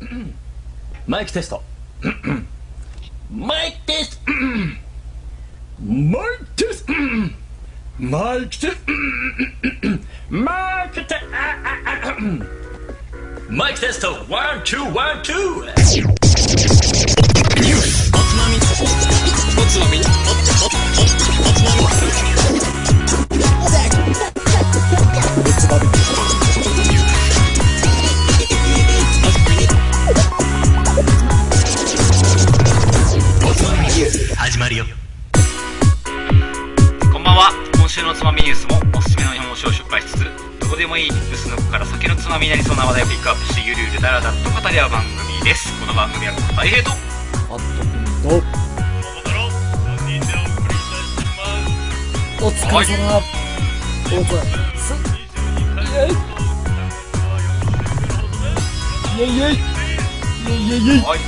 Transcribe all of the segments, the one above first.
マイクテスト。マイクテスト。マイクテスト。マイクテスト。マイクテスト。マイクテスト。ワンツーワンツー。おつまみ。おつまみるよ。こんばんは。今週のつまみニュースもおすすめの日本酒を紹介しつつどこでもいいニュースの子から酒のつまみになりそうな話題をピックアップしてゆるゆるだらだっと語り合う番組です。この番組は大平とあっとくんとお疲れ様。お疲れすイエイイエイイエイイエイイエイイエイはいい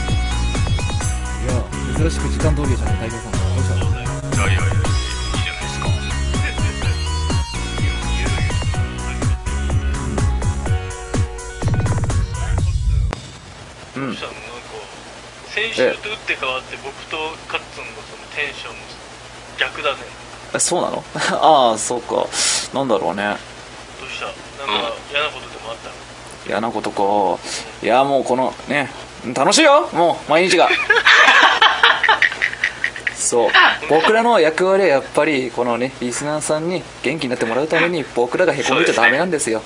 や珍しく時間通りじゃね大丈夫さん先週と打って変わって僕とカッツンのそのテンション逆だね。えそうなの？ああそうか。なんだろうね。どうした？なんか嫌なことでもあったの？嫌なことか。いやもうこのね楽しいよ！もう毎日が。そう。僕らの役割はやっぱりこのねリスナーさんに元気になってもらうために僕らがへこんでちゃダメなんですよ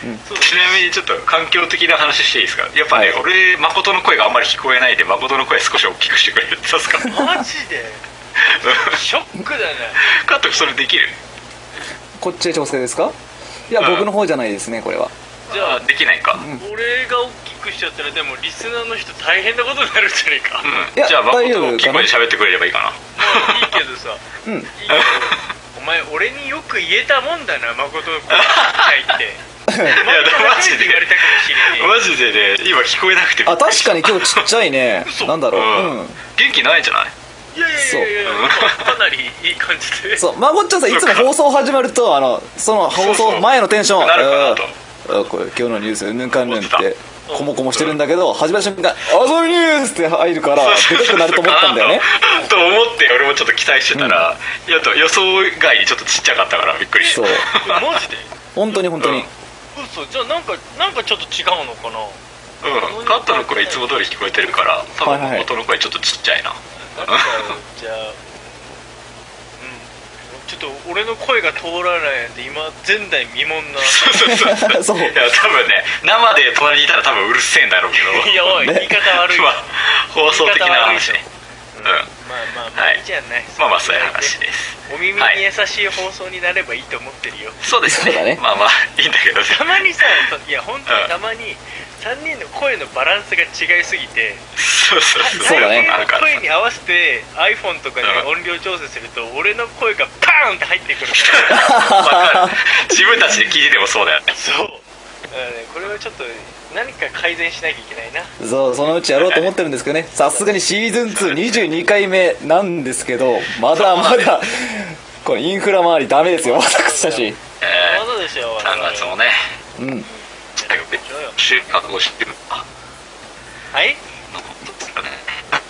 ちなみにちょっと環境的な話していいですか？やっぱね、はい。俺誠の声があんまり聞こえないんで誠の声少し大きくしてくれるって言ったんですか マジで？ショックだね。カットそれできる？こっちで調整ですか？いやうん。僕の方じゃないですねこれは。じゃあできないか、俺が大きくしちゃったらでもリスナーの人大変なことになるんじゃねえか。うん。いやじゃあ誠大きい声で喋ってくれればいいかな。まあいいけどさ。うんいいけど。お前俺によく言えたもんだな誠の声。がっていやマジで。言われたかもマジでね今聞こえなくてあ確かに今日ちっちゃいね。嘘なんだろう。うん。うん。元気ないんじゃない？いやいやいやいやなん。かかなりいい感じで。そうまこっちゃんさいつも放送始まるとあのその放送前のテンション。なるかなと。これ今日のニュースうんぬんかんぬんって。こもこもしてるんだけど始まる瞬間「遊びニュース!」って入るからでかくなると思ったんだよね。と思って俺もちょっと期待してたら、いやと予想外にちょっとちっちゃかったからびっくりしたそう。マジで？本当に本当に嘘。じゃあなんかなんかちょっと違うのかな？うん。カットの声いつも通り聞こえてるから多分はい。はい元の声ちょっとちっちゃいな、だからじゃあうん。ちょっと俺の声が通らないんで今前代未聞な。そうそうそうそう。いや多分ね生で隣にいたら多分うるせえんだろうけど。いやおいね言い方悪い。まあ放送的な話ねまあまあまあはい。いいじゃない。まあまあそういう話です。お耳に優しい放送になればいいと思ってるよ。そうですね。ね。まあまあいいんだけど。たまにさいや本当うん。にたまに3人の声のバランスが違いすぎてそうそうそうそう。だ声に合わせて iPhone とかでうん。音量調整すると俺の声がパーンって入ってくるから。わかる。自分たちで聞いててもそうだよね。そうねこれはちょっと何か改善しなきゃいけないな。そうそのうちやろうと思ってるんですけどね。さすがにシーズン222回目なんですけどまだまだこのインフラ周りダメですよ私たち。えまだでしょー、3月もね。うん。収穫をしてる。あはい。のことですよね。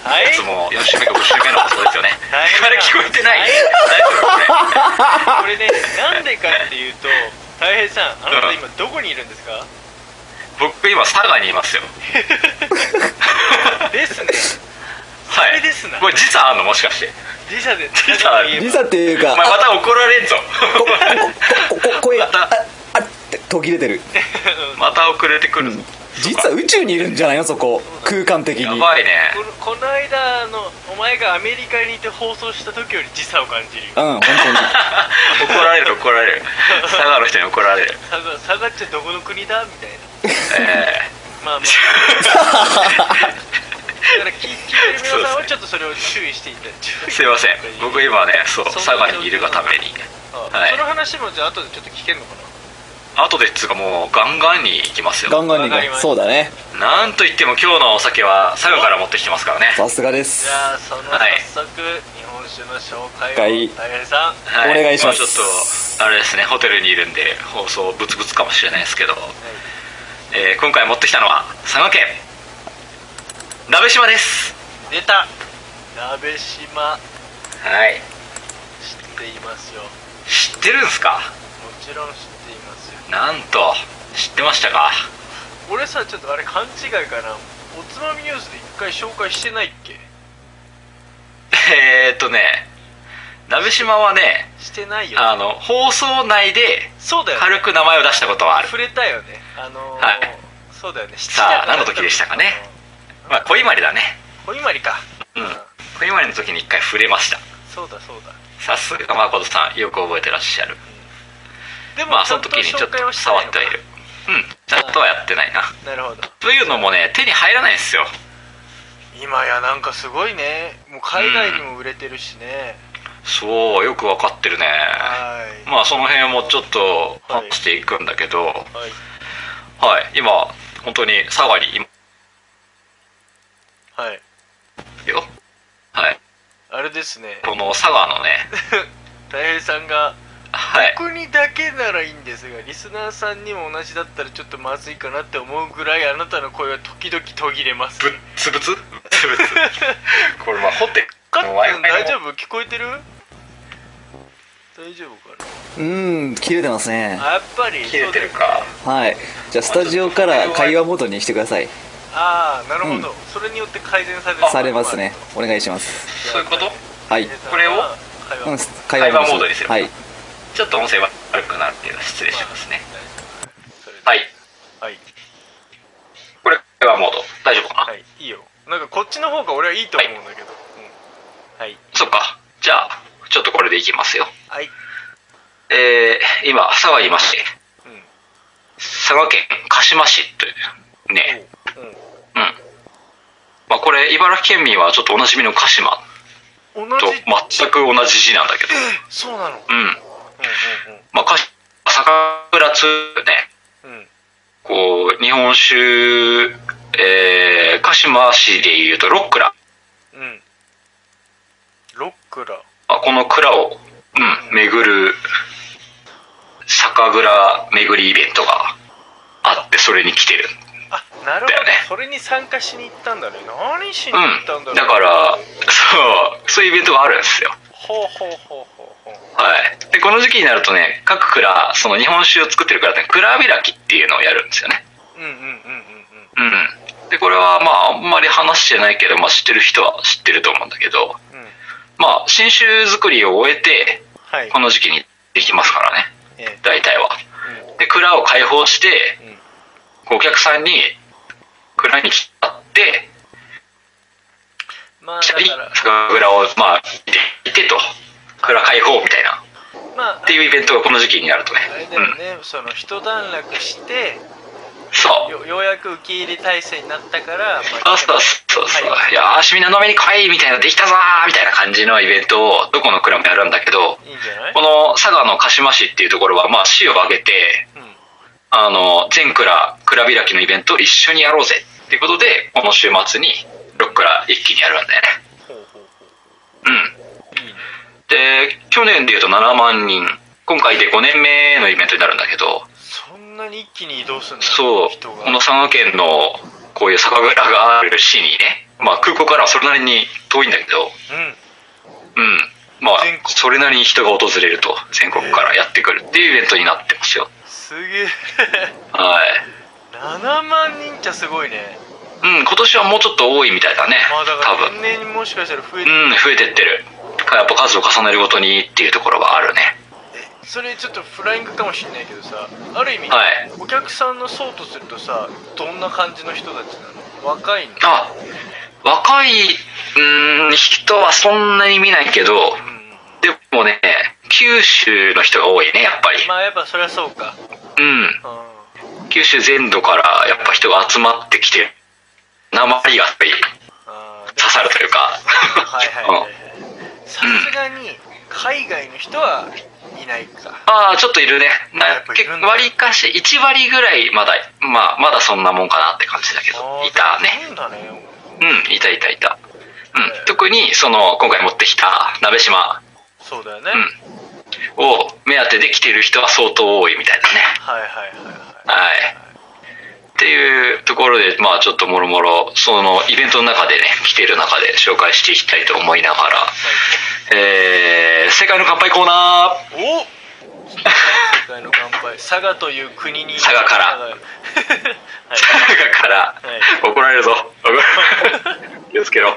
はい。いつも4週目か5週目のことですよね。はいあれ聞こえてない。はい。大丈夫ね。これねなんでかっていうとたい平さんあなた今どこにいるんですか？僕今佐賀にいますよ。ですね。はい。ですな。これ時差あんのもしかして？時差で。時差。あるリサっていうかお前また怒られんぞ。こここ声がまたああって途切れてるまた遅れてくるぞ、実は宇宙にいるんじゃないの？そこ。空間的やにばいね。この間のお前がアメリカにいて放送した時より時差を感じるよ。うん本当に。怒られる怒られる。佐賀の人に怒られる。佐賀佐賀っちゃどこの国だ？みたいな。えまあまあ。だから聞聞いてる皆さんはちょっとそれを注意していただー、すいません。僕今ねそう佐賀にいるがために。あはい。その話もじゃあ後でちょっと聞けるのか後でっつうかもうガンガンに行きますよ。ガンガンにわかりましたそうだね。なんといっても今日のお酒は佐賀から持ってきてますからね。さすがです。じゃあそのはい。早速日本酒の紹介をはい。大平さん。はい。お願いします。あちょっとあれですねホテルにいるんで放送ブツブツかもしれないですけど、えー今回持ってきたのは佐賀県。鍋島です。出た。鍋島。はい。知っていますよ。も知ってるんすか？ちろん知っています。よなんと知ってましたか？俺さちょっとあれ勘違いかな。おつまみニュースで一回紹介してないっけ？えーっとね鍋島はねしてないよあの放送内で軽く名前を出したことはある。触れたよね。あのーはい。そうだよね。さあ何の時でしたかね？まあ小伊万里だね。小伊万里か。うん。小伊万里の時に一回触れました。そうだそうだ。さすが誠さんよく覚えてらっしゃるでもまあその時にちょっと触ってはいる。うん。ちゃんとはやってないな。なるほど。というのもね手に入らないんですよ。今やなんかすごいね。もう海外にも売れてるしね、そうよくわかってるね。はい。まあその辺もちょっと話していくんだけど。はい。はい。今本当に佐賀にいまはい。すよ。はい。あれですね。この佐賀のね。大平さんがはい。僕にだけならいいんですがリスナーさんにも同じだったらちょっとまずいかなって思うぐらいあなたの声は時々途切れます。ぶっつぶつ？ぶっつぶつ。これまあホテルカッ大丈夫聞こえてる大丈夫かうーん切れてますね。やっぱり切れてるか。はい。じゃあスタジオから会話モードにしてください。ああなるほど、それによって改善されるされますね。お願いします。そういうこと？はい。これを？会話うん会話モードにする。はいちょっと音声は悪くなるっていうのは失礼しますね。はい。はい。これ会話モード。大丈夫かな、はい。いいよ。なんかこっちの方が俺はいいと思うんだけど、うん。はい。そっか。じゃあちょっとこれでいきますよ。はい。えー、今佐賀にいまして。うん。佐賀県鹿島市というね。う。ん。うん。まあこれ茨城県民はちょっとおなじみの鹿島と全く同じ字なんだけど。そうなの？うんうんまあ鹿酒蔵通ね。うん。うんうんこう日本酒えー、鹿島市でいうとロックラ。うん。うんロックラ。まあこの蔵を、うん、巡る酒蔵巡りイベントがあってそれに来てるあなるほど、ねそれに参加しに行ったんだね。何しにうん行ったんだろう、だからそうそういうイベントがあるんですよ。ほうほうほうはい。でこの時期になるとね各蔵その日本酒を作ってる蔵って蔵開きっていうのをやるんですよね。うんうんうんうんうん。うん。でこれはまああんまり話してないけど、まあ、知ってる人は知ってると思うんだけどうん。まあ新酒作りを終えてはい。この時期にできますからね。え大体は。えで蔵を開放してうん。うんお客さんに蔵に来たってまあだチャリ蔵をまあいてと蔵開放みたいな。まあっていうイベントがこの時期になるとね。あれだようん。ね、その一段落してそう。よようやく受け入れ体制になったから、まそうそうそうそう。はい。よーしみんな飲みに来いみたいなできたぞーみたいな感じのイベントをどこの蔵もやるんだけどいいんじゃない？この佐賀の鹿島市っていうところはまあ市を挙げてうん。あの全蔵蔵開きのイベントを一緒にやろうぜっていうことでこの週末に6蔵一気にやるんだよね。ほうほうほう。ん。ういいねで去年でいうと7万人。今回で5年目のイベントになるんだけど。そんなに一気に移動するんだそう。この佐賀県のこういう酒蔵がある市にね。まあ空港からはそれなりに遠いんだけど。うん。うん。まあそれなりに人が訪れると全国からやってくるっていうイベントになってますよ。すげえ。はい。7万人っちゃすごいねうん今年はもうちょっと多いみたいだね。まあだか多分。ら年々にもしかしたら増えてうん増えてってる。やっぱ数を重ねるごとにっていうところはあるね。それちょっとフライングかもしれないけどさある意味、はい。お客さんの層とするとさどんな感じの人たちなの？若いの？あ若いうーん人はそんなに見ないけどうんでもね九州の人が多いねやっぱり。まあやっぱそりゃそうか。うん。うん。九州全土からやっぱ人が集まってきて鉛がやっぱりあーで刺さるというか。はいはいはいはい。さすがに海外の人はいないか。ああちょっといるね。割りかし1割ぐらいまだまあまだそんなもんかなって感じだけどいたね。そうんいたいたいた、うん。ええ、特にその今回持ってきた鍋島。そうだよね、うん。を目当てで来てる人は相当多いみたいだね。はいはいはいはい。はい。っていうところで、まあちょっともろもろ、そのイベントの中でね、来てる中で紹介していきたいと思いながら、えー、世界の乾杯コーナー。お世界の乾杯。佐賀という国に。佐賀から。はい。だから、はい。怒られるぞ。気をつけろ。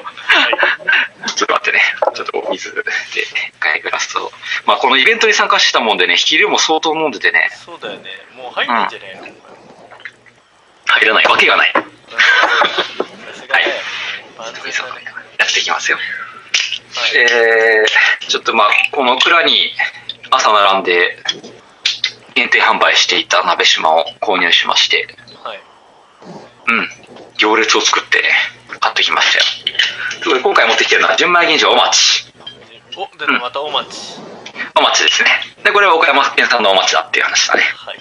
ちょっと待ってね。ちょっとお水で、一回グラスと。まあこのイベントに参加してたもんでね、昼も相当飲んでてね、そうだよね。もう入んないんじゃないの、入らないわけがない。さすがだよ万全だねやっていきますよ。はいえー、ちょっとまあ、この蔵に朝並んで限定販売していた鍋島を購入しまして、はいうん、行列を作って買ってきましたよ。今回持ってきてるのは純米吟醸お町。お出たまたお待ちお町ですね。で、これは岡山県産のお町だっていう話だね。はい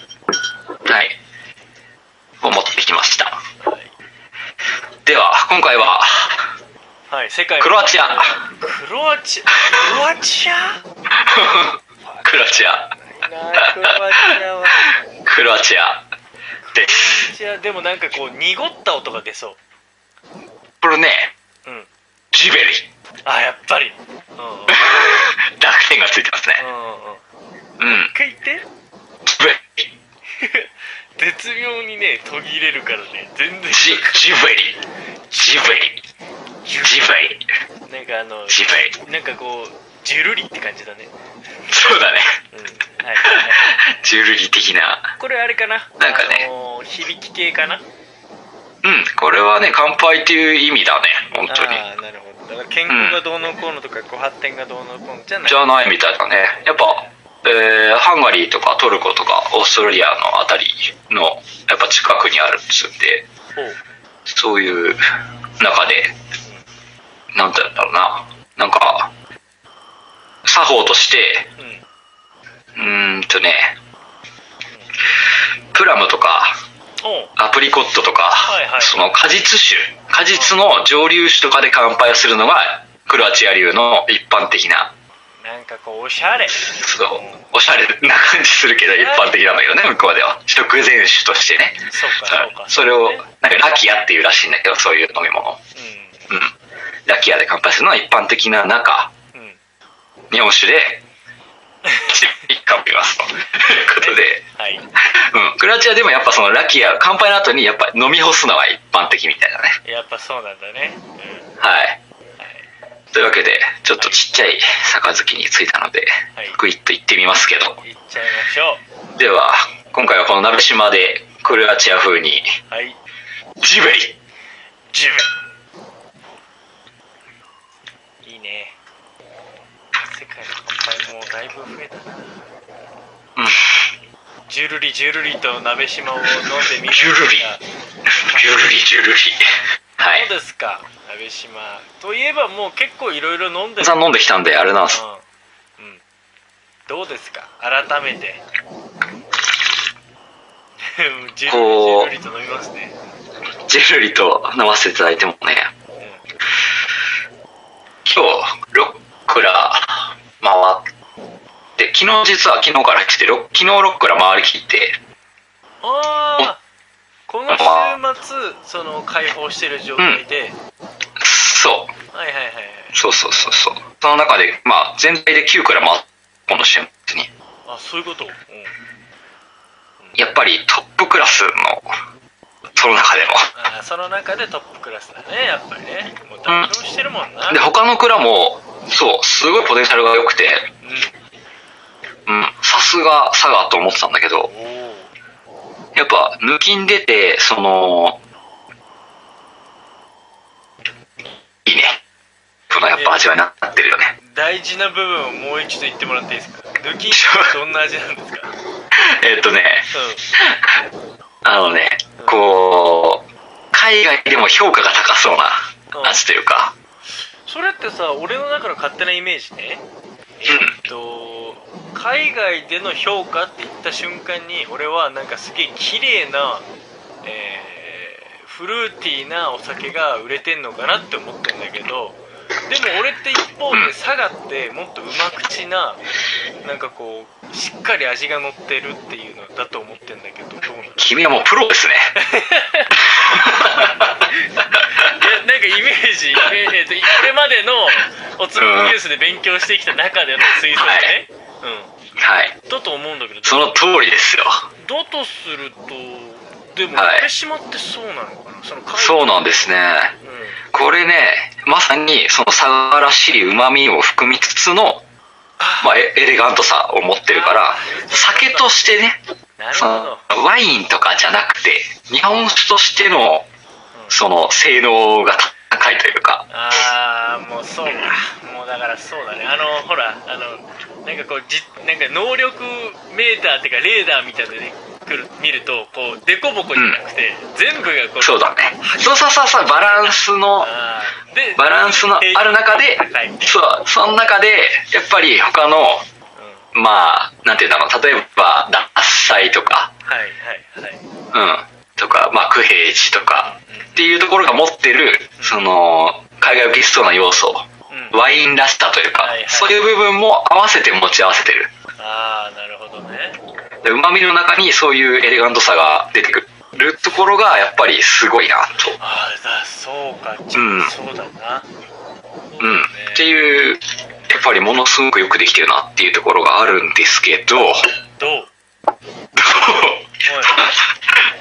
はい。を持ってきました。はいでは、今回は、はい世界のクロアチア。クロアチア？クロアチア？クロアチア。クロアチアはクロアチアです。クロアチアでもなんかこう濁った音が出そうこれね、うんジベリ。あやっぱりうんうん 点がついてますね。うんうん。一回言ってジベリ。絶妙にね途切れるからね全然ジ、ジベリ。ジベリ。ジベリ。なんかあのジベリ。なんかこうジュルリって感じだねそうだね。うんはい はいはいジュルリ的な。これあれかな？なんかねあのー響き系かな？うん、これはね、乾杯っていう意味だね、本当に。ああなるほどだから健康がどうのこうのとか、ご発展がどうのこうのじゃないじゃないみたいだね。やっぱ、えー、ハンガリーとかトルコとかオーストラリアのあたりの、やっぱ近くにあるっつうんで、そういう中で、なんて言うんだろうな。なんか、作法として、うんうーんとね、プラムとか、アプリコットとか、はいはい。その果実酒、果実の蒸留酒とかで乾杯をするのが、クロアチア流の一般的な、なんかこうおしゃれそう、おしゃれな感じするけど、一般的なんだけどね、向こうでは。食前酒としてね。そうかそうかそれをね、なんかラキアっていうらしいんだけど、そういう飲み物。うん。ラキアで乾杯するのは一般的な中、うんうん日本酒で、一貫見ますと。いうことで、はいうん。クロアチアでもやっぱそのラキア、乾杯の後にやっぱ飲み干すのが一般的みたいだね。やっぱそうなんだねうんはい。というわけで、ちょっとちっちゃい杯についたのではい、グイッと行ってみますけど。いっちゃいましょでは、今回はこの鍋島で、クロアチア風に、うはい。ジベリ。ジュベいいね。世界の乾杯もだいぶ増えたな。うん。ジュルリジュルリと鍋島を飲んでみまジュルリ。ジュルリ、ジュルリ。はい。どうですか？鍋島。といえばもう結構いろいろ飲んでる。さん飲んできたんで、あれな。んです。うん、うん、どうですか？改めて。ジュルリと飲みますね、ジュルリと飲ませていただいてもね、うん、今日、ロックラ回って、昨日実は昨日から来て、ロ昨日ロックラ回りきって、ああこの週末その開放してる状態で、そう。はいはいはいはい。そうそうそうそう。その中で、まあ、全体で9から回っこの週末に。あそういうこと、うん、やっぱりトップクラスの、その中でも。あーその中でトップクラスだねやっぱりね。もう代表してるもんな、で、他の蔵も、そう、すごいポテンシャルが良くて、うん、さすが佐賀と思ってたんだけど。おやっぱ抜きん出て、その、いいね。このやっぱ味わいになってるよね。大事な部分をもう一度言ってもらっていいですか？抜きどんな味なんですか？えっとね、うあのね、こう、海外でも評価が高そうな味というか、ん。それってさ俺の中の勝手なイメージねえっと海外での評価って言った瞬間に俺はなんかすげえ綺麗なえーフルーティーなお酒が売れてんのかなって思ってんだけどでも俺って一方で佐賀ってもっとうま口ななんかこうしっかり味が乗ってるっていうのだと思ってんだけどどうなの？君はもうプロですね。かイメージ、えーえーとこれまでのおつまみニュースで勉強してきた中での推測ね、はい。うん、だと思うんだけどその通りですよ。だとするとでもはい。鍋島ってそうなのかな？そのそうなんですね。うん。これね、まさにそのサガらしい旨味を含みつつの、まあ、エエレガントさを持ってるから、酒としてね、なるそほど。のワインとかじゃなくて、日本酒としての、その性能が高いというか、ああもうそうか。もうだからそうだね。あのほらあのなんかこうじなんか能力メーターっていうかレーダーみたいなので来る見るとこうデコボコじゃなくて、全部がこうそうだね。そうそうそうそう、バランスの、バランスのある中でそう、その中で、やっぱり他の、まあ、なんていうんだろう、例えば、脱菜とか、はいはいはい。うん、とか、まあ、クヘイジとか、っていうところが持ってる、その、海外受けしそうな要素、うん。ワインらしさというかそういう部分も合わせて持ち合わせてる。ああなるほどね。で旨味の中にそういうエレガントさが出てくるところが、やっぱりすごいなと。ああだそうか、うん。そうだな。うん。っていう、やっぱりものすごくよくできてるなっていうところがあるんですけど、どう？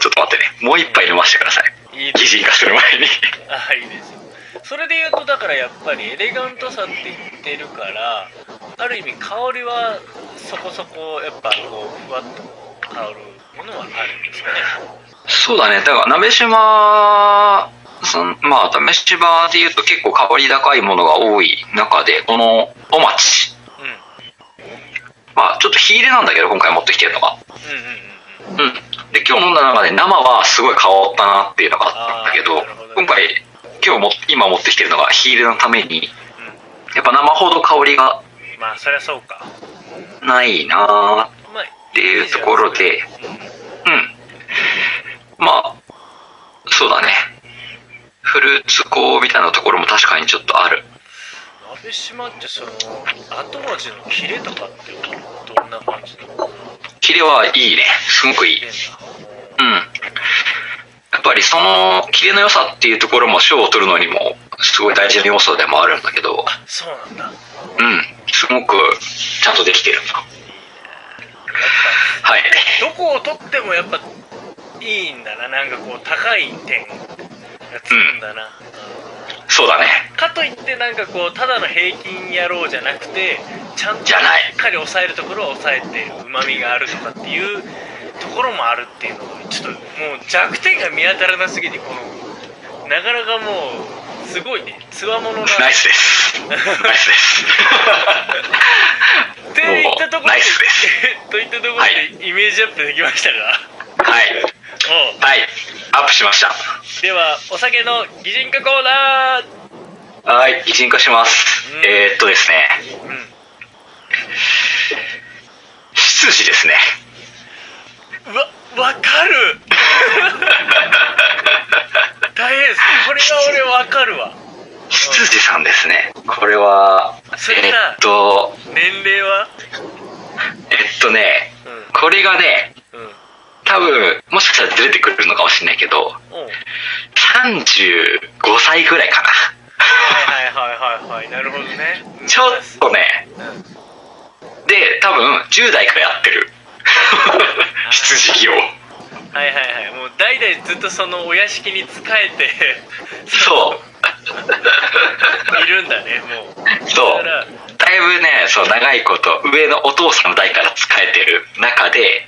ちょっと待ってね。もう一杯飲ませてください。いい擬人化する前に。あいいですよそれで言うとだからやっぱりエレガントさって言ってるからある意味香りはそこそこやっぱこうふわっと香るものはあるんですかねそうだね。だから、鍋島、そんまあ、鍋島で言うと結構香り高いものが多い中で、このお町。うんまあ、ちょっと火入れなんだけど、今回持ってきてるのが。うんうんうんうん。で、今日飲んだ中で生はすごい香ったなっていうのがあったんだけどどね、今回、今日も、今持ってきてるのが火入れのために、やっぱ生ほど香りがうんまあそりゃそうかないなっていうところで、うん。まあ、そうだね。フルーツ香みたいなところも確かにちょっとある。鍋島ってその後味のキレとかってどんな感じなの？キレはいいね。すごくいい。うん。やっぱりそのキレの良さっていうところも賞を取るのにもすごい大事な要素でもあるんだけど、そうなんだうん。すごくちゃんとできてるんだ。はい。どこを取ってもやっぱいいんだななんかこう高い点がつくんだな、そうだね。かといってなんかこうただの平均野郎じゃなくてちゃんとしっかり抑えるところは抑えてうまみがあるとかっていうところもあるっていうのがちょっともう弱点が見当たらなすぎてこのなかなかもうすごいねつわものなナイスです。ナイスです。っていったところです。といったところでイメージアップできましたが、はい。はい。アップしました。ではお酒の擬人化コーナーはい。擬人化します。うんえー、っとですね。うん執事ですね。うわわかる大変ですこれが俺わかるわ執事さんですね。これは、それだえーっと、年齢は？えっとね、うんこれがね、多分、もしかしたらずれてくるのかもしれないけど、35歳ぐらいかな。はいはいはいはいはい。なるほどね。ちょっとね、で、多分、10代からやってる。羊業。はいはいはい。もう代々ずっとそのお屋敷に仕えてそう。いるんだねもう。そう。だいぶね、そう、長いこと、上のお父さんの代から仕えてる中で、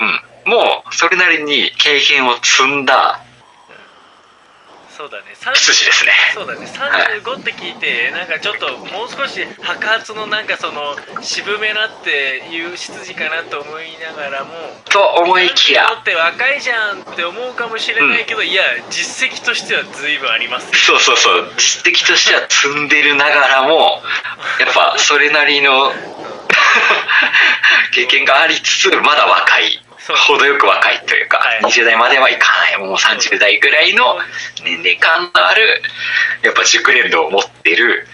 うん。もう、それなりに経験を積んだそうだね。羊ですね。そうだね。35って聞いてなんかちょっともう少し白髪のなんかその渋めなっていう羊かなと思いながらもと思いきだやっ、て若いじゃんって思うかもしれないけど、いや実績としては随分ありますそうそうそう、実績としては積んでるながらも、やっぱそれなりの 経験がありつつ、まだ若い。程よく若いというか、はい。20代まではいかない、もう30代ぐらいの年齢感のある、やっぱ熟練度を持ってる。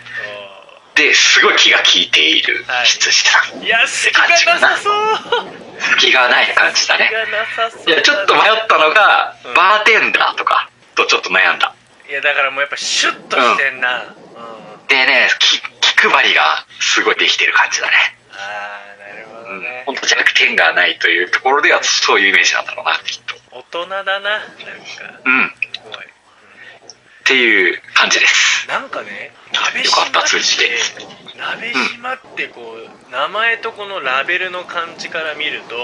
ですごい気が利いている。はい。羊さん、いや隙がなさそう。気がない感じだね。いやちょっと迷ったのが、うん。バーテンダーとかとちょっと悩んだ。いやだからもうやっぱシュッとしてんな、うん。でね気気配りがすごいできてる感じだね。ああなるほうんどね、本当弱点がないというところではそういうイメージなんだろうなきっと。大人だななんか。うん。すごい。っていう感じです。なんかねよ鍋かった島通じて鍋島ってこう名前とこのラベルの感じから見ると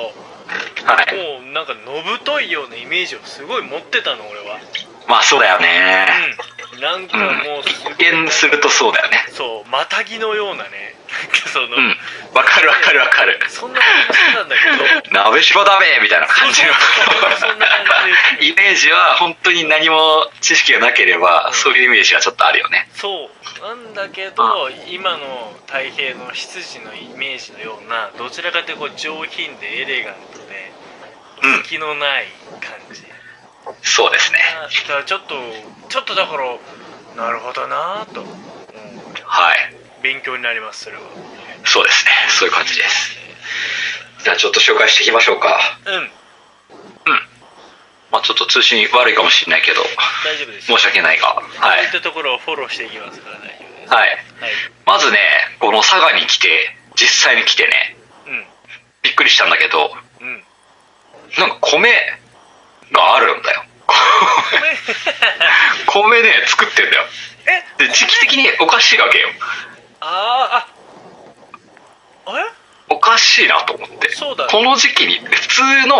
はい。もうなんかのぶといようなイメージをすごい持ってたの俺は。まあそうだよね。うん。なんかもうすごい一見するとそうだよね。そうまたぎのようなね その、うん。わかるわかるわかる。そんな感じしてたんだけど。鍋島だべみたいな感じの。そんな感じ。イメージは本当に何も知識がなければ、うん。そういうイメージがちょっとあるよね。そう。なんだけど今の太平の羊のイメージのようなどちらかというと上品でエレガントでうん。隙のない感じ、そうですね。だからちょっとちょっとだからなるほどなぁと、う。んはい勉強になりますそれは。そうですね。そういう感じです。じゃあちょっと紹介していきましょうか。うん。うん。まあちょっと通信悪いかもしれないけど大丈夫です。申し訳ないが。はこういっいたところをフォローしていきますから大丈夫です。はい。はい。まずねこの佐賀に来て実際に来てねうん。びっくりしたんだけどうん。なんか米があるんだよ。米？ね作ってんだよ。え？で時期的におかしいわけよあーああれ？おかしいなと思って。そうだねこの時期に普通の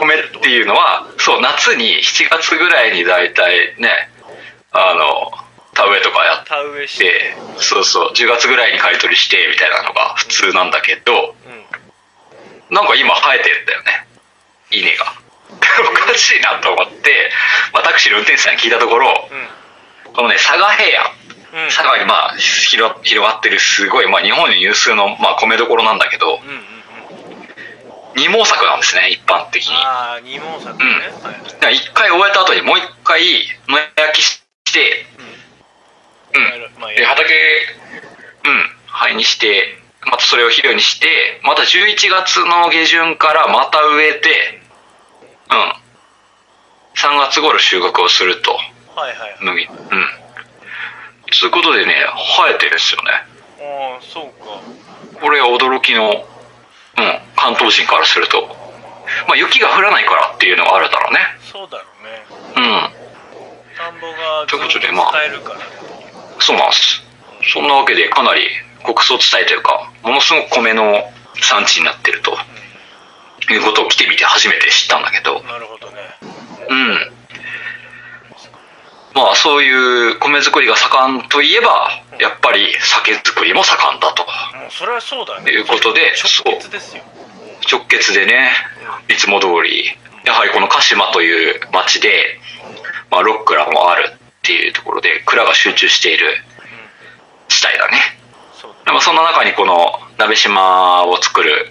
米るっていうのはそう夏に7月ぐらいに大体ねあの田植えとかやっ田植えして。てそうそう10月ぐらいに刈り取りしてみたいなのが普通なんだけどうん。なんか今生えてんだよね稲が。おかしいなと思って私の運転手さんに聞いたところこのね佐賀平野うん。うん佐賀にまあ広広がってるすごい、まあ、日本有数の、まあ、米どころなんだけどうんうんうん。二毛作なんですね一般的に。ああ二毛作ね、うん。はいはい。だから一回終えた後にもう一回野焼きしてうん。まあで畑うん灰にしてまたそれを肥料にしてまた11月の下旬からまた植えてうん。3月頃収穫をすると。はいはいはい。麦うんそういうことでね生えてるんですよね。ああそうか。これは驚きの、うん、関東人からすると、まあ、雪が降らないからっていうのがあるだろうね。そうだろうね。うん。田んぼがということでまあ使えるからそうなんです。そんなわけでかなり穀倉地帯というかものすごく米の産地になってるということを来てみて初めて知ったんだけど。なるほどね。うんまあそういう米作りが盛んといえばやっぱり酒造りも盛んだと。もうそれはそうだね。ということで直結ですよ。直結でねいつも通りやはりこの鹿島という町で、まあ、ロックラもあるっていうところで蔵が集中している地帯だね。そうでもその中にこの鍋島を作る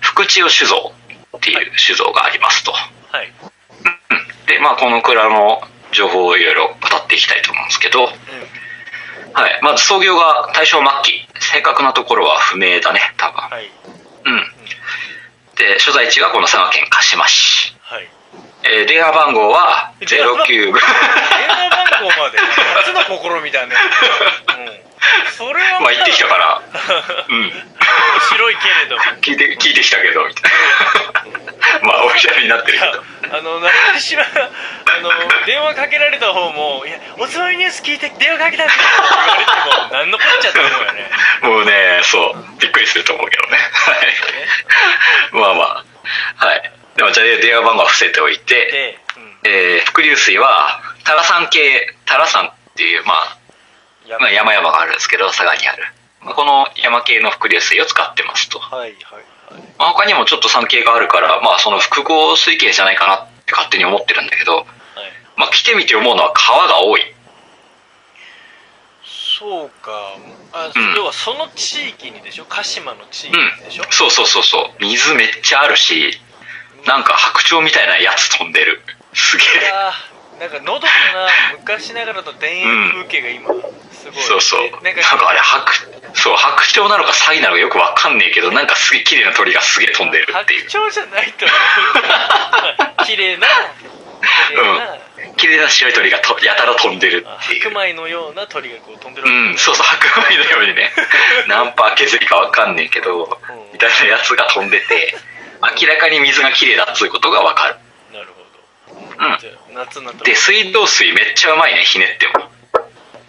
福千代酒造っていう酒造がありますと、はい。うん。でまあこの蔵の情報をいろいろ語っていきたいと思うんですけど、うん。はい、まず創業が大正末期。正確なところは不明だね多分。はい。うん。で所在地がこの佐賀県鹿島市。はい。えー電話番号は09 電話番号まで。初の試みだね。うん それはまあ行ってきたから。うん。面白いけれども。聞いて聞いてきたけどみたいな。まあオフィシャルになってるけど。あの中島あの電話かけられた方も「いやおつまみニュース聞いて電話かけたんですよ」って言われても何のこっちゃと思うよね。もうねそう。びっくりすると思うけどね。はい。まあまあ。はい。でもじゃあ電話番号は伏せておいて、で、うん。えー伏流水は多良山系多良山っていう、まあ、やまあ山々があるんですけど佐賀にある。まあこの山系の伏流水を使ってますと、はいはいはい。まあ、他にもちょっと山系があるから、まあ、その複合水系じゃないかなって勝手に思ってるんだけど、はい。まあ、来てみて思うのは川が多い。そうか。あ、うん。要はその地域にでしょ？鹿島の地域うん。でしょ、そうそうそうそう。水めっちゃあるしなんか白鳥みたいなやつ飛んでるなんかのどかな昔ながらの田園風景が今すごい、そうそう。でなんなんかかあれ、白、そう、白鳥なのか詐欺なのかよくわかんねえけど、なんかすげえ綺麗な鳥がすげえ飛んでるって白いう。鳥じゃないと思う綺麗な綺麗な、綺麗な白い鳥がとやたら飛んでるっていう。白米のような鳥がこう飛んでるうん、そうそう、白米のようにね、何パー削りかわかんねえけど、みたいなやつが飛んでて、明らかに水が綺麗だっつうことがわかる。なるほど、うんじゃあ夏になっで、水道水めっちゃうまいね、ひねっても。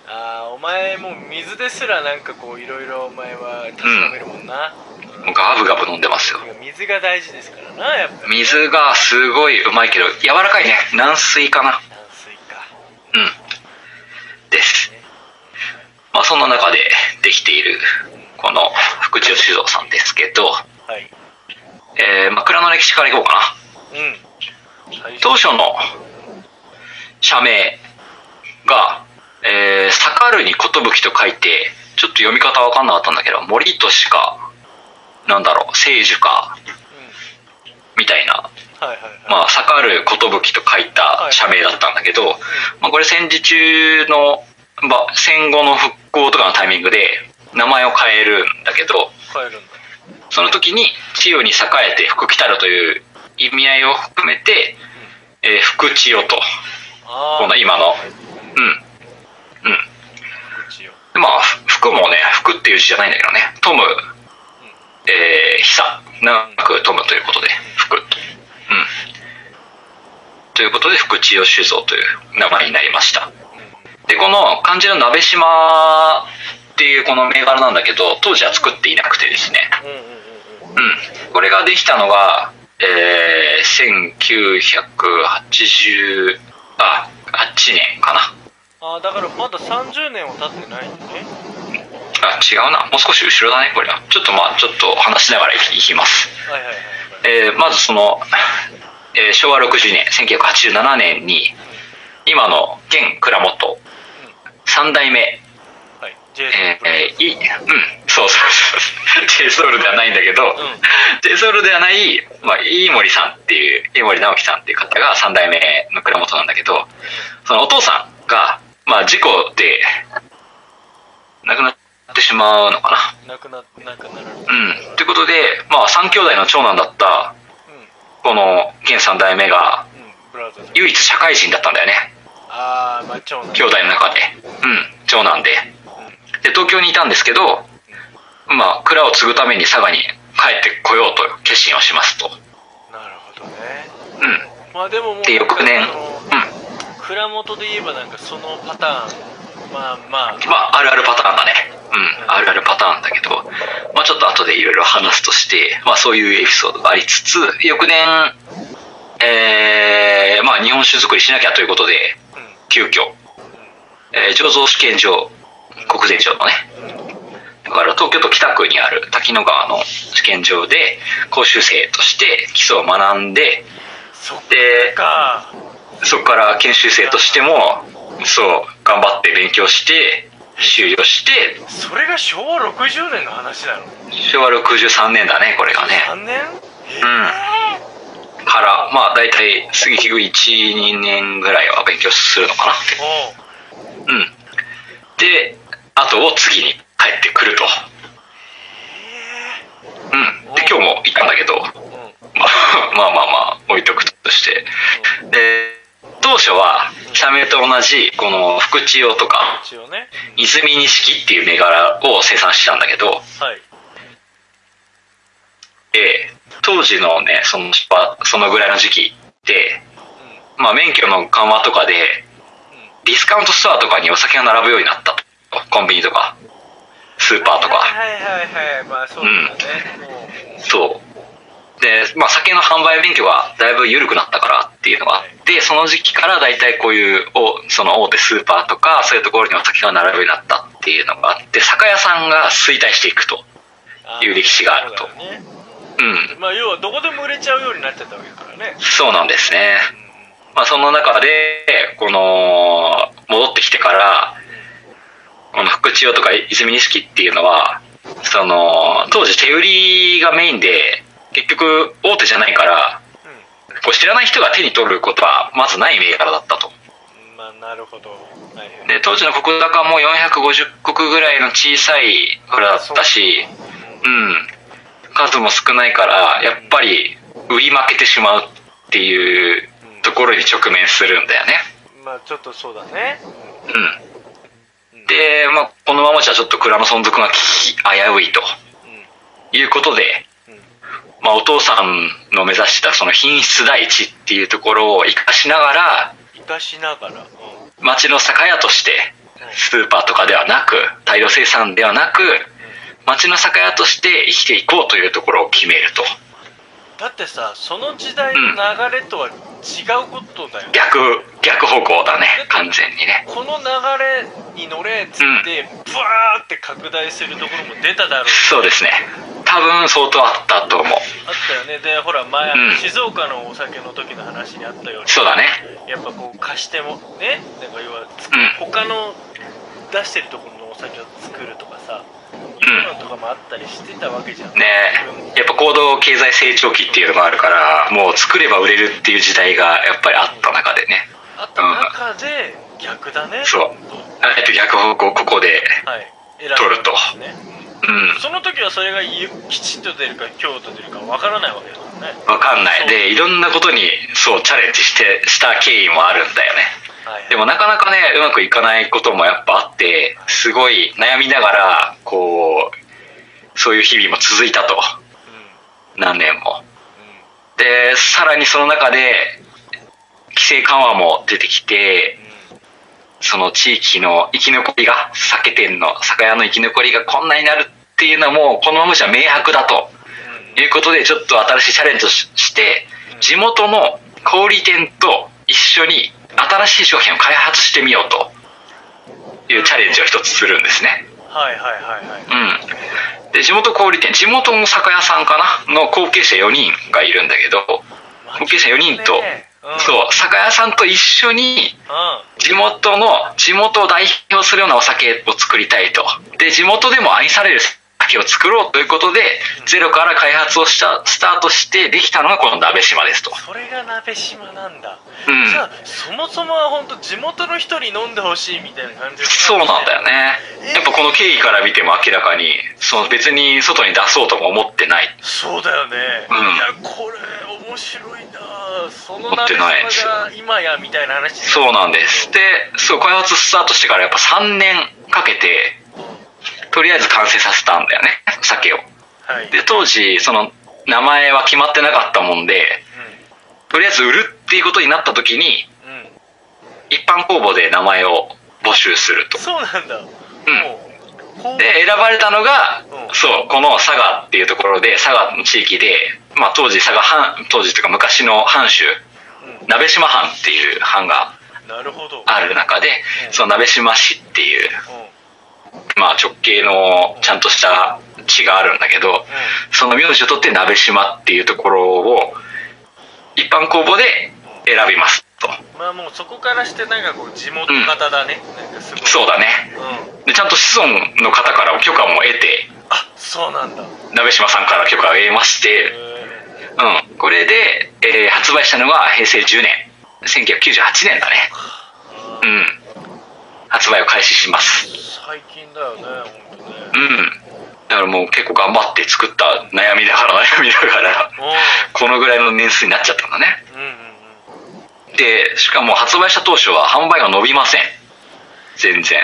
ああお前もう水ですらなんかこういろいろお前は確かめるもんな、もうガブガブ飲んでますよ。水が大事ですからなやっぱり水がすごいうまいけど、柔らかいね。軟水かな。軟水かうん。です。まあ、そんな中でできている、この福千代酒造さんですけど、はいえー、まあ、蔵の歴史からいこうかな。うん当初の社名が、えー、盛るに寿と書いて、ちょっと読み方わかんなかったんだけど、森俊か、なんだろう、聖樹か、みたいな、まあ、盛る寿と書いた社名だったんだけど、まあ、これ戦時中の、まあ、戦後の復興とかのタイミングで名前を変えるんだけど、帰るんだ。その時に千代に栄えて福来たるという意味合いを含めて、えー福千代と、あこの今の、うん、うん。でまあ、福もね、福っていう字じゃないんだけどね、トム、えー、久、長くトムということで、福。うん。ということで、福千代酒造という名前になりました。で、この漢字の鍋島っていうこの銘柄なんだけど、当時は作っていなくてですね、うん。これができたのが、えー、1980、あ、8年かな。ああだからまだ30年は経ってないんだねあ、違うな。もう少し後ろだね、これは。ちょっとまあ、ちょっと話しながらいきます。はいはいはいはいえーまずその、えー昭和60年、1987年に、今の現蔵元、3代目、はい J えーえーい、うん、そうそうそう、ジェイソウルではないんだけど、んジェイソウルではない、まあ、飯森さんっていう、飯森直樹さんっていう方が3代目の蔵元なんだけど、そのお父さんが、まあ、事故で、亡くなってしまうのかな。なくななくなるうん。ということで、まあ、3兄弟の長男だった、うんこの現3代目が、唯一社会人だったんだよね。ああまあ長男兄弟の中で。うん。長男で。で、東京にいたんですけど、まあ、蔵を継ぐために佐賀に帰ってこようと決心をしますと。なるほどねうん。まあでももうで、翌年、うん。蔵元で言えばなんかそのパターンまあまあまあ、あるあるパターンだね。うん。あるあるパターンだけど、まあちょっと後でいろいろ話すとして、まあそういうエピソードがありつつ、翌年、えー、まあ日本酒作りしなきゃということで、うん急遽、えー醸造試験場、国税庁のね、だから東京都北区にある滝野川の試験場で講習生として基礎を学んで、そっで、かそこから研修生としても、そう、頑張って勉強して、修了して、それが昭和60年の話なの？昭和63年だね、これがね。3年？うん。から、まあ大体、杉木1、2年ぐらいは勉強するのかな。うん。で、後を次に帰ってくると。うん。で、今日も行ったんだけど、うんまあ まあまあまあ、置いとくとして。で、当初は、社名と同じ、この福千代とか、泉錦っていう銘柄を生産してたんだけど、はいで、当時のね、その、そのぐらいの時期って、まあ免許の緩和とかで、ディスカウントストアとかにお酒が並ぶようになったと。コンビニとか、スーパーとか。はいはいはいはいまあそうだね、もうそう。で、まあ酒の販売免許がだいぶ緩くなったからっていうのがあって、その時期から大体こういう、おその大手スーパーとか、そういうところにお酒が並ぶようになったっていうのがあって、酒屋さんが衰退していくと。あいう歴史があるとそうねうん。まあ要はどこでも売れちゃうようになっちゃったわけだからねそうなんですね。まあその中で、この、戻ってきてから、この福千代とか泉錦っていうのは、その、当時手売りがメインで、結局大手じゃないから、こう知らない人が手に取ることはまずない銘柄だったと。まあなるほど。で当時の国高も450国ぐらいの小さい村だったしう。ん。数も少ないからやっぱり売り負けてしまうっていうところに直面するんだよね。まあちょっとそうだね。うんで、まあ、このままじゃちょっと蔵の存続が危ういということで、まあ、お父さんの目指したその品質第一っていうところを生かしながら生かしながら、町の酒屋としてスーパーとかではなく大量生産ではなく町の酒屋として生きていこうというところを決めるとだってさその時代の流れとは違うことだよ、ね。逆逆方向だね。完全にね。この流れに乗れっつって、ブワーって拡大するところも出ただろう。そうですね。多分相当あったと思う。あったよね。でほら前、うん。静岡のお酒の時の話にあったように。そうだね。やっぱこう貸してもね？なんか要はつうん。他の出してるところのお酒を作るとかさのとかもあったりしてたわけじゃん。ね。やっぱ行動経済成長期っていうのがあるからもう作れば売れるっていう時代がやっぱりあった中でね。あった中で逆だね。そう。えっと逆方向ここで取ると。んですね。うん。その時はそれがゆきちんと出るか強と出るかわからないわけだもんね。わかんない。でいろんなことにそうチャレンジしてした経緯もあるんだよね。はいでもなかなかねうまくいかないこともやっぱあってすごい悩みながらこうそういう日々も続いたと。何年も。でさらにその中で規制緩和も出てきてその地域の生き残りが酒店の酒屋の生き残りがこんなになるっていうのはもうこのままじゃ明白だと。いうことでちょっと新しいチャレンジをしして地元の小売店と一緒に新しい商品を開発してみようというチャレンジを一つするんですね。はいはいはいはい。うん。で地元小売店地元の酒屋さんかな？の後継者4人がいるんだけど後継者4人と、ね。うん。そう酒屋さんと一緒にう地元の地元を代表するようなお酒を作りたいと。で地元でも愛される酒を作ろうということでゼロから開発をしたスタートしてできたのがこの鍋島ですと。んそれが鍋島なんだ、うん。じゃあそもそもは本当地元の人に飲んでほしいみたいな感じそうなんだよね。やっぱこの経緯から見ても明らかにその別に外に出そうとも思ってない。そうだよね、うん。いやこれ面白いな。その持って鍋島が今やみたいな話そうなんです。でそう開発スタートしてからやっぱ3年かけてとりあえず完成させたんだよね。酒を。はい。で当時その名前は決まってなかったもんでとりあえず売るっていうことになった時にうん。うん一般公募で名前を募集すると。そうなんだ、もうこうで選ばれたのが、うん。そうこの佐賀っていうところで佐賀の地域で、まあ、当時佐賀藩当時というか昔の藩主鍋島藩っていう藩がある中でうん。その鍋島市っていう、うまあ、直系のちゃんとした地があるんだけどその名字を取って鍋島っていうところを一般公募で選びますと。んまあもうそこからしてなんかこう地元型だね、なんかすごい。そうだね。うん。でちゃんと子孫の方からも許可も得てあそうなんだ。鍋島さんから許可を得ましてへうん、これで、えー発売したのが平成10年。1998年だね。ー。うん発売を開始します。最近だよね本当ね。うん。だからもう結構頑張って作った悩みながら悩みながら。このぐらいの年数になっちゃったんだね。うんうんうん。でしかも発売した当初は販売が伸びません。全然。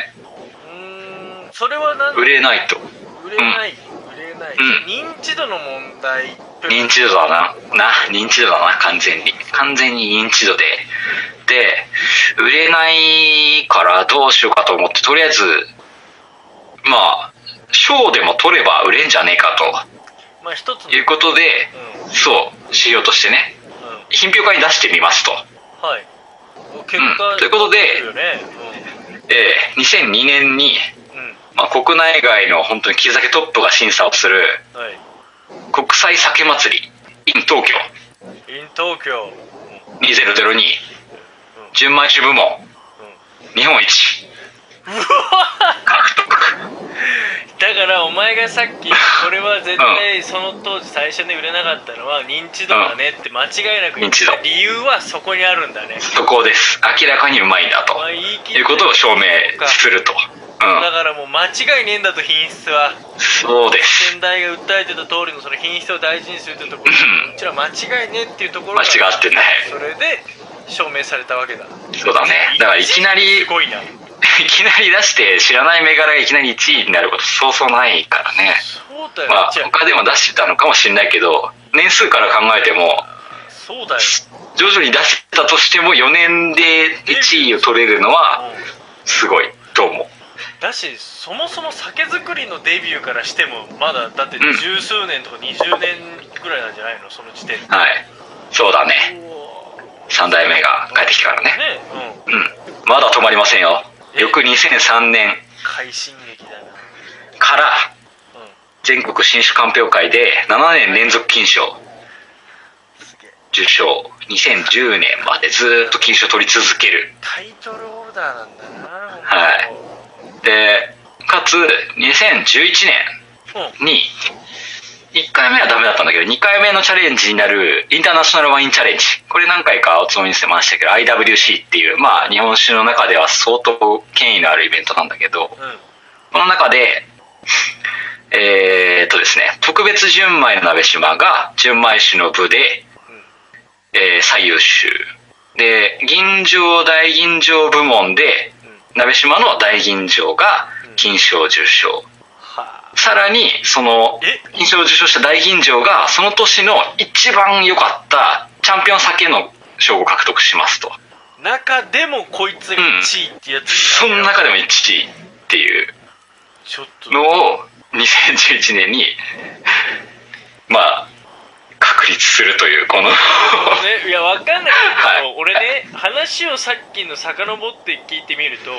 うんそれはなん売れないと。売れない、売れない、うん。認知度の問題。認知度だな。な認知度だな完全に。完全に認知度で。で売れないからどうしようかと思ってとりあえずまあ賞でも取れば売れんじゃねえかまあ一ついうことでうん。そう仕様としてね。うん。品評会に出してみますと。はい。結果、うん。ということでね。えー2002年に、まあ、国内外の本当に木酒トップが審査をするはい。国際酒祭り in 東京。in 東京。2002純米酒部門。日本一。獲得。だからお前がさっきこれは絶対その当時最初に売れなかったのは認知度だねって間違いなく言ってた認知度。理由はそこにあるんだね。そこです。明らかにうまいんだと。いうことを証明すると。うんだからもう間違いねえんだと品質は。そうです。先代が訴えてた通りのその品質を大事にするってところ。うん。うちら間違いねえっていうところ間が違ってないそれで証明されたわけだ。そうだね。だからいきなりすごいな。いきなり出して知らない銘柄がいきなり1位になることそうそうないからね。そうだよ、まあ他でも出してたのかもしれないけど年数から考えてもそうだよ。徐々に出してたとしても4年で1位を取れるのはうん。すごいと思うだしそもそも酒造りのデビューからしてもまだだってうん。十数年とか20年ぐらいなんじゃないの？その時点で。はい。そうだね。う3代目が帰ってきてからね。わねうん。うん。まだ止まりませんよ。翌2003年。快進撃だな。からうん。全国新酒鑑評会で7年連続金賞。受賞。2010年までずっと金賞取り続ける。タイトルホルダーなんだなはいでかつ2011うん。年に1回目はダメだったんだけど2回目のチャレンジになるインターナショナルワインチャレンジ。これ何回かおつもりにしてましたけど IWC っていうまあ日本酒の中では相当権威のあるイベントなんだけどうん。この中でえーっとですね特別純米の鍋島が純米酒の部で、えー最優秀。で銀醸大吟醸部門で鍋島の大吟醸が金賞受賞。はさらにそのえ？金賞を受賞した大吟醸がその年の一番良かったチャンピオン酒の賞を獲得しますと。あ中でもこいつが1位ってやつその中でも1位っていう。のを2011年に まあ確立するというこの。ね、いやわかんない。けど、はい俺ね話をさっきの遡って聞いてみると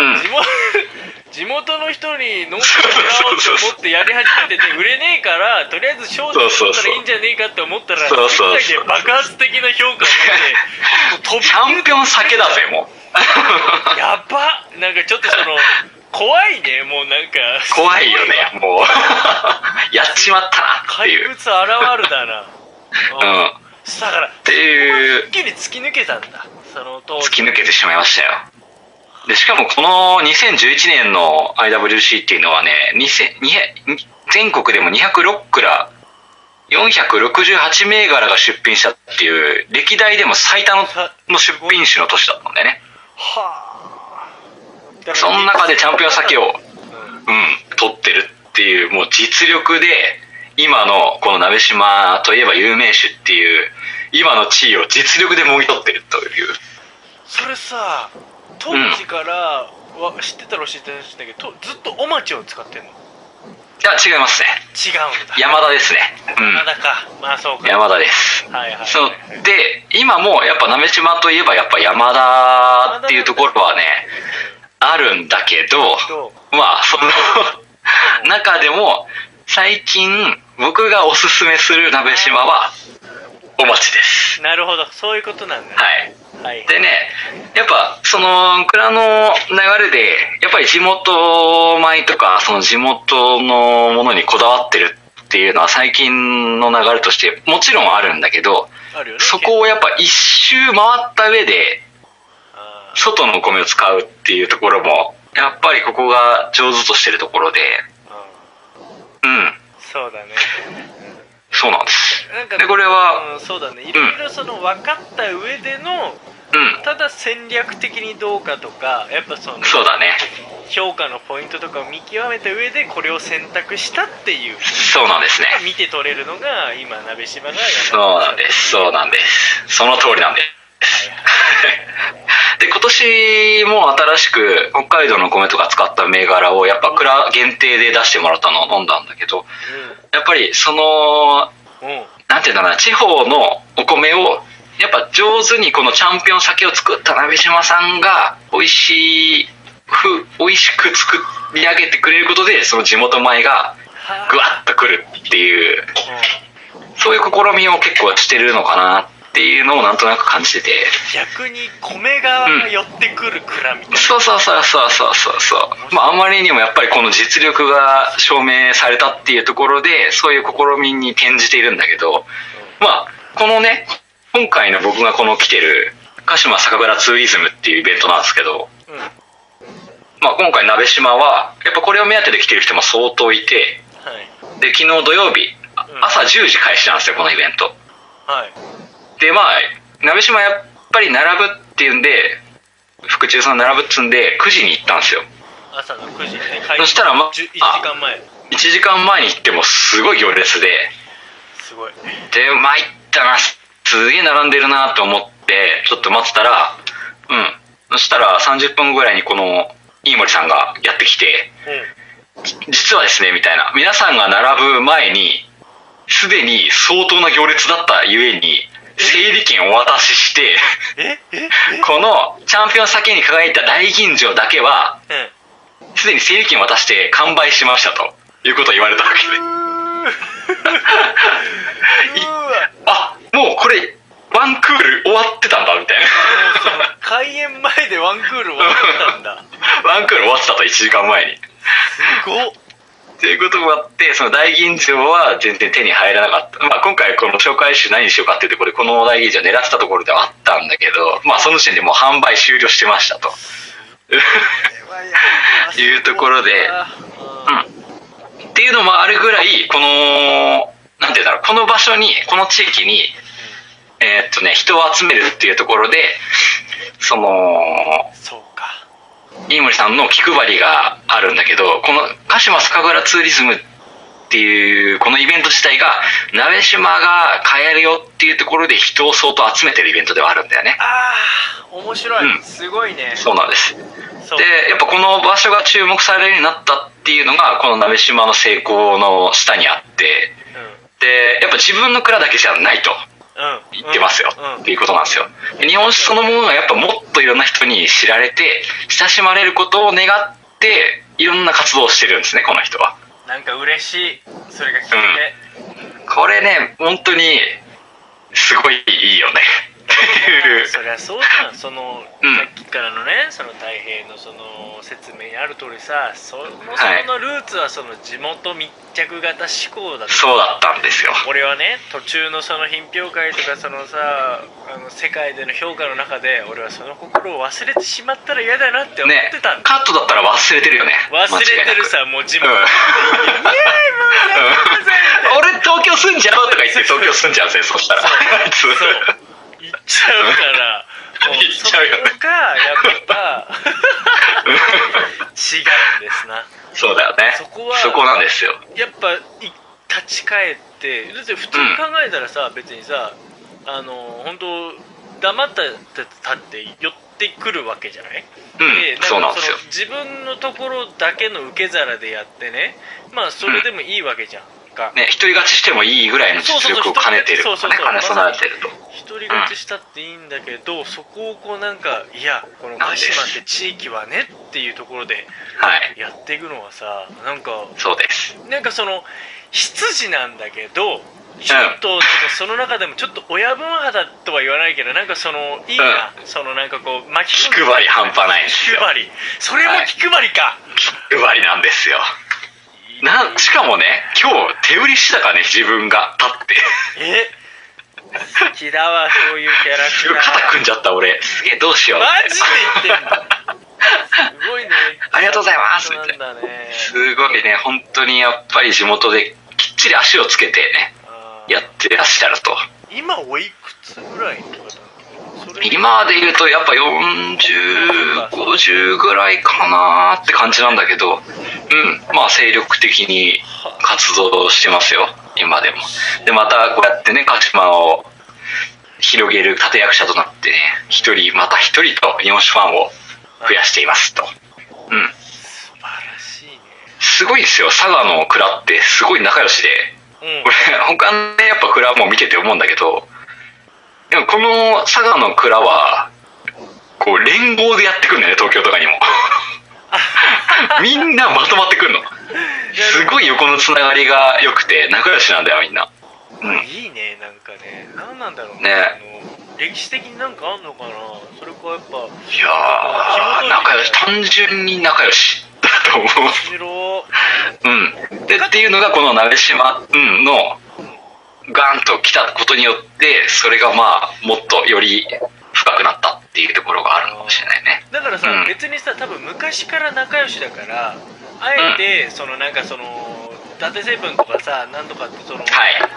うん。地元 地元の人に飲んでもらおうと思ってやり始めてて売れねえからとりあえず賞で取ったらいいんじゃねえかって思ったらそうそうそう。世界で爆発的な評価を得てもうチャンピオン酒だぜもう。やばなんかちょっとその 怖いねもうなんか。怖いよねもう。やっちまったなって怪いう。物現るだな。うん。っだからていう。一気に突き抜けたんだ。その当時。突き抜けてしまいましたよ。でしかもこの2011年の IWC っていうのはね2000 200全国でも206蔵468銘柄が出品したっていう歴代でも最多のの出品種の年だったんだよね。はあその中でチャンピオン酒をうん。うん取ってるっていうもう実力で今のこの鍋島といえば有名種っていう今の地位を実力でもぎ取ってるという。それさ当時からは知ってたら教えてほしいんだけどとずっとお町を使ってんの？いや違いますね。違うんだ。山田ですね。うん。山田か。まあそうか。山田です。はいはい。そう。で今もやっぱ鍋島といえばやっぱ山田っていうところはねあるんだけどどまあその中でも最近僕がおすすめする鍋島はお町です。うなるほど。そういうことなんだ。はい。はい。でねやっぱその蔵の流れでやっぱり地元米とかその地元のものにこだわってるっていうのは最近の流れとしてもちろんあるんだけどあるよね。そこをやっぱ一周回った上であ外のお米を使うっていうところもやっぱりここが上手としてるところでーうん。うん。そうだね。そうなんです。なんかでこれはうんそうだね。いろいろその分かった上でのうん。ただ戦略的にどうかとかやっぱそのそうだね。評価のポイントとかを見極めた上でこれを選択したっていうそうなんですね。見て取れるのが今鍋島がそうなんです。そうなんです。その通りなんで。すで今年も新しく北海道の米とか使った銘柄をやっぱ蔵限定で出してもらったのを飲んだんだけどやっぱりそのうん。うんなんていうんだろうな地方のお米をやっぱ上手にこのチャンピオン酒を作った鍋島さんが美味しいふ美味しく作り上げてくれることでその地元米がぐわっとくるっていう。そういう試みを結構してるのかなってっていうのをなんとなく感じてて。逆に米側が寄ってくる蔵みたいな、そうそうそうそうそうそう。そうまああまりにもやっぱりこの実力が証明されたっていうところでそういう試みに転じているんだけど。まあこのね今回の僕がこの来てる鹿島酒蔵ツーリズムっていうイベントなんですけど。うん。はいまあ今回鍋島はやっぱこれを目当てで来てる人も相当いて。で昨日土曜日朝10時開始なんですよこのイベント。はいでまあ鍋島やっぱり並ぶっていうんで福中さん並ぶっつうんで9時に行ったんですよ。朝の9時にね開そしたらま1時間前。1時間前に行ってもすごい行列で。すごい。で参ったなすげえ並んでるなと思ってちょっと待ってたらうん。そしたら30分ぐらいにこの飯森さんがやってきてうん。実はですねみたいな。皆さんが並ぶ前にすでに相当な行列だったゆえに整理券をお渡ししてこのチャンピオン酒に輝いた大吟醸だけはうんすでに整理券を渡して完売しましたということを言われたわけで。あもうこれワンクール終わってたんだみたい開演前でワンクール終わったんだ。な ワンクール終わってたと1時間前に。すごっということもあってその大吟醸は全然手に入らなかった、まあ、今回この紹介集何にしようかっていうところでこの大吟醸を狙ってたところではあったんだけどまあその時点でもう販売終了してましたと。いうところでうん。っていうのもあるぐらいこのなんていうんだろうこの場所にこの地域にえーっとね人を集めるっていうところでそのそう。か飯森さんの気配りがあるんだけどこの鹿島酒蔵ツーリズムっていうこのイベント自体が鍋島が買えるよっていうところで人を相当集めてるイベントではあるんだよね。ああ面白い、うん。すごいね。そうなんです。でやっぱこの場所が注目されるようになったっていうのがこの鍋島の成功の下にあって。でやっぱ自分の蔵だけじゃないとうん。うん言ってますよ、うん。っていうことなんですよ。で日本酒そのものがやっぱもっといろんな人に知られて親しまれることを願っていろんな活動をしてるんですねこの人は。なんか嬉しい。それが聞いて、これね本当にすごいいいよねそりゃそうじゃん。その、うん。さっきからのねその太平のその説明にある通りさそもそものルーツはその地元密着型思考だった。そうだったんですよ。俺はね途中のその品評会とかそのさあの世界での評価の中で俺はその心を忘れてしまったら嫌だなって思っねてたんだ、カットだったら忘れてるよね。忘れてるさもう地元。うん。もう 俺東京住んじゃうとか言って東京住んじゃうんですよそしたら。あいつそう行っちゃうからもう行っちゃうよね。そこがやっぱ違うんですな。そうだよね。そこはそこなんですよ。やっぱい立ち返ってだって普通に考えたらさ、別にさあの本当黙ったって寄ってくるわけじゃない、うんでそうなんですよ。かその自分のところだけの受け皿でやってね。まあそれでもいいわけじゃんか、ね一人勝ちしてもいいぐらいの実力を兼ねてるそうそうそう兼ね備えてると。一人勝ちしたっていいんだけど、そこをこうなんかいやこの鹿島って地域はねっていうところではい。やっていくのはさなんかそうです。なんかその羊なんだけどちょっとなんかその中でもちょっと親分肌とは言わないけどなんかそのいいな、そのなんかこう巻き気配り半端ないんですよ。気配り。それも気配りか、気配りなんですよなんしかもね今日手売りしたからね自分が立って。え好きだわそういうキャラクター。肩組んじゃった俺。すげえどうしよう。マジで言ってんだすごいね。ありがとうございますそうなんだね。すごいね本当にやっぱり地元できっちり足をつけてねやってらっしゃると。今おいくつぐらいの方今で言うとやっぱ4050ぐらいかなって感じなんだけどうんまあ精力的に活動してますよ今でも。でまたこうやってね鹿島を広げる立役者となってね一人また一人と日本酒ファンを増やしていますと。うん。素晴らしいね。すごいですよ。佐賀の蔵ってすごい仲良しで。うん。これ他のねやっぱ蔵も見てて思うんだけどでもこの佐賀の蔵はこう連合でやってくるんだよね東京とかにも。みんなまとまってくるの。すごい横のつながりが良くて仲良しなんだよみんな。うん。いいねなんかね。何なんだろうね。あの歴史的になんかあんのかな。それかやっぱいやー仲良し単純に仲良し。だと思う。面白。うん。でっていうのがこの鍋島、うん、のガンと来たことによってそれがまあもっとより深くなったっていうところがあるのかもしれないね。だからさ、うん。別にさ多分昔から仲良しだからあえて、そのなんかその伊達セブンとかさなんとかってその、はい。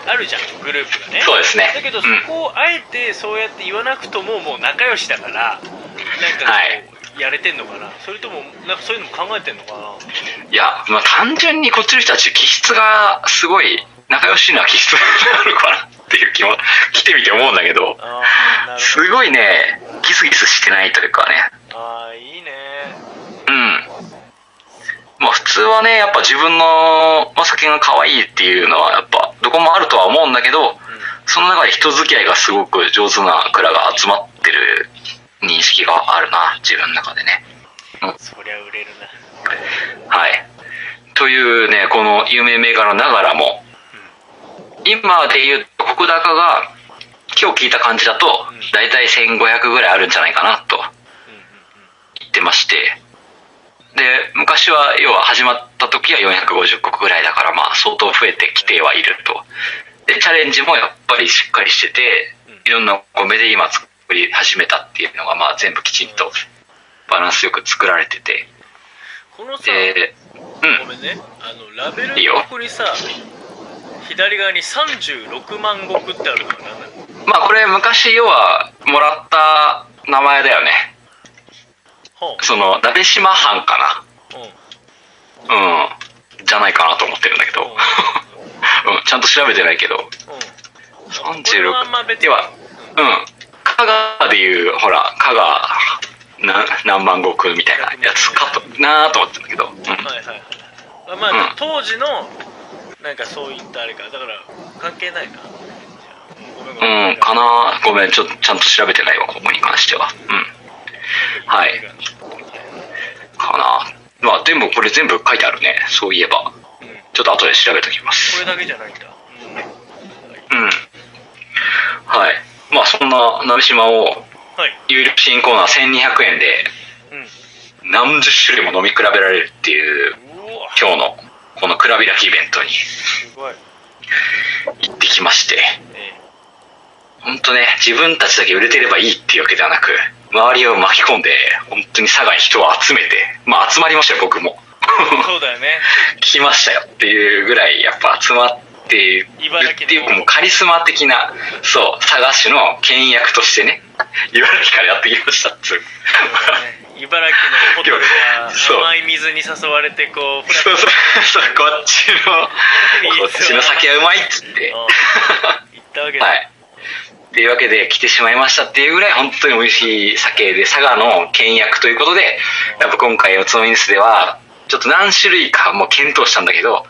あるじゃんグループがね。そうですね。だけどうん。そこをあえてそうやって言わなくとももう仲良しだからなんかこう、はい。やれてんのかな。それともなんかそういうのも考えてんのかな。いや、まあ、単純にこっちの人たち気質がすごい仲良しな気質なのかなっていう気も来てみて思うんだけどすごいねギスギスしてないというかね。どああいいね。うん。まあ普通はねやっぱ自分の、まあ、酒が可愛いっていうのはやっぱどこもあるとは思うんだけどその中で人付き合いがすごく上手な蔵が集まってる認識があるな自分の中でね。そりゃ売れるな。はい。というね、この有名銘柄ながらも、今で言うと、国高が、今日聞いた感じだと、だいたい1500ぐらいあるんじゃないかなと言ってまして、で、昔は、要は始まった時は450国ぐらいだから、まあ相当増えてきてはいると。で、チャレンジもやっぱりしっかりしてて、いろんな米で今作り始めたっていうのが、まあ全部きちんとバランスよく作られてて、このさ、で、うん。ご。めんねあのラベルのここにさ左側に36万石ってあるのは何なのまあこれ昔要はもらった名前だよね。ほうその、鍋島藩かうんな。うん。じゃないかなと思ってるんだけど。うん、ちゃんと調べてないけど。うんこれ36はあんま別にでは、うん。香川でいう、ほら、香川な何万石みたいなやつかと、なーと思ってたんだけど。うん。はいはいはいあまあ、うん当時のなんかそういったあれかだから関係ないなじゃあうんかなごめん、ちょっとちゃんと調べてないわ、ここに関しては。うん。はいかなまあ、でもこれ全部書いてあるね。そういえば。ちょっと後で調べときまこす。れだけじゃないんだ、うん。はい。まあ、そんな鍋島を、有料支援コーナー1200円でうん何十種類も飲み比べられるっていう今日のこの蔵開きイベントに。行ってきまして、え本当ね、自分たちだけ売れてればいいっていうわけではなく、周りを巻き込んで、本当に佐賀に人を集めて、まあ集まりましたよ、僕も。えそうだよね。来ましたよっていうぐらいやっぱ集まってるっていうかもうカリスマ的なそう佐賀市の倹約としてね茨城からやってきましたっつう。そうだね茨城のホテルが甘い水に誘われてこう そうそう。そうこっちのこっちの酒はうまいっつって。うん。行ったわけだ、はい。っていうわけで来てしまいましたっていうぐらい本当に美味しい酒で佐賀の倹約ということでやっぱ今回おつまみニュースではちょっと何種類かもう検討したんだけど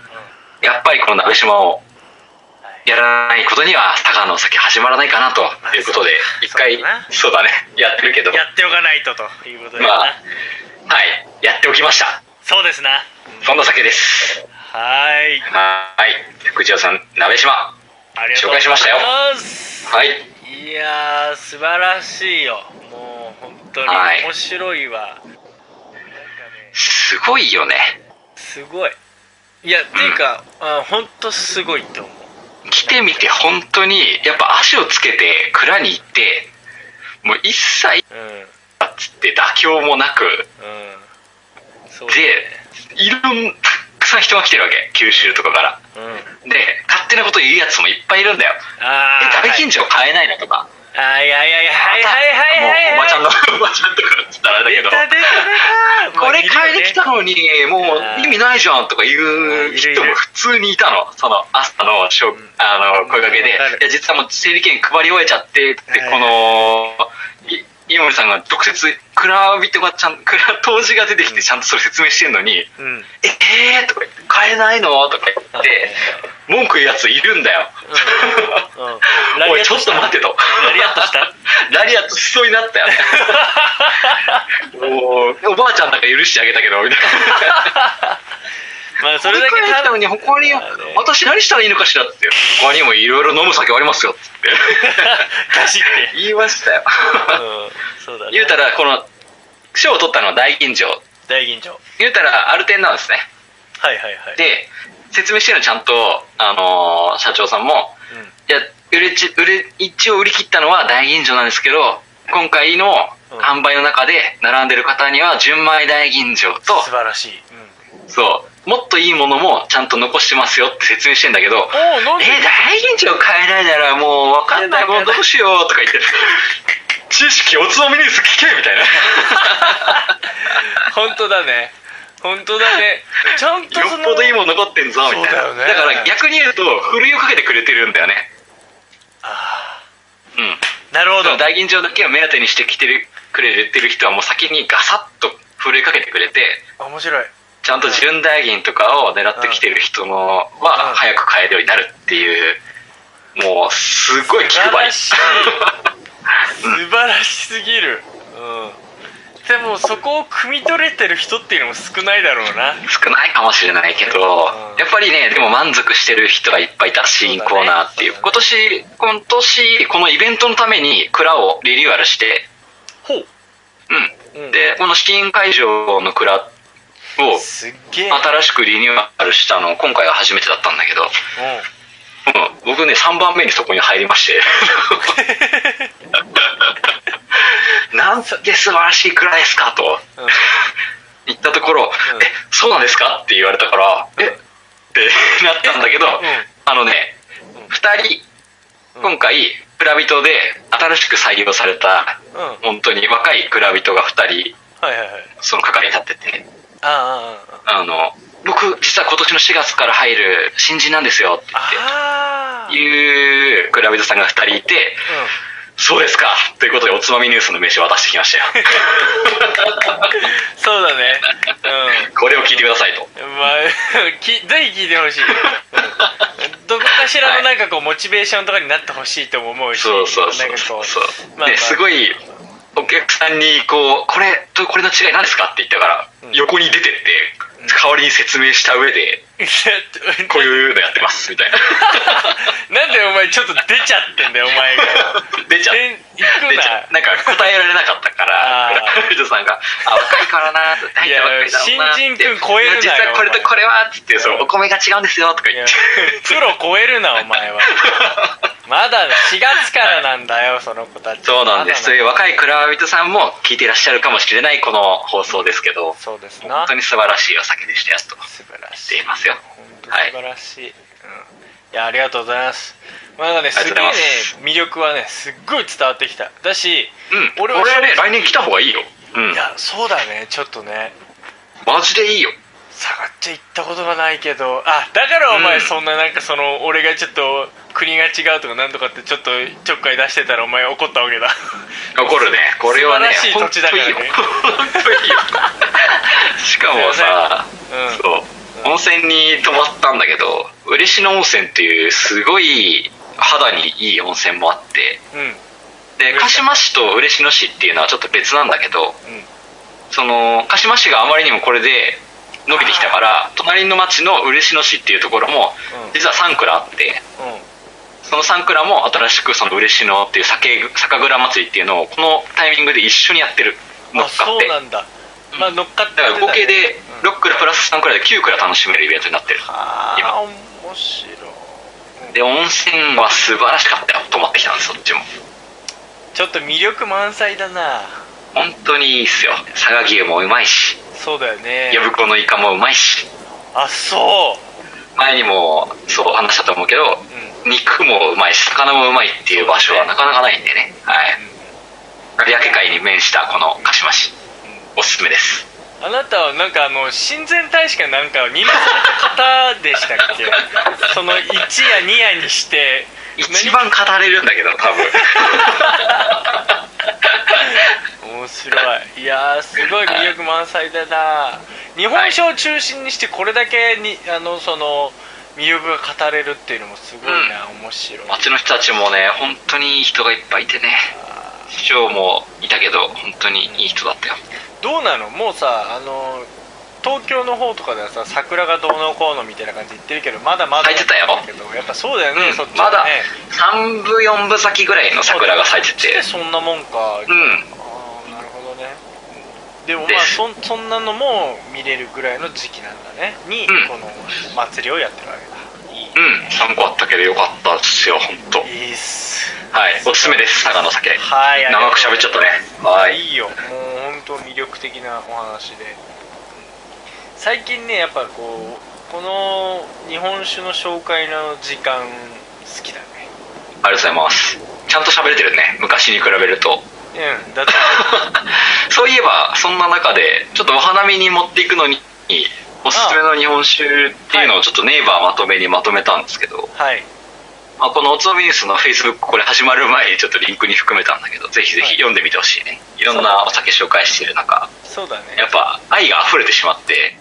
やっぱりこの鍋島をやらないことには佐賀のお酒始まらないかなということで一回そうだね。やってるけど。やっておかないとということで。な、まあはい。やっておきました。そうですな。そんな酒です。はーい。はい。福千代さん鍋島。紹介しましたよ。はい。いやー素晴らしいよ。もう本当にはい。面白いわ、なんかねすごいよね。すごい。いやっていうか、あ本当すごいと思う来てみて本当にやっぱ足をつけて蔵に行ってもう一切うん。っつって妥協もなくうん。ね。でいろんたくさん人が来てるわけ。九州とかから。うん。で勝手なこと言うやつもいっぱいいるんだよ。え大近所買えないのとかあいやいやいやはいはいはいはいもうおばちゃんのおばちゃんとかって言ったらあれだけどこれ買いに来たのにもう意味ないじゃんとか言う人も普通にいたのその朝のしょあの声かけでいや実はもう整理券配り終えちゃってってこの井森さんが直接蔵人がちゃん 蔵当時が出てきてちゃんとそれ説明してんのに「うん。ええー?」とか言って「買えないの?」とか言って文句言うやついるんだよ。うん。うん。おいちょっと待ってと。ラリアットした？ラリアットしそうになったよ。ねおばあちゃんなんか許してあげたけどみたいなまあそれだけたのに他に私何したらいいのかしらって他にもいろいろ飲む酒ありますよっつって。出しって言いましたよ。うんそうだね。言うたらこの賞を取ったのは大吟醸。大吟醸。言うたらアルテンなんですね。はいはいはい。で説明してるのちゃんと、あのー社長さんも。うん。いや売れち売れ一応売り切ったのは大吟醸なんですけど今回のうん。販売の中で並んでる方には純米大吟醸と。素晴らしい、うん、そうもっといいものもちゃんと残してますよって説明してんだけどえで大吟醸買えないならもう分かんないもんどうしようとか言って。知識おつまみニュース聞けみたいな。本当だね。本当だね。ちゃんとよそのっぽどいいもの残ってんぞみたいな。だよね。から逆に言うとふるいをかけてくれてるんだよね。あうん。ーなるほど。大吟醸だけを目当てにしてきてるくれてる人はもう先にガサッとふるいかけてくれて。面白いちゃんと純大吟とかを狙ってきてる人のうん。は早く買えるようになるっていうもうすごい気配り。素晴らしすぎる。うん。でもそこを汲み取れてる人っていうのも少ないだろうな。少ないかもしれないけど、うん。やっぱりねでも満足してる人はいっぱいいた新コーナーっていう。ね。今年今年このイベントのために蔵をリニューアルして。ほう。うん、うん。でこの試飲会場の蔵をすっげえ。新しくリニューアルしたの今回が初めてだったんだけど、うん、僕ね3番目にそこに入りまして。なんて素晴らしい蔵ですかと。うん。言ったところ、うん。えそうなんですかって言われたから、えってなったんだけど、うん。あのね、2人うん。今回蔵人で新しく採用されたうん。うん本当に若い蔵人が2人はいはいはい。その係に立っててああああの僕実は今年の4月から入る新人なんですよ。ってあ言っていう蔵人さんが2人いてそうですか。ということでおつまみニュースの名刺を渡してきましたよ。そうだね。これを聞いてくださいと。うんまあ きぜひ聞いてほしい、うん。どこかしらのなんかこうモチベーションとかになってほしいとも思うし。そうそうそうそう、まあまあ。で、すごいお客さんにこうこれとこれの違い何ですかって言ったから、うん。横に出てって代わりに説明した上でこういうのやってますみたいな。なんでお前ちょっと出ちゃってんだよお前が。出ちゃっえ行く出ちゃななんか答えられなかったからあー。ライトさんが「あ若いからな」って入ったばっかりだろうな」って。いや新人君超えるな実はこれとこれは」って言ってそのお米が違うんですよ」とか言って。プロ超えるなお前は まだ4月からなんだよ その子たち。そうなんです。そういう若い蔵人さんも聞いていらっしゃるかもしれないこの放送ですけど。そうですな。本当に素晴らしいお酒でしたよと。素晴らしい。いますよ。本当素晴らしい、うん、いやありがとうございます。まあなんかねすございます。魅力はねすっごい伝わってきた。だし、うん。俺はね来年来た方がいいよ。うん。いやそうだねちょっとね。マジでいいよ下がっちゃ行ったことがないけど。あだからお前うん。そんななんかその俺がちょっと国が違うとかなんとかってちょっとちょっかい出してたらお前怒ったわけだ。怒るね。これはね素晴らしい土地だからね。しかもさ、うん。そう。温泉に泊まったんだけど嬉野温泉っていうすごい肌にいい温泉もあって。うん。で鹿島市と嬉野市っていうのはちょっと別なんだけどうん。その鹿島市があまりにもこれで伸びてきたから隣の町の嬉野市っていうところもうん。実は3蔵あってうん。その3蔵も新しくその嬉野っていう酒酒蔵祭りっていうのをこのタイミングで一緒にやってる乗あっかって。そうなんだ。まあ乗っかってだから合計でうん。6蔵プラス3蔵で9蔵楽しめるイベントになってる。あ今。あ面白い。で温泉は素晴らしかったよ。泊まってきたんですそっちも。ちょっと魅力満載だな本当にいいっすよ。佐賀牛もうまいし。そうだよね。呼子のイカもうまいし。あそう。前にもそう話したと思うけど肉もうまいし魚もうまいっていう場所はなかなかないんでね。はい。有明海に面したこの鹿島市。おすすめです。あなたはなんかあの親善大使かなんかを任命された方でしたっけ？その1夜2夜にして。一番語れるんだけど多分 面白い。いやーすごい魅力満載だな。日本酒を中心にしてこれだけにあのその魅力が語れるっていうのもすごいな、面白い。町の人たちもね本当にいい人がいっぱいいてね。市長もいたけど本当にいい人だったよ。どうなの？もうさあの東京の方とかではさ桜がどうのこうのみたいな感じで言ってるけどまだまだ咲いてたよなんだけどやっぱそうだよね、うんそっちまだはね。3部4部咲きぐらいの桜が咲いてて。でそんなもんか、あうんでもまあそんそんなのも見れるぐらいの時期なんだね。に、うん。この祭りをやってるわけだ。いいうん。3個あったけどよかったですよ本当いいっす。はい。おすすめです。佐賀の酒。はい長く喋っちゃったね。はい。いいよ。もう本当魅力的なお話で。最近ねやっぱこうこの日本酒の紹介の時間好きだね。ありがとうございます。ちゃんと喋れてるね。昔に比べるとうん。だって。そういえばそんな中でちょっとお花見に持っていくのにおすすめの日本酒っていうのをちょっとネイバーまとめにまとめたんですけど、はい。まあ、このおつまみニュースのフェイスブックこれ始まる前にちょっとリンクに含めたんだけどぜひぜひ読んでみてほしいね。いろんなお酒紹介してる中。そうだね。やっぱ愛が溢れてしまって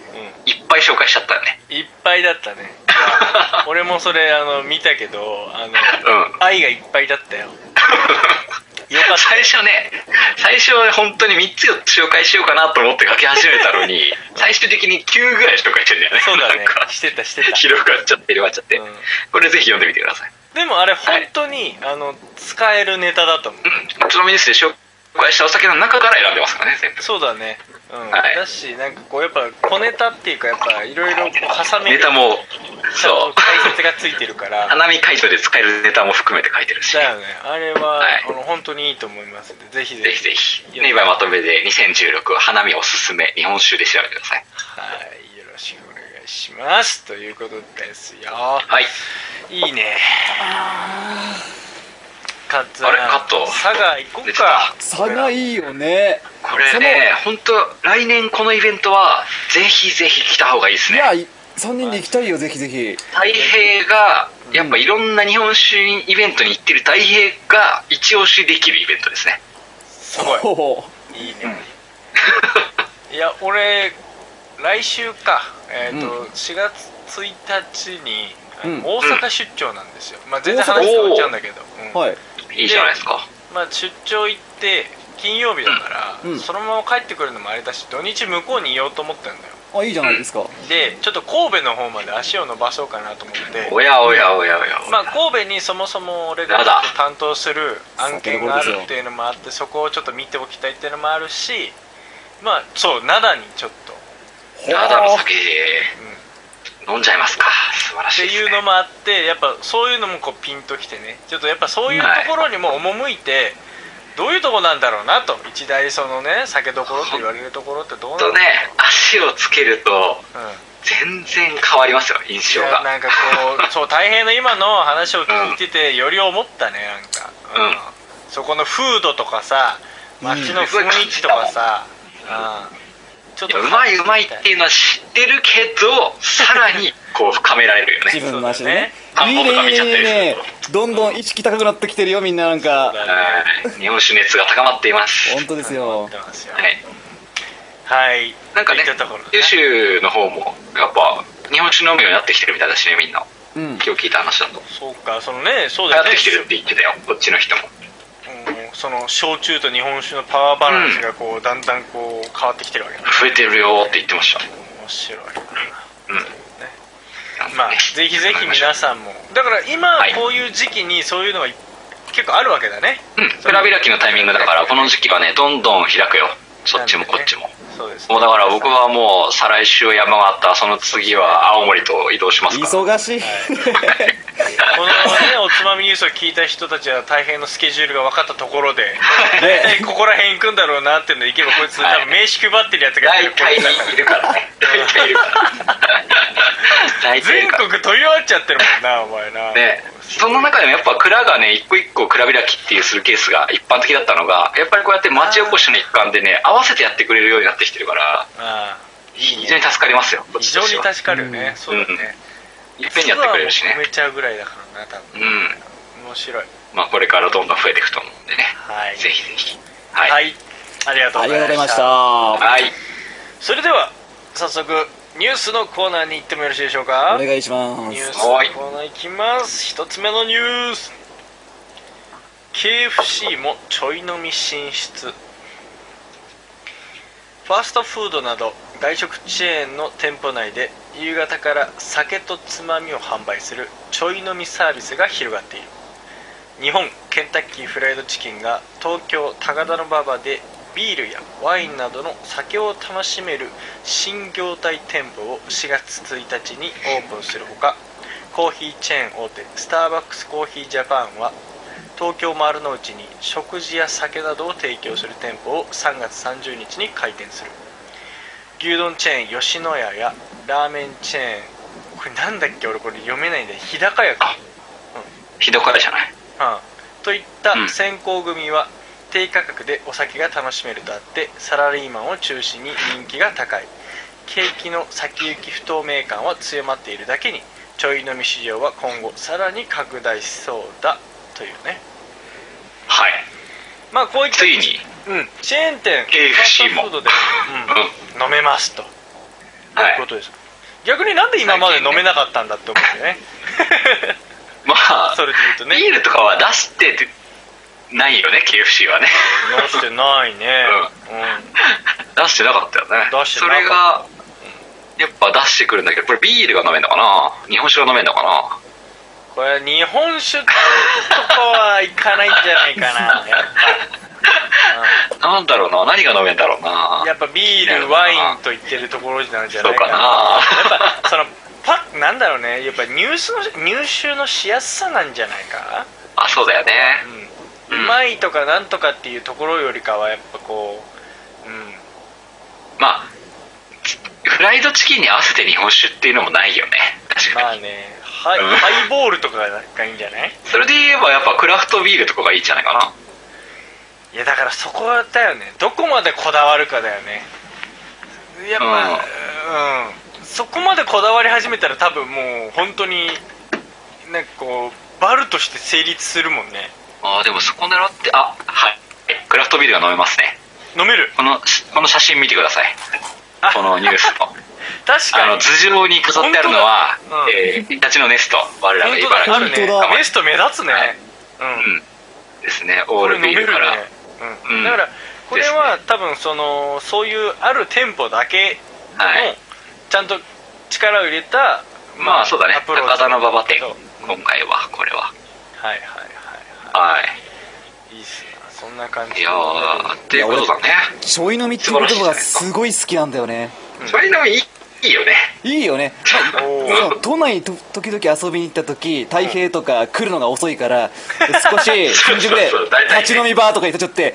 ういっぱい紹介しちゃったよね。んいっぱいだったね。俺もそれあの見たけどあの、うん。愛がいっぱいだったよよ かった。最初ね最初は本当に3つ4つ紹介しようかなと思って書き始めたのに 最終的に9ぐらい紹介してんだよね。そうだね。なんか。してたしてた。広がっちゃって広がっちゃって、うんこれぜひ読んでみてください。でもあれ本当に、あの使えるネタだと思う。おつまみニュースで紹介したお酒の中から選んでますからね全部。そうだね。うん、はい。だしなんかこうやっぱ小ネタっていうかやっぱいろいろこう挟めるネタもそう。と解説がついてるから。花見会場で使えるネタも含めて書いてるし。だよね。あれは、はい。あの本当にいいと思います。んでぜひ。ぜぜひ。ひぜひネイバーまとめで2016花見おすすめ日本酒で調べてください。はい。よろしくお願いします。ということですよ。はい。いいねカッツあれカット。佐賀行こうか。た。差がいいよね。これね本当来年このイベントはぜひぜひ来た方がいいですね。いやい3人で行きたいよぜひぜひ。太平がやっぱいろんな日本酒イベントに行ってる太平が一押しできるイベントですね。すごい。ほほ。いいね、いや俺来週か。えっ、と、うん。4月1日に、大阪出張なんですよ、まあ全然話変わっちゃうんだけど、うん。はいいいじゃないですか。まあ出張行って金曜日だから、うん。そのまま帰ってくるのもあれだし土日向こうにいようと思ってんだよ。あいいじゃないですか。でちょっと神戸の方まで足を伸ばそうかなと思って。おやおやおやおや。まあ神戸にそもそも俺が担当する案件があるっていうのもあってそこをちょっと見ておきたいっていうのもあるしまあそう灘にちょっと。灘の酒飲んじゃいますか。素晴らってしいです、ね、いうのもあってやっぱそういうのもこうピンときてね。ちょっとやっぱそういうところにも赴いて、どういうとこなんだろうなと。一大そのね酒どころと言われるところってどうなんだろう。とね足をつけるとうん。全然変わりますよ印象が。なんかこう そう大変な今の話を聞いててより思ったねなんか、うん。そこの風土とかさ街の雰囲気とかさ、うんちょっいやうまいうまいっていうのは知ってるけどさらに こう深められるよね。自分の足でね。どんどん意識高くなってきてるよみんななんか。ねはい日本酒熱が高まっています。本当ですよ。はい。はい。なんかね九州の方もやっぱ日本酒飲むようになってきてるみたいだしねみんな。うん。今日聞いた話だと。そうかそのねそう流だよね。行ってきてるって言ってたよこっちの人も。うんその焼酎と日本酒のパワーバランスがこう、だんだんこう変わってきてるわけだ。増えてるよって言ってました面白い。うんまあぜひぜひ皆さんもだから今はい。こうい。う時期にそうい。うのが結構あるわけだねうん蔵開きのタイミングだからこの時期はねどんどん開くよそっちもこっちもそうです。もうだから僕はもう再来週は山形その次は青森と移動しますから。忙しい。このねおつまみニュースを聞いた人たちは大変のスケジュールが分かったところでね。ここら辺行くんだろうなっていうので行けばこい。つ多分名刺配ってるやつが大体にいるからね。大体いるから。大体い全るから。国問い合わせちゃってるもんなお前な。ねその中でもやっぱ蔵がね一個一個蔵開きっていうするケースが一般的だったのがやっぱりこうやって町おこしの一環でね合わせてやってくれるようになってきてるからいい非常に助かりますよ。非常に助かるよね、そうだね、いっぺんにやってくれるしね。めちゃうぐらいだからな多分うん。面白い。まあこれからどんどん増えていくと思うんでね。はい。ぜひぜひ。は、はい。いありがとうあございました。はい。それでは早速ニュースのコーナーに行ってもよろしいでしょうか？お願いしまニューすスのコーナーいきます。一つ目のニュース。KFC もちょい飲み進出。ファーストフードなど外食チェーンの店舗内で夕方から酒とつまみを販売するちょい飲みサービスが広がっている。日本ケンタッキーフライドチキンが東京高田馬場でビールやワインなどの酒を楽しめる新業態店舗を4月1日にオープンするほかコーヒーチェーン大手スターバックスコーヒージャパンは東京丸の内に食事や酒などを提供する店舗を3月30日に開店する。牛丼チェーン吉野家やラーメンチェーンこれなんだっけ？俺これ読めないんだ日高屋か。ひどかれじゃない。うん、といった先行組は低価格でお酒が楽しめるとあってサラリーマンを中心に人気が高い。景気の先行き不透明感は強まっているだけにちょい飲み市場は今後さらに拡大しそうだというね。はい。まあこういったついに。うん、チェーン店 KFC もファーストフードで、うん、飲めますと。はい。いうことです。逆になんで今まで飲めなかったんだって思うよね。まあ それで言うとね。ビールとかは出しててないよね KFC はね。出してないね、出してなかったよね。出してなかった。それがやっぱ出してくるんだけどこれビールが飲めんのかな？日本酒が飲めんのかな？これ日本酒とかはいかないんじゃないかなやっ なんだろうな何が飲めんだろうな。ぱやっぱビールワインと言ってるところなんじゃないかな。そうかな。やっぱそのパなんだろうね。やっぱ入手の入手のしやすさなんじゃないか？あそうだよね。うん、うまいとかなんとかっていうところよりかはやっぱこううん。まあフライドチキンに合わせて日本酒っていうのもないよね。確かに、まあね。ハイうん。ハイボールとかがいいんじゃない？それで言えばやっぱクラフトビールとかがいいんじゃないかな。いやだからそこだよね。どこまでこだわるかだよね。やっぱうん、そこまでこだわり始めたら多分もう本当になんかこうバルとして成立するもんねああでもそこ狙ってあはい。クラフトビールが飲めますね。飲める。このこの写真見てください。あ。このニュースの 確かに。あの頭上に飾ってあるのはうんえーイタチのネスト。我らが茨城。あるね本当だ。メスト目立つね、はい。うん。うん。ですね。オールビールから、うん。うん。だからこれは多分そのそういうある店舗だけの、はい。ちゃんと力を入れたまあそうだね。アプローチ高田馬場店。うん今回はこれは。はいはいはい。いいいいっすなそんな感じいやーっていうことだね。ちょい飲みっていう言葉がすごい好きなんだよね。それでもいいいいよね。いいよね都内と時々遊びに行った時太平とか来るのが遅いから少し 新宿で立ち飲みバーとか行っちゃって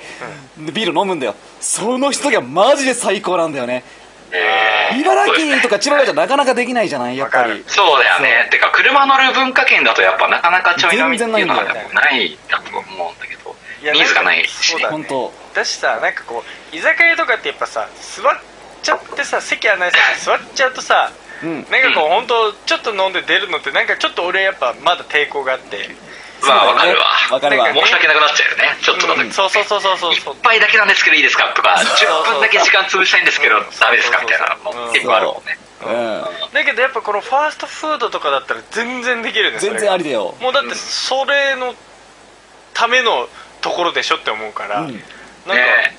ビール飲むんだよ。その人がマジで最高なんだよねえー茨城とか千葉じゃなかなかできないじゃない？やっぱり。そうだよね。てか車乗る文化圏だとやっぱなかなかちょい飲みっていうのはないだと思うんだけど。いやニーズがないしねそうだね。本当。だしさなんかこう居酒屋とかってやっぱさ座っちゃってさ席はないさ座っちゃうとさうん。なんかこう本当ちょっと飲んで出るのってなんかちょっと俺やっぱまだ抵抗があってまあわかるわ。わかるわ。申し訳なくなっちゃうよね。ちょっとだけうんそうそうそうそうそう。一杯だけなんですけどいいですかとかそうそう10分だけ時間潰したいんですけどうん。ダメですかみたいなのうん。も結構あるもんね。う。ん。だけどやっぱこのファーストフードとかだったら全然できるねそれが。全然ありだよ。もうだってそれのためのところでしょって思うから、うん。なんか、ね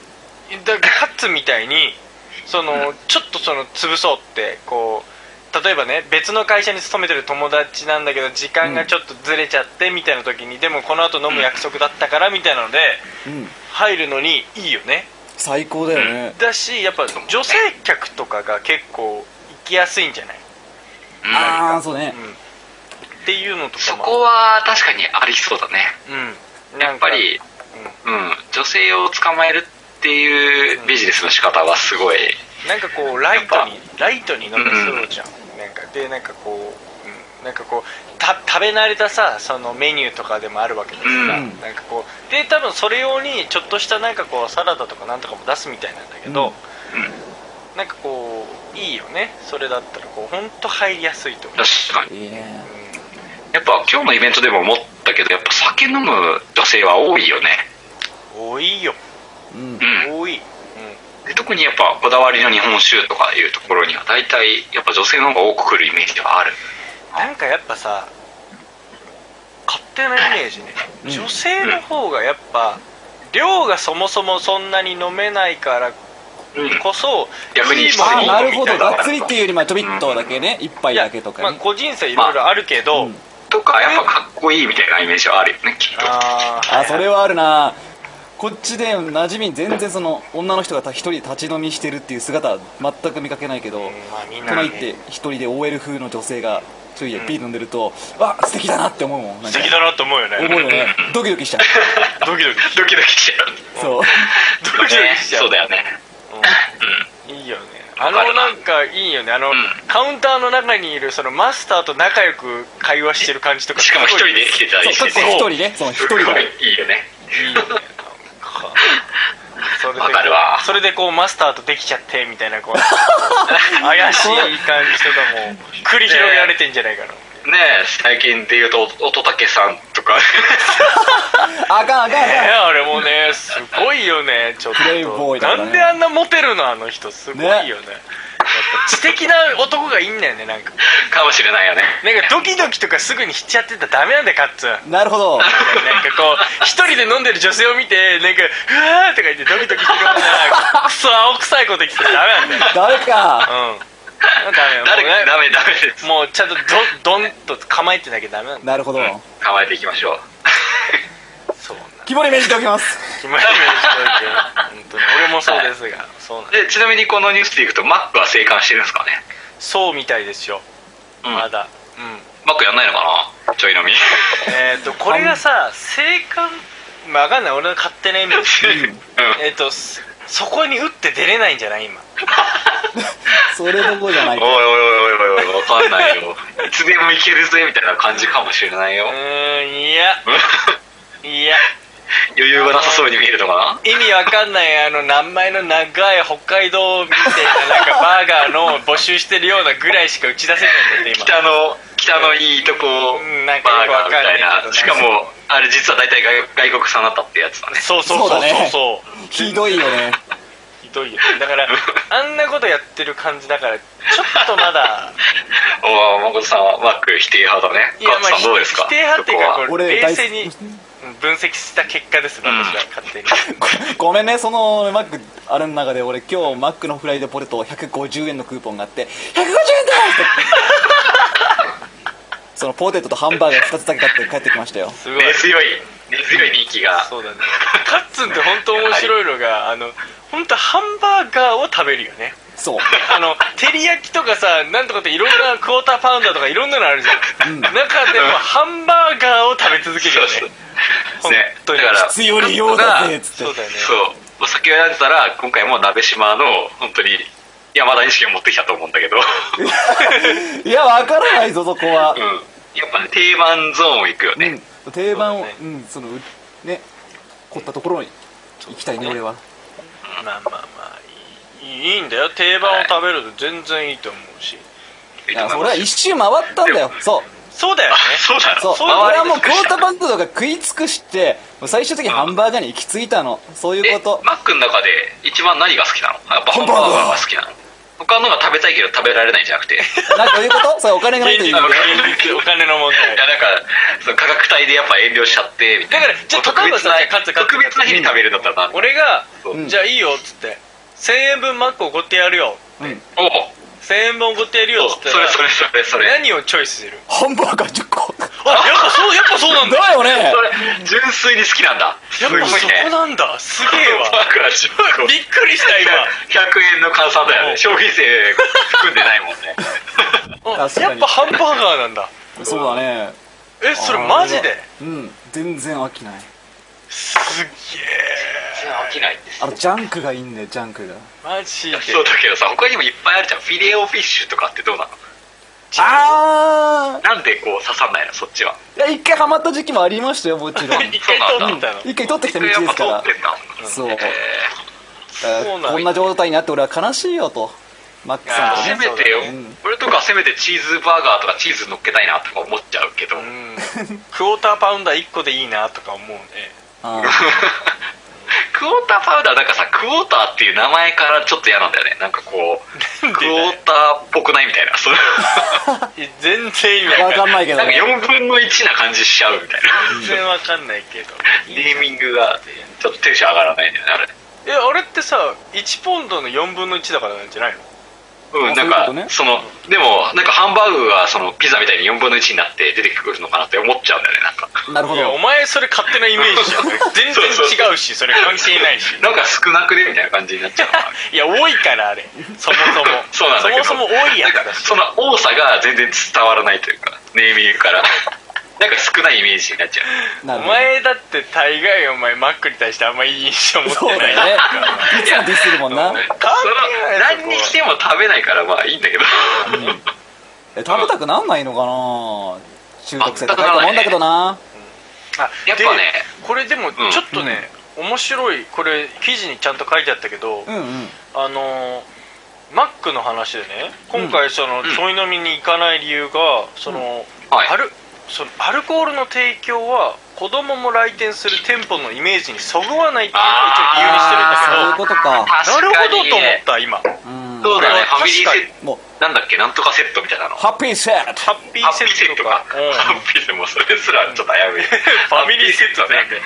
だからカッツみたいにそのちょっとその潰そうってこう例えばね別の会社に勤めてる友達なんだけど時間がちょっとずれちゃってみたいな時に、でもこの後飲む約束だったからみたいなのでうん。入るのにいいよね。最高だよね。だしやっぱ女性客とかが結構行きやすいんじゃない、うんああそうね。うん、っていうのとかも。そこは確かにありそうだね。うん。やっぱりうん。女性を捕まえるっていうビジネスの仕方はすごいなんかこうライトにやライトに飲めそうじゃん、なんかでなんかこう、うん、なんかこうた食べ慣れたさそのメニューとかでもあるわけですから、うん。なんかこうで多分それ用にちょっとしたなんかこうサラダとかなんとかも出すみたいなんだけど、なんかこういいよね。それだったらこう本当入りやすいと思う、確かに。いいね。やっぱ今日のイベントでも思ったけどやっぱ酒飲む女性は多いよね。うん、多いよ。うん。うん。多特にやっぱこだわりの日本酒とかいうところには大体やっぱ女性の方が多く来るイメージはある。うん、なんかやっぱさ勝手なイメージね、うん。女性の方がやっぱ量がそもそもそんなに飲めないからこそ、逆にいいものああなるほど。がっつりっていうよりまょびっとだけね。一杯だけとかまあね個人差いろいろあるけど、うん。とかやっぱかっこいいみたいなイメージはあるよねきっと。あー。あそれはあるなこっちで馴染み全然その女の人が一人で立ち飲みしてるっていう姿は全く見かけないけどうんまあみんなね。この行って一人で OL 風の女性が一人でビール飲んでるとわ素敵だなって思うもん素敵だなと思うよね。思うよね。ドキドキしちゃう。ドキドキドキドキしちゃう。そう。ドキドキしちゃう。そうだよね。いいよね。あのなんかいいよね。あの、ん。カウンターの中にいるそのマスターと仲良く会話してる感じとか。しかも一人で来てたりしてて。そう一人ね。その一人が。いいいよね。いいよね かそれでこうわかるわ。それでこうマスターとできちゃってみたいなこう 怪しい感じとかも。繰り広げられてんじゃないかなねえ最近で言うと乙武さんとか。あかんあかんあねかん。あれもねすごいよねちょっと。プレイボーイだからね。なんであんなモテるのあの人。すごいよね。やっぱ知的な男がいいんだよねなんか。かもしれないよね。なんかドキドキとかすぐにしちゃってたらダメなんだよカッツン。なるほど。なんかこう一人で飲んでる女性を見てなんか「うわー」とか言ってドキドキするようなクソ青臭いこと言ってたらダメなんだよ。ダメか。うん。ダメよ。誰もうねダメダメです。もうちゃんとドドンと構えてなきゃダメなんだなるほど。構えていきましょう肝に銘じておきます。決まり目にしといて本当に。俺もそうですがそうなんだでちなみにこのニュースでいくとマックは生還してるんですかね？そうみたいですよ。うん。まだ。うん。マックやんないのかな？ちょい飲み。えっとこれがさ 生還まあ分かんない。俺の勝手なイメージ。うん。えっとそそこに打って出れないんじゃない？今。それどころじゃないおいおいおいおいおいわかんないよ。いつでもいけるぜみたいな感じかもしれないよ。うーんいや。いや余裕がなさそうに見えるのか意味わかんないあの名前の長い北海道みたいななんかバーガーの募集してるようなぐらいしか打ち出せないんだってな今。北の北のいいとこうん。なんかバーよくわかんないガーみたいけどな。しかもあれ実は大体外外国産だったってやつだね。そうそうそうそうそう。だねひどいよね。ひどいよだからあんなことやってる感じだからちょっとまだ。おお誠さんはマック否定派だね。いやまあカッツさんどうですか？否定派っていうかこれ俺冷静に分析した結果です私は勝手に。ごめんねそのマックあれの中で俺今日マックのフライドポテト150円のクーポンがあって150円だって！そのポテトとハンバーガー2つだけ買って帰ってきましたよ。すごい。根強い根強い人気が。そうだね。カッツンって本当面白いのがあの本当ハンバーガーを食べるよねそう。あの照り焼きとかさなんとかっていろんなクォーターパウンダーとかいろんなのあるじゃん、うん。中でもハンバーガーを食べ続けるよね。そう本当に。ねだから必要に用だぜっつってそうだよね。そうお酒を選んでたら今回も鍋島の本当に山田錦を持ってきたと思うんだけど。いやわからないぞそこは。うん。やっぱね定番ゾーン行くよね、うん。定番をそうだね。うんそのうね凝ったところに行きたいね俺は。まあまあまあいいいいんだよ。定番を食べると全然いいと思うし、いやそれは一周回ったんだよ。そう。そうだよね。そうだそう。そう。俺はもうクォーターバパンとか食い尽くして最終的にハンバーガーに行き着いたの。そういうこと。マックの中で一番何が好きなの？やっぱハンバーガーが好きなの？他のが食べたいけど食べられないんじゃなくて。い なんかどういうこと？それお金がないという意味で現実お金の問題。やなんかその価格帯でやっぱ遠慮しちゃってみたいな。だからじゃあ特別な特別な日に食べるんだったらな俺が、う。んじゃあいいよっつって1000円分マックおごってやるよ。うん。おお1000円分おごってやるよっつったらそれそれそれそれ。何をチョイスする？ハンバーガー10個。あやっぱそうやっぱそうなんだ。だよね。それ純粋に好きなんだ。やっぱそこなんだ。すげえわ。ハンバーガー10個。びっくりした今。100円の換算だようん。ね消費税含んでないもんね。あ 確かに。やっぱハンバーガーなんだ。そうだね。えそれマジで？うん。全然飽きないすっげ全然飽きないですあのジャンクがいいんだよジャンクが。えマジで。そうだけどさ他にもいっぱいあるじゃん。フィレオフィッシュとかってどうなの？あなんでこう刺さんないのそっちは？あいや一回ハマった時期もありましたよもちろん。一回取ったの一回取ってきた道でやっぱすから通ってんだ。そう。こんな状態になって俺は悲しいよと。マックさんとーせねめてよ、うん。俺とかせめてチーズバーガーとかチーズ乗っけたいなとか思っちゃうけど、うん。クォーターパウンダー1個でいいなとか思うね。あ クォーターパウダーなんかさクォーターっていう名前からちょっと嫌なんだよね。なんかこうクォーターっぽくないみたいな。そ全然意味あわわかんないけど。なんかね4分の1な感じしちゃうみたいな。全然わかんないけど。ネーミングがちょっとテンション上がらないんだよねあれ。えあれってさ1ポンドの4分の1だからなんじゃないの？うん、あなんかねそのでもなんかハンバーグがそのピザみたいに4分の1になって出てくるのかなって思っちゃうんだよねなんか。なるほいやおど前それ勝手なイメージじゃん。全然違うしそれ関係ないし。なんか少なくねみたいな感じになっちゃういや多いからあれ。そもそも。そうなんだけど。そもそも多いやつなんその多さが全然伝わらないというかネーミングからなんか少ないイメージになっちゃう。おなるほど。前だって大概お前マックに対してあんまいい印象持ってない。そうだよね。いつもディスるもんな。その何に来ても食べないからまあいいんだけど。え食べたくなんないのかな？中毒性高いと思うんだけどな。あやっぱね。でこれでもちん。ょっとね、面白いこれ記事にちゃんと書いてあったけど、うんうん。あのーマックの話でね今回その、ちょい飲みに行かない理由がその、はい。アルそのアルコールの提供は子供も来店する店舗のイメージにそぐわないっていうのを一応理由にしてるんだけど。そういうことか。なるほどと思った今。うん。そうだねファミリーセット。なんだっけなんとかセットみたいなの。ハッピーセット。ハッピーハッピーセットとか。セットかハッピーセットもそれすらちょっと危うい。ファミリーセットね。ね。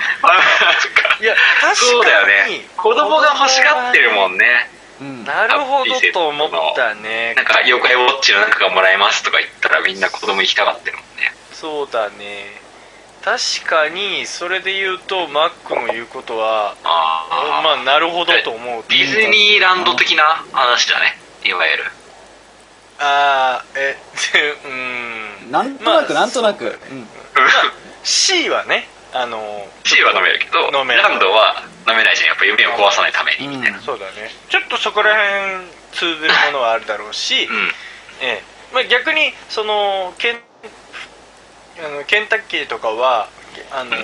いや確かに。そうだよね。子供が欲しがってるもんね。うん。なるほどと思ったね。なんか妖怪ウォッチの中がもらえますとか言ったらみんな子供行きたがってるもんねそうだね。確かにそれで言うとマックの言うことはああまあなるほどと思う。ディズニーランド的な話だね。いわゆる。ああえ うーん。なんとなくまあなんとなく。そううん。C はねあの C は飲めるけど飲めるランドは飲めないじゃん。やっぱ夢を壊さないためにみたいな。そうだね。ちょっとそこら辺通ずるものはあるだろうし、うん。ええ。まあ、逆にそのケンあのケンタッキーとかはあの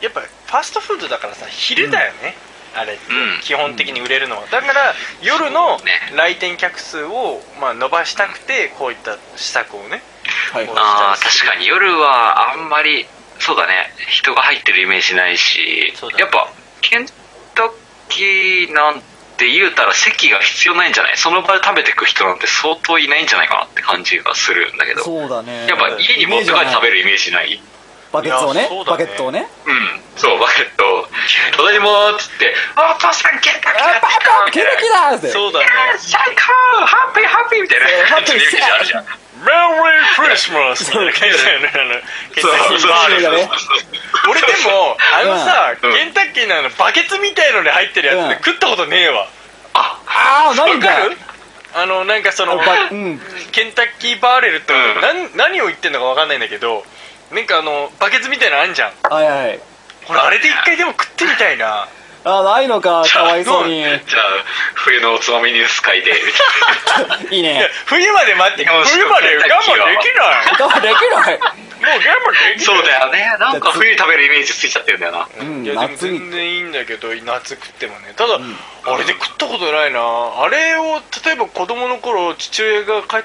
やっぱファストフードだからさ昼だよね、あれってうん。基本的に売れるのは。だから夜のね。来店客数をまあ伸ばしたくてこういった施策をねはい。ああ確かに。夜はあんまりそうだね。人が入ってるイメージないし、ね。やっぱケンタッキーなんて言うたら席が必要ないんじゃない？その場で食べてく人なんて相当いないんじゃないかなって感じがするんだけど。そうだね。やっぱ家に持って帰って食べるイメージない？バケツをね？ね。バケットをね？うん。そうバケットただいまーっつって「お父さんケンタッキーやって。きた!」みたいなケンタッキーだーって。そうだね最高ハッピーハッピーみたいなハッピーイメージあるじゃんークリスマスみたいな。感じだよねあのケンタッキーバーレル俺でもあのさ、うん。ケンタッキーのあのバケツみたいのに入ってるやつうん。で食ったことねえわ。あああなんかるあのなんかそのケンタッキーバーレルって、うん。何を言ってんのかわかんないんだけどなんかあのバケツみたいなのあんじゃん。はいはい。俺あれで一回でも食ってみたいなあないのか かわいそうに。じゃあ冬のおつまみニュース会で いいいやね冬まで待って冬まで我慢できない。我慢できない。もう我慢できない。そうだよね。なんか冬に食べるイメージついちゃってるんだよな。うんいやでも全然いいんだけど夏食ってもね。ただ、あれで食ったことないな。あれを例えば子供の頃父親が帰っ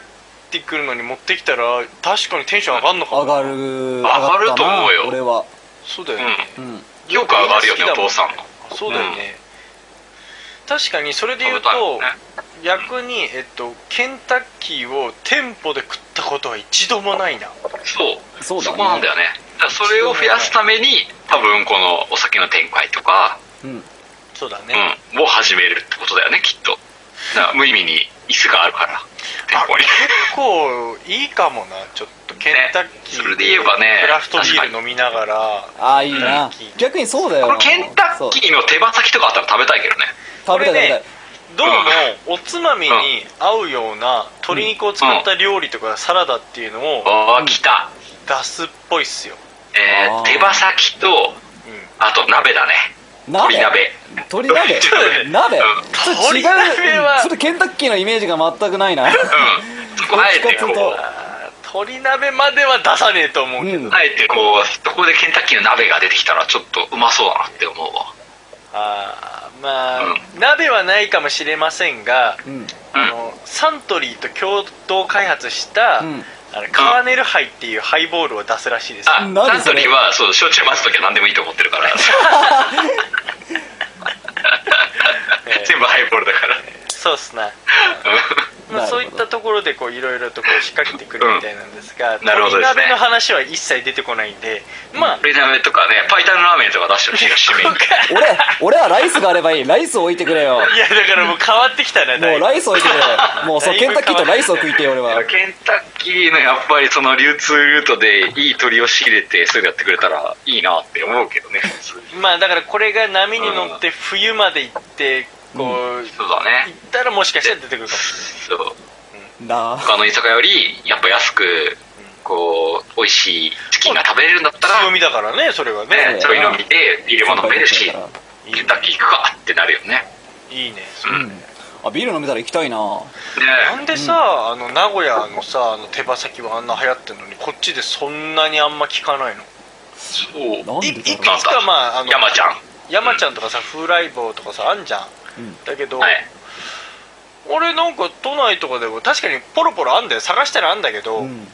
てくるのに持ってきたら確かにテンション上がるのかな。上がる上がると思うよ。俺は。そうだよね、うん。よく上がるよねお父さんのそうだよね、確かにそれで言うと、ね。逆に、えっと、ケンタッキーを店舗で食ったことは一度もないな。そう。そうだね。こなんだよね。それを増やすために多分このお酒の展開とか、うん。そうだね、うん、を始めるってことだよねきっと。無意味に椅子があるから店舗に。結構いいかもなちょっとケンタッキーねそれで言えばねクラフトビール飲みながらああいいな。逆にそうだよ。このケンタッキーの手羽先とかあったら食べたいけどね。食べたい食べたい。どうもおつまみに合うような鶏肉を使った料理とかサラダっていうのをおお来た。出すっぽいっすよ、えー、手羽先とうん。あと鍋だね。鶏鍋。鶏鍋？ちょっとね鍋？うん。それ違う。鶏鍋はそれケンタッキーのイメージが全くないな。うん。そこあえてことう鶏鍋までは出さねえと思うけど、うん。あえてこうそこでケンタッキーの鍋が出てきたらちょっとうまそうだなって思うわ。あーまあ、う鍋はないかもしれませんが、うん。あのサントリーと共同開発した、うん。あのカーネルハイっていうハイボールを出すらしいです。あ何それ？サントリーはそう焼酎待つ時は何でもいいと思ってるから。えー。全部ハイボールだから。そうっすなまあ、そういったところでこういろいろとこう仕掛けてくるみたいなんですが、うん。なるほどですね。の話は一切出てこないんでまあ鶏鍋とかねパイタンラーメンとか出してほしいよ締めに俺俺はライスがあればいい。ライスを置いてくれよ。いやだからもう変わってきたなだいうライス置いてくれ。もうそうケンタッキーとライスを食いてえ俺は。ケンタッキーのやっぱりその流通ルートでいい鶏を仕入れてすぐやってくれたらいいなって思うけどねまあだからこれが波に乗って冬まで行ってこう、そうだね行ったらもしかしたら出てくるかもしそう。なあ。他の居酒屋よりやっぱ安くこう美味しいチキンが食べれるんだったれないら強みだからねそれはね。ねそういうの見てビールも飲めるしケンタッキー行くかってなるよね。いいね。うん。あビール飲めたら行きたいな。なんでさ、あの名古屋のさあの手羽先はあんな流行ってるのにこっちでそんなにあんま聞かないの？そう。なんいいくつかまああの山ちゃん。山ちゃんとかさ風来坊とかさあんじゃん、うんだけど、はい。俺なんか都内とかでも確かにポロポロあんだよ。探したらあんだけど、うん。うん。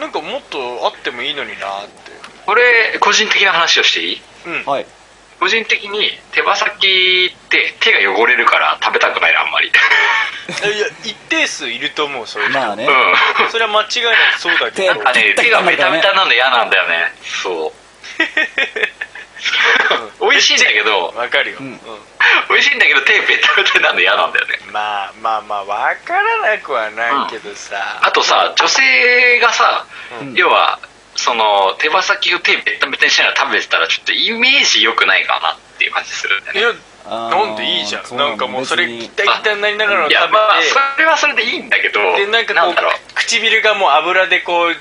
なんかもっとあってもいいのになって。これ個人的な話をしていい？うん。はい。個人的に手羽先って手が汚れるから食べたくないなあんまり。いや一定数いると思うそういう人、まあね。うん。それは間違いなくそうだけど。手なんかね手がベタベタなの嫌なんだよね。そう 美味しいんだけど。わかるよ、うん。うん。美味しいんだけど手ベタベタなの嫌なんだよね。まあまあまあわからなくはないけどさ、あとさ女性がさ、うん。要はその手羽先を手ベタベタにしながら食べてたらちょっとイメージ良くないかなっていう感じするんだいよね。やあーなんでいいじゃん。なんかもうそれ別に一体一体になりながら食べて。いやまあそれはそれでいいんだけどでなんかこうだろう唇がもう油でこう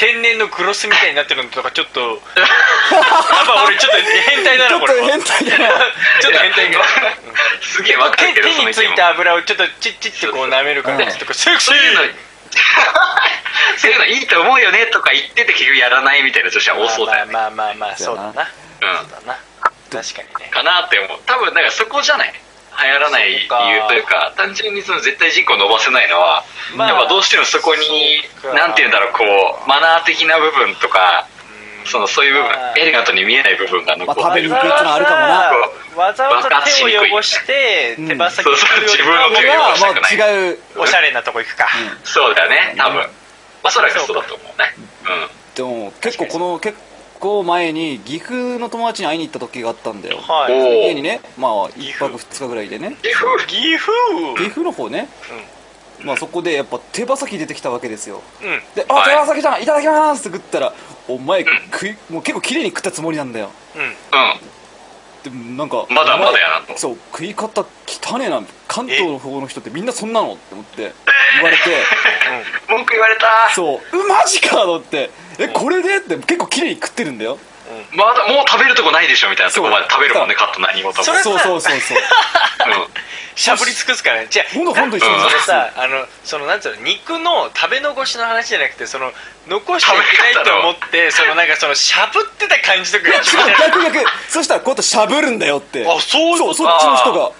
天然のグロスみたいになってるのとかちょっと やっぱ俺ちょっと変態だちょっとなこれは。変態だな。ちょっと変態が すげえわかるけど手手についた油をちょっとチッチッってこう舐める感じとかセクシー。そういうのそういうのいいと思うよねとか言ってて結局やらないみたいな女子は多そうだよね、まあまあまあまあそうだな。うん。そうだな。確かにね。かなって思う。多分だからそこじゃない？流行らない理由というか単純にその絶対人口を伸ばせないのは、まあやっぱどうしてもそこにそうか。なんて言うんだろうこうマナー的な部分とかそのそういう部分まあ。エレガントに見えない部分が残ってまあ食べにくいってのはあるかもな。わざわざ手を汚してうん。手羽先そうそう自分の手を汚したくないあ違うおしゃれなとこ行くか。そうだよね多分。おそらくそうだと思うね。うんでも結構この結構前に岐阜の友達に会いに行った時があったんだよ。はい。家にねまあ1泊2日ぐらいでね。岐阜岐阜？岐阜の方ね。まあそこでやっぱ手羽先出てきたわけですよ。うん。で「あはい。手羽先じゃんいただきます」って食ったらお前食いもう結構綺麗に食ったつもりなんだよ。うん。うんでもなんかまだまだやなと。そう食い方汚ねえな。関東の方の人ってみんなそんなの？って思って言われて。文句言われた。そううマジか！と思ってえこれで？って結構綺麗に食ってるんだよ。まだもう食べるとこないでしょみたいなとこまで食べるもんねそカット何事もそれそうそうそうそう。しゃぶり尽くすからね。じゃあほんとほんと一緒にそれさあのそのなんつうの肉の食べ残しの話じゃなくてその残しちゃいけないと思ってそのなんかそのしゃぶってた感じとかが逆逆そしたらこうやってしゃぶるんだよって。あそうそうそっちの人が。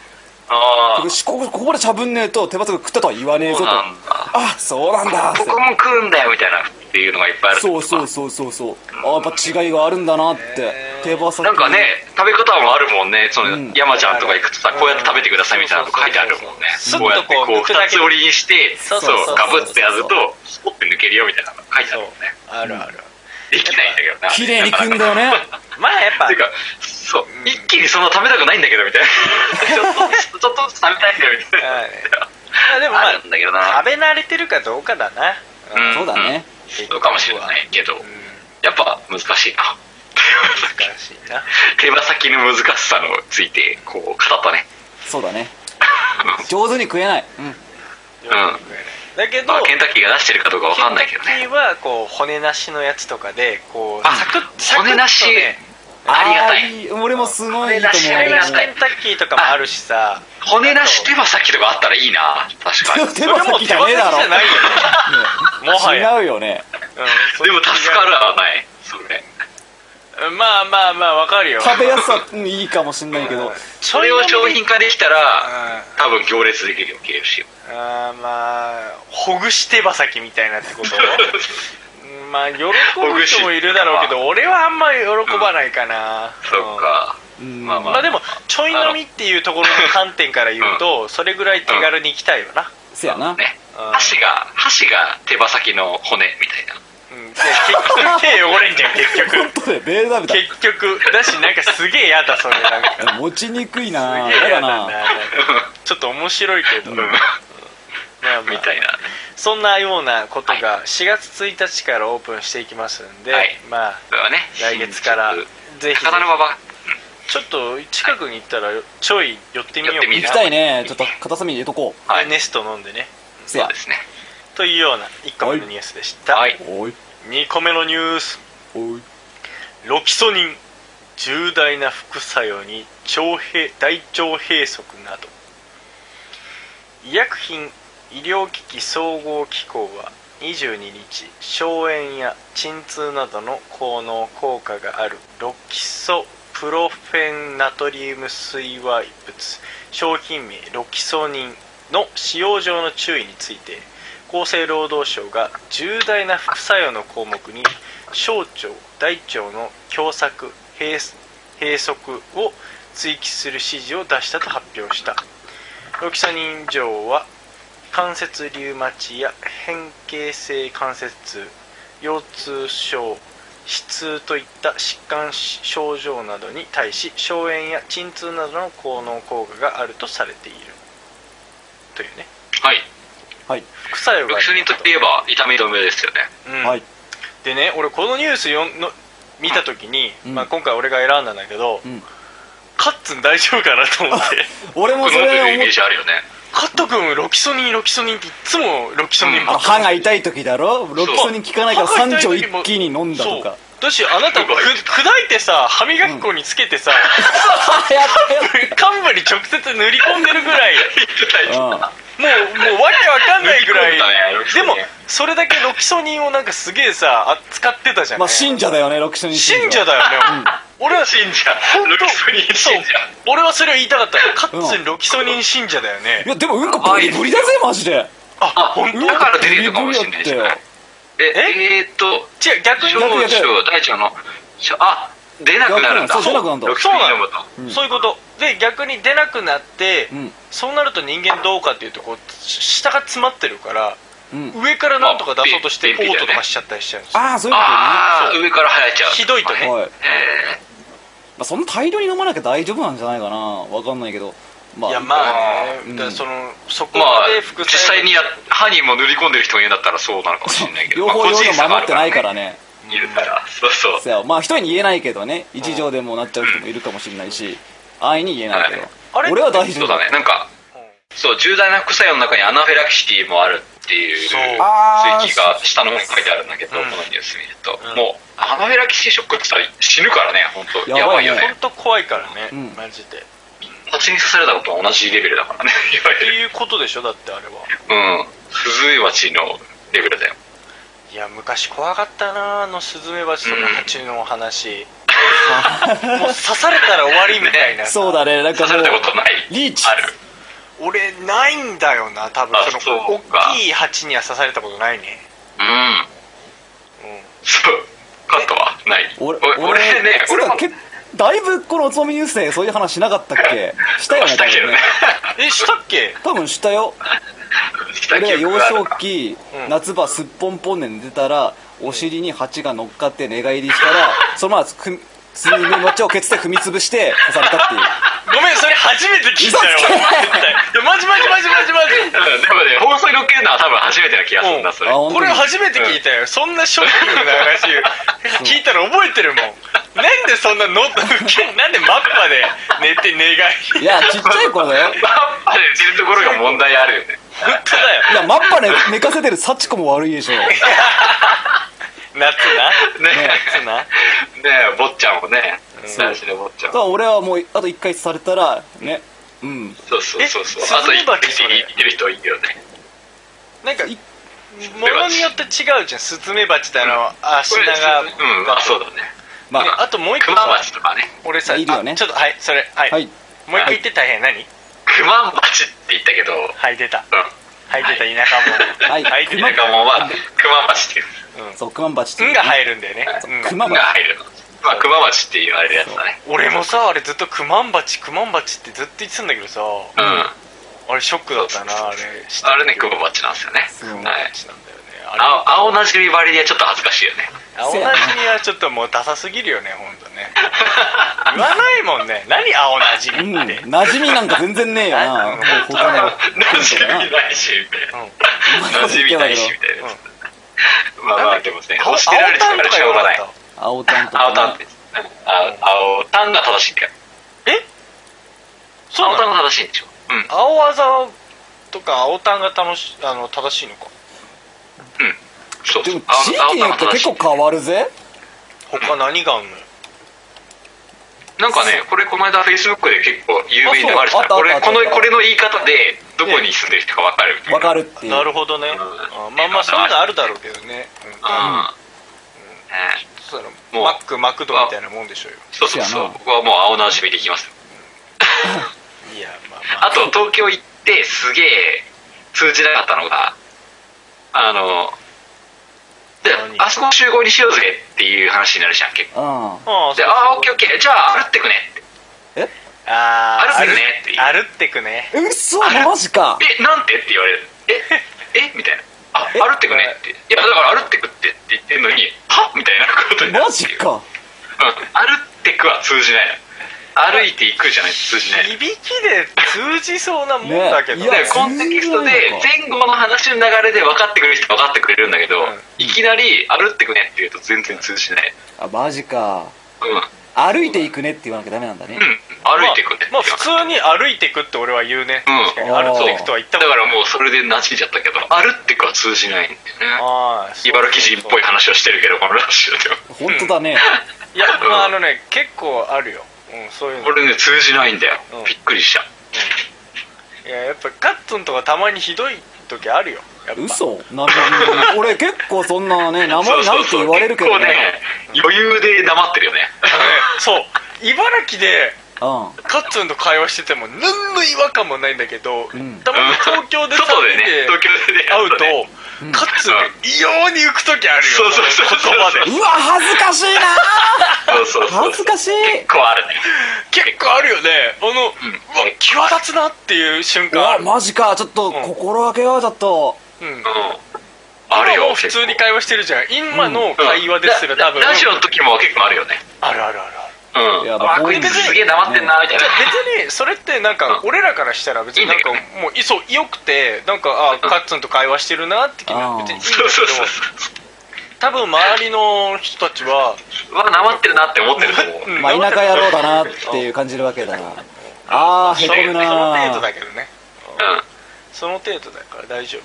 あここここでしゃぶんねえと手羽先食ったとは言わねえぞと。そうなんだ。あそうなんだ。ここも食うんだよみたいなっていうのがいっぱいあるそうそうそうそうそう。あやっぱ違いがあるんだなって。手羽先なんかね食べ方もあるもんね。その、うん。山ちゃんとか行くとさこうやって食べてくださいみたいなの書いてあるもんね。そうこうやってこうスッとこう抜くだけ二つ折りにしてそそうガブってやるとスポッて抜けるよみたいなの書いてあるもんね。あるある。できないんだけどな。綺麗に食うんだよね。まあやっぱ。ていうかそう。一気にそんな食べたくないんだけどみたいな。ちょっと。ずつちょっとずつ食べたいんだよみたいな。でもまあ食べ慣れてるかどうかだな。うん。そうだね。そうかもしれないけどうん。やっぱ難しいな。難しいな。手羽先の難しさのついてこう語ったね。そうだね。上手に食えない。うん。だけどまあケンタッキーが出してるかどうかわかんないけどね。ケンタッキーはこう骨なしのやつとかでこうあサクッサクッとね骨なしありがたい。俺もすごいいいと思う。骨なしケンタッキーとかもあるしさ。骨なし手羽先とかあったらいいな確かに。手羽先じゃねえだろ。もう手羽先じゃないよね。もはや。違うよねう。んでも助かるはないそれ。まあまあまあわかるよ。食べやすさうんいいかもしんないけど。それを商品化できたらうん多分行列できるよ KFC あーまあほぐし手羽先みたいなってこと？う んまあ喜ぶ人もいるだろうけど俺はあんまり喜ばないかな、そっか。うん。まあまあ。まあでもちょい飲みっていうところの観点から言うとそれぐらい手軽に行きたいよな。せやな。ねうん箸が箸が手羽先の骨みたいな。うん、で結局手汚れんじゃん結局。本当でベールダメだ。結局。だしなんかすげえ嫌だそれなんか。持ちにくいすなげえ嫌だやだな。なちょっと面白いけど、まあまあ。みたいな。そんなようなことが4月1日からオープンしていきますんで、はい。まあそれはね。来月から新ぜひちょっと近くに行ったらちょい寄ってみよう寄ってみる。行きたいね。ちょっと片隅に入れとこう。はい。ネスト飲んでね。そうですね。というような1個目のニュースでした、はい。おい。2個目のニュース。ロキソニン重大な副作用に腸閉大腸閉塞など。医薬品医療機器総合機構は22日消炎や鎮痛などの効能効果があるロキソプロフェンナトリウム水和物商品名ロキソニンの使用上の注意について厚生労働省が重大な副作用の項目に小腸大腸の狭窄閉閉塞を追記する指示を出したと発表した。ロキソニン錠は関節リウマチや変形性関節痛腰痛症止痛といった疾患症状などに対し消炎や鎮痛などの効能効果があるとされているというねはいはい副作用がロキソニンといえば痛み止めですよねうんはいでね俺このニュースよの見た時に、うんまあ、今回俺が選んだんだけど、うんカッツン大丈夫かなと思って俺もそ僕飲んでるイメージあるよねカット君ロキソニンロキソニンっていっつもロキソニンばっか歯が痛い時だろロキソニン効かないから3錠一気に飲んだとかそうだしあなたく砕いてさ歯磨き粉につけてさ、幹部に直接塗り込んでるぐらい。よ、うん、もうもうわけわかんないぐらい。でもそれだけロキソニンをなんかすげえさ扱ってたじゃん、まあ信者だよねロキソニン信者だよね、俺は信者。ロキソニン信者。俺はそれを言いたかったカッツンロキソニン信者だよね。いやでもうんこブリブリだぜマジで。ああ本当？だから出てるのかもしれないじゃないええ？えーっと違う逆に。小大腸のしょあ出なくなるんだ。そう出なくなるんだ。そういうこと。で逆に出なくなって、うん。そうなると人間どうかっていうとこうし下が詰まってるからうん。上からなんとか出そうとしてまあオートとかしちゃったりしちゃうんですよ。ああそういうことね。そうああ上から生えちゃう。ひどいとね。はい、まえあ、そんな大量に飲まなきゃ大丈夫なんじゃないかな。わかんないけどまあいやまあね、うん。そのそこーまあまで副実作用。際にや歯にも塗り込んでる人がいるんだったらそうなのかもしれないけど。両方用まあ個人差の守ってないからね。るいるから。そうそう。そやまあ一人に言えないけどね。一錠でもなっちゃう人もいるかもしれないし安易に言えないけど、はい。あれ？俺は大丈夫。そうだね。なんかそう重大な副作用の中にアナフィラキシーもあるっていうそうあー追記が下の方に書いてあるんだけど、うん。このニュース見ると、うん。もうアナフィラキシーショックって言ったら死ぬからね本当。やばいよね。本当怖いからね、うん。マジで。っ蜂に刺されたことと同じレベルだからね。いわていうことでしょ？だってあれは。うん。スズメバチのレベルだよ。いや昔怖かったなあのスズメバチとか蜂の話、もう刺されたら終わりみたいな。そうだね。なんか刺されたことない。リーチ。ある。俺ないんだよな多分。あそのそ大きい蜂には刺されたことないね。うん。うん。そう。カットはない。俺お俺ね俺もつうかけだいぶこのおつまみニュースでそういう話しなかったっけ？したよね多分ね。したけどね。えしたっけ？多分したよ。俺幼憶がある。少期、うん。夏場すっぽんぽんで寝てたらお尻に蜂が乗っかって寝返りしたら そのままふんスズメバチをケツで踏み潰して刺されたっていう。ごめんそれ初めて聞いたよ。絶対。いやマジマジマジマジマジ。うんでもね放送に乗っけるのは多分初めてな気がするんだそれ。これ初めて聞いたよ、そんなショッキングな話聞いたら覚えてるもん。なんでそんなの なんでマッパで寝て寝返り。いやちっちゃい頃だよ。マッパで寝てるところが問題あるよね。本当だよ。いやマッパで寝かせてる幸子も悪いでしょ 夏な？ね。夏な？ねえ坊ちゃんもね。そう男子の坊ちゃん。だ俺はもうあと1回刺されたらね。うん。そうそうそうそう。えあと一スズメバチそれ言ってる人いるよね。なんかいものによって違うじゃん。スズメバチだの足長うん。あそうだね。まあ。あともう一個。クマバチとかね。俺さいるよね。あちょっとはいそれはい、はい。もう一回言って大変何クマンバチって言ったけど。うんはい出たはい出た田舎も。んはい。はい出たなんかもうまあクマンバチっていう。そうクマンバチっていう。うん。が入るんだよね、うん。クマが入る。のまあクマバチって言われるやつだね俺もさあれずっとクマンバチクマンバチってずっと言ってたんだけどさ。うん。ああれショックだったなあれ。あれねクボバッチなんですよね。そうはいなんだよね。あれ。青青なじみ張りでちょっと恥ずかしいよね青なじみはちょっともうダサすぎるよね本当ね。言わないもんね。何青なじうんみって、馴染みなんか全然ねえよな。うん。他のなじみないしみたいな。なじみないしみたいな。まあまあでもね青欲してられてたからしょうがない。青タンとか青タンってあ青タンが正しいんだよ。え？そう青タンが正しいんでしょ。うん。青技とか青タンが楽しあの正しいのか。そうでも地域によって結構変わるぜ。他何があんの？よなんかねこれこの間フェイスブックで結構有名に流れてあそう。あったたこれこのこれの言い方でどこに住んでる人か分かるみたいな。わかるっていう。なるほどね、まあまあそういうのあるだろうけどね、うん。ううだろもうマックマクドみたいなもんでしょうよ。そうそうそう。僕はもう青なじみでいきますよ。いやまあまあ。あと東京行ってすげえ通じなかったのがあので何あそこ集合にしようぜっていう話になるじゃん結構。うん。ああでああオッケーオッケー。じゃあ歩ってくねって。あー歩ってくねっていう。歩ってくね。うっそマジか。えなんてって言われる？え？え？みたいな。あえ？歩ってくねって。いやだから歩ってくってって言ってんのには？みたいなことになるマジか。うん。歩ってくは通じないの歩いていくじゃないと通じないの響きで通じそうなもんだけど、ね。いやでコンテキストで前後の話の流れで分かってくれる人は分かってくれるんだけど、うん。いきなり歩ってくねって言うと全然通じない。あマジか。うん、うん、歩いていくねって言わなきゃダメなんだね。歩いてくねまあ、まあ普通に歩いてくって俺は言うね、うん。確かに。歩いていくとは言っただからもうそれで馴染んじゃったけど歩ってくは通じないんだよね。茨城人っぽい話をしてるけどこのラジオでは。本当だね。いやまああのね結構あるよ、うん、そういうの。これね通じないんだよ、うん。びっくりした。いややっぱカッツンとかたまにひどい時あるよ。やっぱ。嘘？な俺結構そんなね名前ないって言われるけど結構ねね余裕で黙ってるよね。そう。茨城でうんカッツンと会話してても何の違和感もないんだけど、ん。たまに東京で外でねで東京でね。会うと、ねカッツンが異様に浮く時あるよそうそうそうそう。言葉で。うわ恥ずかしいな。そうそうそう。恥ずかしい。結構あるね。結構あるよね。あの、うわ際立つなっていう瞬間。あるマジか。ちょっと心がけようちょっと。うん。うん。あるよ普通に会話してるじゃん。今の会話ですら多分、ララジオの時も結構あるよね。あるあるあるあるうん。いやまああこいつすげえ黙ってんなみたいな。じゃあ別にそれってなんかうん。俺らからしたら別になんかもういそうよくてなんかあカッツンと会話してるなって気が別にいいんだそうそうそうけど多分周りの人たちはうわなまってるなって思ってると思う。うん。まあ田舎野郎だなっていう感じるわけだあーへこむその程度なだけどね。うん。その程度だから大丈夫。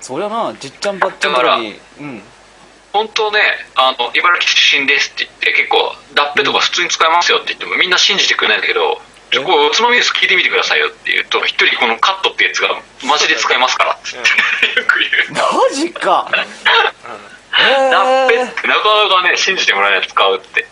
そりゃなじっちゃんばっちゃんとかにうん本当ねあの茨城出身ですって言って結構ラッペとか普通に使えますよって言ってもみんな信じてくれないんだけどちょこれおつまみニュース聞いてみてくださいよって言うと一人このカットってやつがマジで使えますからって言ってよく言う。マジか。ラッペえってなかなかね信じてもらえない使うって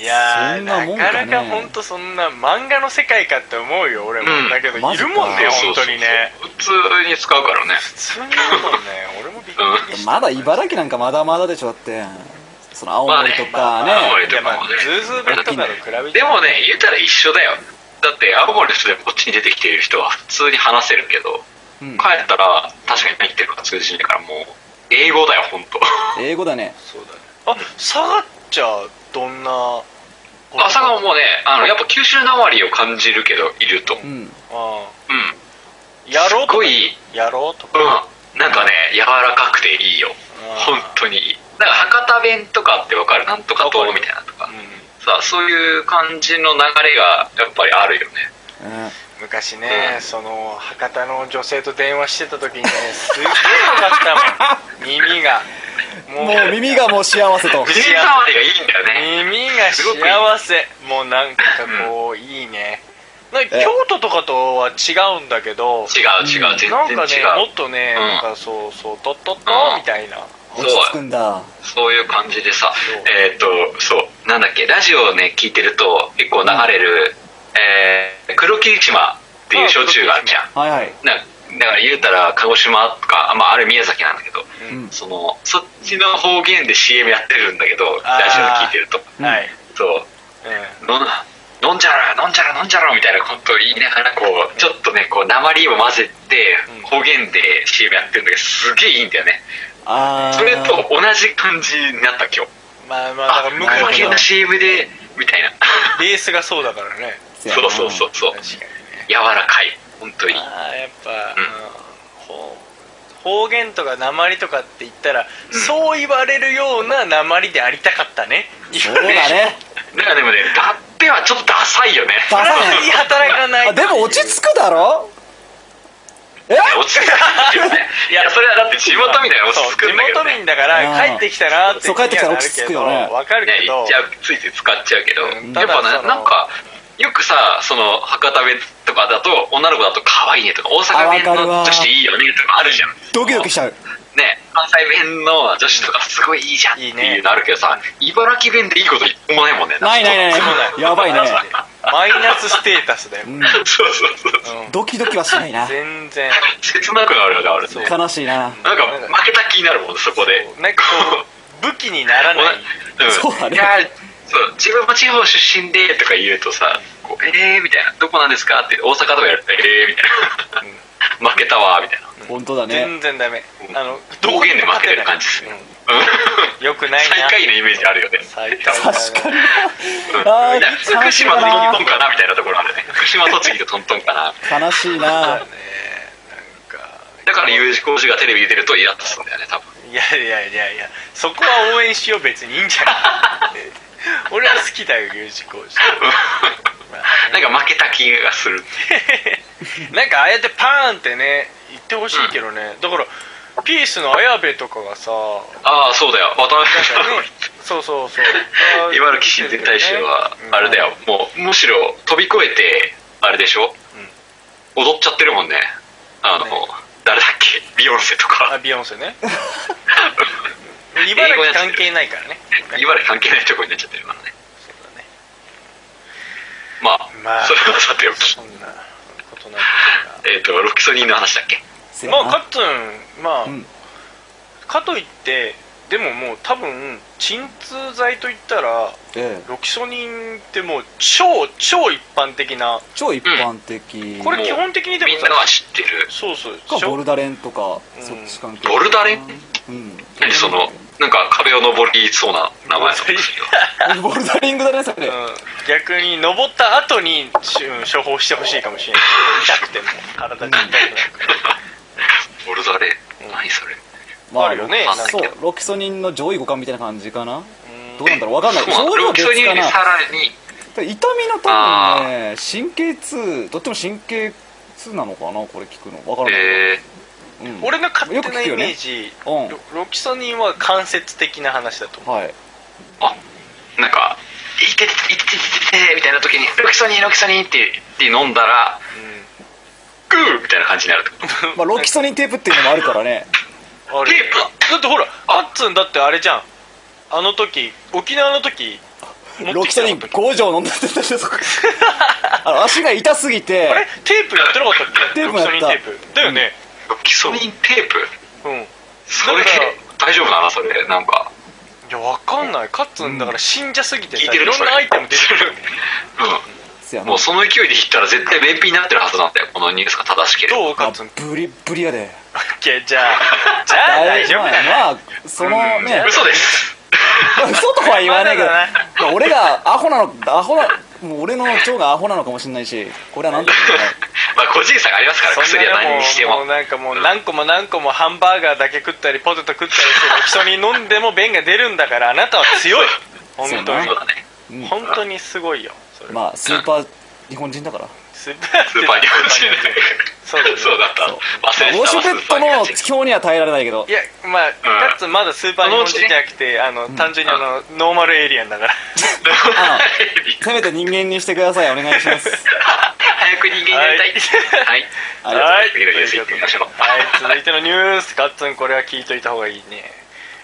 いやーそんなもんなかかね。なか本当そんな漫画の世界かって思うよ俺も、うん。だけどいるもんね本当にねそう。そうそう普通に使うからね。普通にいるもんね。俺もびっくりしたまだ茨城なんかまだまだでしょだって。その青森とかまあね青森ねといやまあズーズーベルとかと比べて。でもね言ったら一緒だよ。だって青森の人でもこっちに出てきている人は普通に話せるけどうん。帰ったら確かに何言ってるか通じないからもう英語だよ本当。英語だねそうだねあ佐賀っちゃどんな朝がもうねあのやっぱ九州なまりを感じるけどいると。うん。うん。ああやろうとかすごい。やろうとか。うん。なんかね柔らかくていいよ。本当に。いいなんか博多弁とかってわかる？なんとかとみたいなとか。うさそういう感じの流れがやっぱりあるよね。うんん昔ねその博多の女性と電話してた時にね すげえよかったもん。耳が。ももう耳がもう幸せと。藤井触りがいいんだよね。耳が幸せ。もうなんかこういいね。なんかえ京都とかとは違うんだけど違う違う全然違う。なんかねもっとね、うん。なんかそうそうトットットみたいな、落ち着くんだ。そういう感じでさえっ、とそうなんだっけラジオをね聞いてると結構流れる、えー黒霧島っていう焼酎があるじゃん。はいはい。なだから言うたら鹿児島とか、まあ、あれ宮崎なんだけど、うん。そのそっちの方言で CM やってるんだけどあー。ラジオで聞いてると。うん。はい、そう。うん、飲ん飲飲んじゃろ飲んじゃろ飲んじゃろみたいなことを言いながらこうちょっとねこう鉛を混ぜてうん。方言で CM やってるんだけどすげえいいんだよね。ああそれと同じ感じになった今日。まあまあだあから向こうの CM でみたいな。ベースがそうだからねそうそうそうそう。柔らかい。本当に。ああやっぱ、うん。方言とか鉛とかって言ったら、そう言われるような鉛でありたかったね。そうだね。だからでもねラッペはちょっとダサいよね。ダサい働かな。い あでも落ち着くだろ？え？落ち着くよね。いやそれはだって地元みたいな落ち着くんだけどそう地元ね民だからうん。帰ってきたなってそう帰ってきたら落ち着くよね。わかるねけど言っちゃうついつい使っちゃうけど、うんやっぱなんかよくさその博多弁とかだと女の子だと可愛いねとか大阪弁あわかるわ。の女子でいいよねとかあるじゃん。ドキドキしちゃう。ね関西弁の女子とかすごいいいじゃんっていいねいうのあるけどさ茨城弁でいいこと一個もないもんね。ないないない。ないやばい。ね マイナスステータスだよ、うん。そうそうそうそう。うん。ドキドキはしないな。全然。切なくなるよねあれ悲しいな。なんか負けた気になるもんそこで。なんかこう武器にならない。うん。そうだね。いやそう自分も地方出身でとか言うとさこうえーみたいな。どこなんですか？って大阪とかやるとえーみたいな。負けたわみたいな。本当だね。全然ダメ。あの方言で負けてる感じですね。うん。よくないな。最下位のイメージあるよね。最下位。確かに。うん。福島とトントンかなみたいなところあるね。福島栃木とトントンかな。悲しいな。だねな。んかだから U 字工事がテレビ出てるとイラッとするんだよね多分。いやいやいやいやそこは応援しよう別にいいんじゃない 俺は好きだよ U 字工事なんか負けた気がする。なんかああやってパーンってね言ってほしいけどね、だからピースの綾部とかがさああそうだよ。渡辺なんかねそうそうそう。茨城親善大使はあれだよ、もうむしろ飛び越えてあれでしょ、踊っちゃってるもんね。あの、ね。誰だっけ？ビヨンセとあかビヨンセね 茨城関係ないからね。茨城関係ないとこになっちゃってるからね。そうだね。まあ、まあそれはさておき。そんなことなんですえっ、とロキソニンの話だっけ？まあカッツンまあ、うん。かといってでももう多分鎮痛剤といったらええ。ロキソニンってもう超超一般的な超一般的。これ基本的にでもさみんなは知ってる。そうそう。かボルダレンとかうんそっち関係。ボルダレン？うん。何そのなんか壁を登りそうな名前のボルダリングだねそれ。うん。逆に登った後にしうん処方してほしいかもしれない。痛くても。体が痛くなるからボルダレうん何それ。まあるよねそう。ロキソニンの上位互換みたいな感じかな。うん。どうなんだろう。わかんない。そうそういうのはロキソニン別かなさらに。痛みの多分ね神経痛どっちも神経痛なのかなこれ聞くの。わからない。えうん。俺の勝手なイメージ、うんロロキソニンは間接的な話だと思う。はい。ー、あなんか「いててててててて」みたいな時に「ロキソニンロキソニン」って言って飲んだら「グー!」みたいな感じになるってこと。まあロキソニンテープっていうのもあるからね。うんある。テープ？だってほらあっつんだってあれじゃん。あの時沖縄の時ロキソニン5錠飲んだって言ったそこあの足が痛すぎて。あれ？テープやってなかったっけ？テープやった。ロキソニンテープ。だよねロキソニンテープうん、それ大丈夫なの？それなんか。いやわかんない。カッツンだから信者すぎてさ、聞いてるいろんなアイテム出てくる。うん。もうその勢いで引ったら絶対便秘になってるはずなんだよこのニュースが正しければ。どうカあッツンブリブリやで。オッケーじゃあじゃあ大丈夫だね、まあまあそのね。嘘です。嘘とは言わないけど。俺がアホなのアホなもう俺の腸がアホなのかもしれないしこれは何とも言えない。まあ個人差がありますから薬はな何にしても。もうなんかもう何個も何個もハンバーガーだけ食ったりポテト食ったりしてロキソニン飲んでも便が出るんだからあなたは強い。本当に。本当にすごいよまあスーパー日本人だからスーパースーパー日本人だそうだねそうだった。忘れてた。ウォシュペットのスーパー日には耐えられないけど。いやまあかつまだスーパー日本人じゃなくてあの単純にあのノーマルエイリアンだから。あせめて人間にしてくださいお願いします。早く人間になりたい。はい。はい。はい。続いてのニュースカッツンこれは聞いといた方がいいね。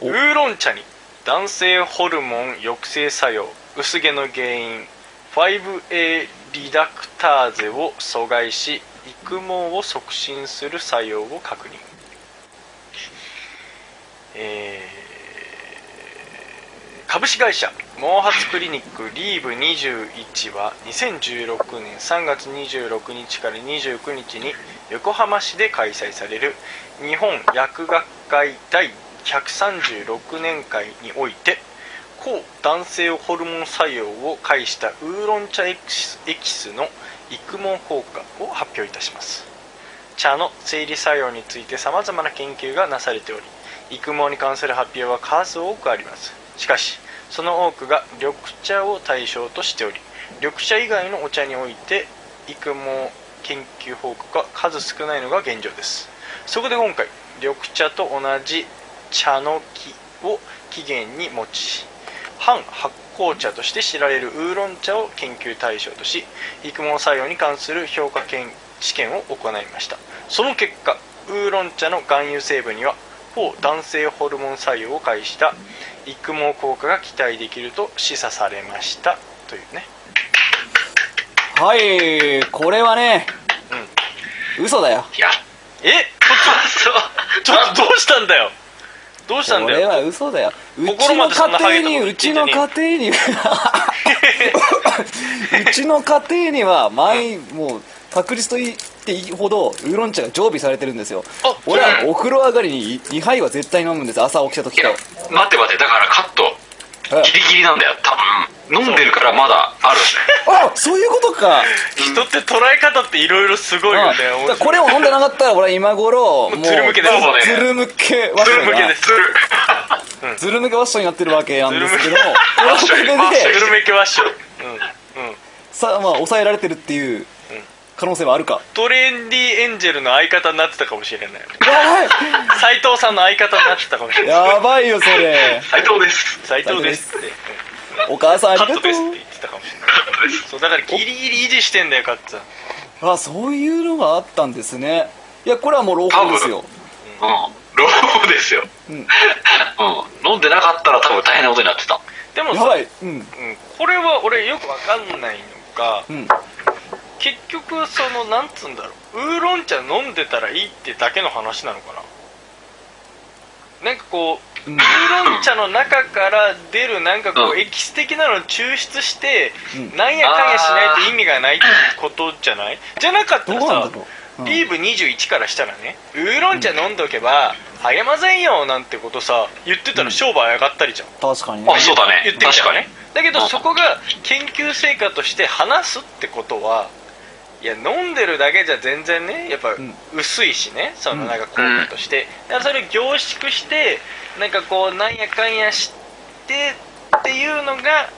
お。ウーロン茶に男性ホルモン抑制作用薄毛の原因。5A リダクターゼを阻害し育毛を促進する作用を確認。えー株式会社毛髪クリニックリーブ21は2016年3月26日から29日に横浜市で開催される日本薬学会第136年会において抗男性ホルモン作用を介したウーロン茶エキスエキスの育毛効果を発表いたします。茶の生理作用についてさまざまな研究がなされており育毛に関する発表は数多くあります。しかしその多くが緑茶を対象としており緑茶以外のお茶において育毛研究報告が数少ないのが現状です。そこで今回緑茶と同じ茶の木を起源に持ち反発酵茶として知られるウーロン茶を研究対象とし育毛作用に関する評価検試験を行いました。その結果ウーロン茶の含有成分には抗男性ホルモン作用を介した育毛効果が期待できると示唆されました。というね。はいこれはね、嘘だよ。いや。え？そうちょっとどうしたんだよ？どうしたんだよ？これは嘘だよ。うちの家庭にうちの家庭にうちの家庭には 毎もう確率と言っていいほどウーロン茶が常備されてるんですよ。あ俺はお風呂上がりに2杯は絶対飲むんです。朝起きた時と。待って待ってだからカット。えギリギリなんだよ多分。飲んでるからまだある。んだよあそういうことか。人って捉え方っていろいろすごいよねこれを飲んでなかったら俺は今頃もうずるむけですそうね。ずるむけワッショイなズル向けです。ずるむけワッショイになってるわけなんですけどもずるこのおかワッショイげワッショイでズル向けワッショイうんうん。さまあ抑えられてるっていう可能性はあるか。トレンディエンジェルの相方になってたかもしれない。や斉藤さんの相方になってたかもしれない。やばいよそれ。斉藤です。斉藤ですって。お母さんありカがとう。ットですって言ってたかもしれない。そうだからギリギリ維持してんだよカッツンあそういうのがあったんですね。いやこれはもう朗報ですよ。うん。朗報ですよ。うん。うん。飲んでなかったら多分大変なことになってた。でもさやばい。うん。うん。これは俺よくわかんないのがうん結局そのなんつうんだろうウーロン茶飲んでたらいいってだけの話なのかな？なんかこう、うん。ウーロン茶の中から出るなんかこう、うん。エキス的なのを抽出して、うん。なんやかんやしないと意味がないってことじゃない？じゃなかったらさリーブ21からしたらねウーロン茶飲んどけば励ませんよなんてことさ言ってたら商売上がったりじゃん、確かにね。あそうだね。言ってみた。らね確だけどうんそこが研究成果として話すってことはいや飲んでるだけじゃ全然ねやっぱん。薄いしねそのうん。なんか効果として、だからそれを凝縮してなんかこうなんやかんやしてっていうのが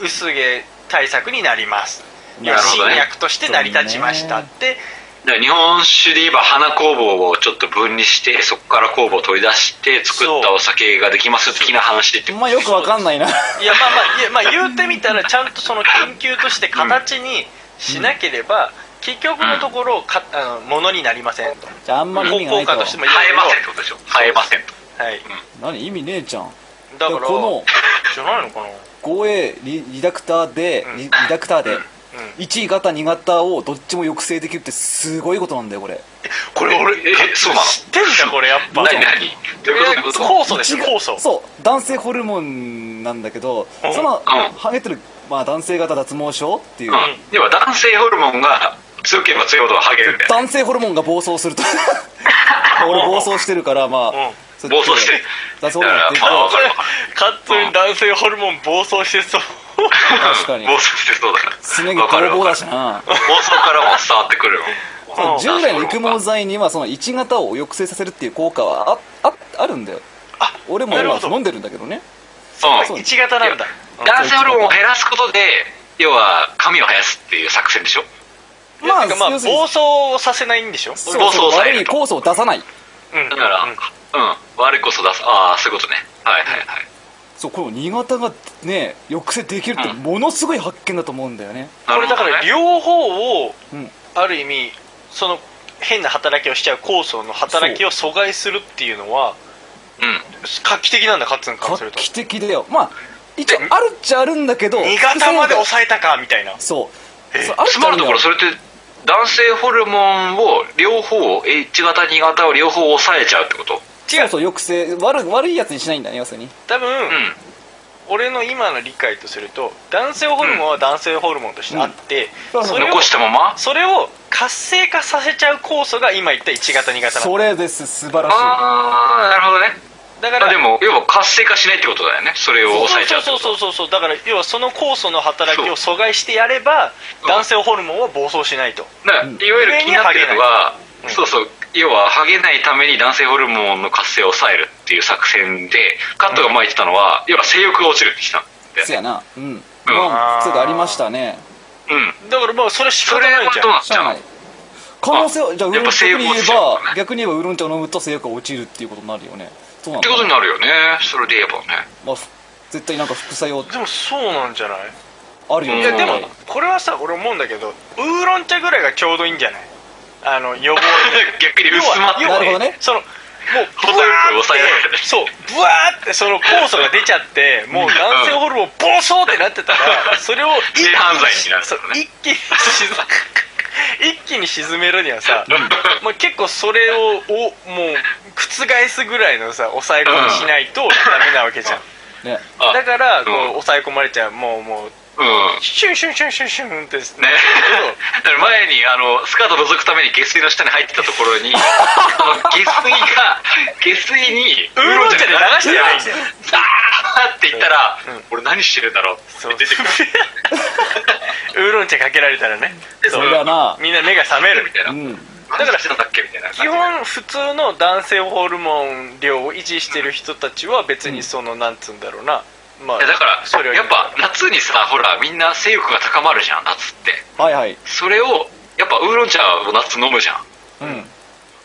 薄毛対策になります。なるほどね。新薬として成り立ちましたって。だから日本酒で言えば花工房をちょっと分離してそこから工房を取り出して作ったお酒ができます的な話ってまあよくわかんないな。いやまあまあいやまあ言うてみたらちゃんとその研究として形にしなければ、結局のところかあのものになりませんと。じゃああんまり意味がない果としてもい生えませんってことでしょ。生えませんと。はい。何？意味ねえじゃん。だからこのじゃないのかな。護衛リリダクターで、うん。リリダクターで、うん。1型2型をどっちも抑制できるってすごいことなんだよこれ。これ俺ええそうなの？知ってんだこれやっぱ。何？何？酵素ですよ酵素。そう男性ホルモンなんだけどうん。そのうん。ハゲてる、まあ、男性型脱毛症っていう、うん。要は男性ホルモンが強ければ強いほどハゲる男性ホルモンが暴走すると。俺暴走してるからまあ、うん。暴走して男性ホルモンってだからまあわかるわカッツン男性ホルモン暴走してそう。確かに。暴走してそうだ。すね毛ボーボーだしな。暴走からも伝わってくるよそううん。従来の育毛剤にはその1型を抑制させるっていう効果はあああるんだよ。あ俺も今飲んでるんだけどね。うんそう。1型なんだ。男性ホルモンを減らすことで要は髪を生やすっていう作戦でしょ？まあ要するに。暴走させないんでしょ？そう。暴走そうを悪い酵素を出さない。うん。だからうん。うん。悪いこそ出す。ああそういうことね。はいはいはい。そうこの2型がね抑制できるってうん。ものすごい発見だと思うんだよね。これだから両方をうん。ある意味その変な働きをしちゃう酵素の働きを阻害するっていうのは画期的なんだカッツンかすると期的だよ。まあ一応あるっちゃあるんだけど2型まで抑えたかみたいな。そう。つまるところそれって男性ホルモンを両方 H 型2型を両方抑えちゃうってこと？そうそう抑制悪悪いやつにしないんだね要するに。多分、うん俺の今の理解とすると男性ホルモンは男性ホルモンとしてあって、うん。それを残したまま？それを活性化させちゃう酵素が今言った1型2型それです。素晴らしい。ああなるほどね。だからあでも要は活性化しないってことだよね。それを抑えちゃうってそうこと。そうそうそうそう。だから要はその酵素の働きを阻害してやればうん。男性ホルモンは暴走しないと。だからいわゆる気になってるのが、うんそうそう要はハゲないために男性ホルモンの活性を抑えるっていう作戦でカットが前言ってたのは、要は性欲が落ちるって言ってたんだよねそやな。うん。まあ普通がありましたね。うん。だからまあそれ仕方ないじゃん。どうなっちゃうの可能性はじゃあウーロン茶逆に言えばのね逆に言えばウーロン茶を飲むと性欲が落ちるっていうことになるよね。そうなんってだことになるよね。それで言えばね。まあふ絶対なんか副作用。でもそうなんじゃない？あるよね。いやでもはいこれはさ俺思うんだけどウーロン茶ぐらいがちょうどいいんじゃない？あの予防 逆に薄まって要はなるほどね。そのもう程よく抑えられるブワーってそうブワーってその酵素が出ちゃってもう男性ホルモン暴走ってなってたらそれを一気性犯罪に一気に沈一気に沈めるにはさ、まあ、結構それをおもう覆すぐらいのさ抑え込みしないとダメなわけじゃん。ね。あだからこううん抑え込まれちゃう。もうもううん。シュンシュンシュンシュンシュンってですね、だから前にあのスカート覗くために下水の下に入ってたところに下水が下水にウーロン茶で流してやればいんだよザーって言ったら、うん俺何してるんだろうって出てくるウーロン茶かけられたらねそれがなみんな目が覚めるみたいな、うんだからしてたんだっけみたいな基本普通の男性ホルモン量を維持してる人たちは別にそのなんつうんだろうなまあいやだからそれやっぱ夏にさほらみんな性欲が高まるじゃん夏って。はいはい。それをやっぱウーロン茶を夏飲むじゃん。うん。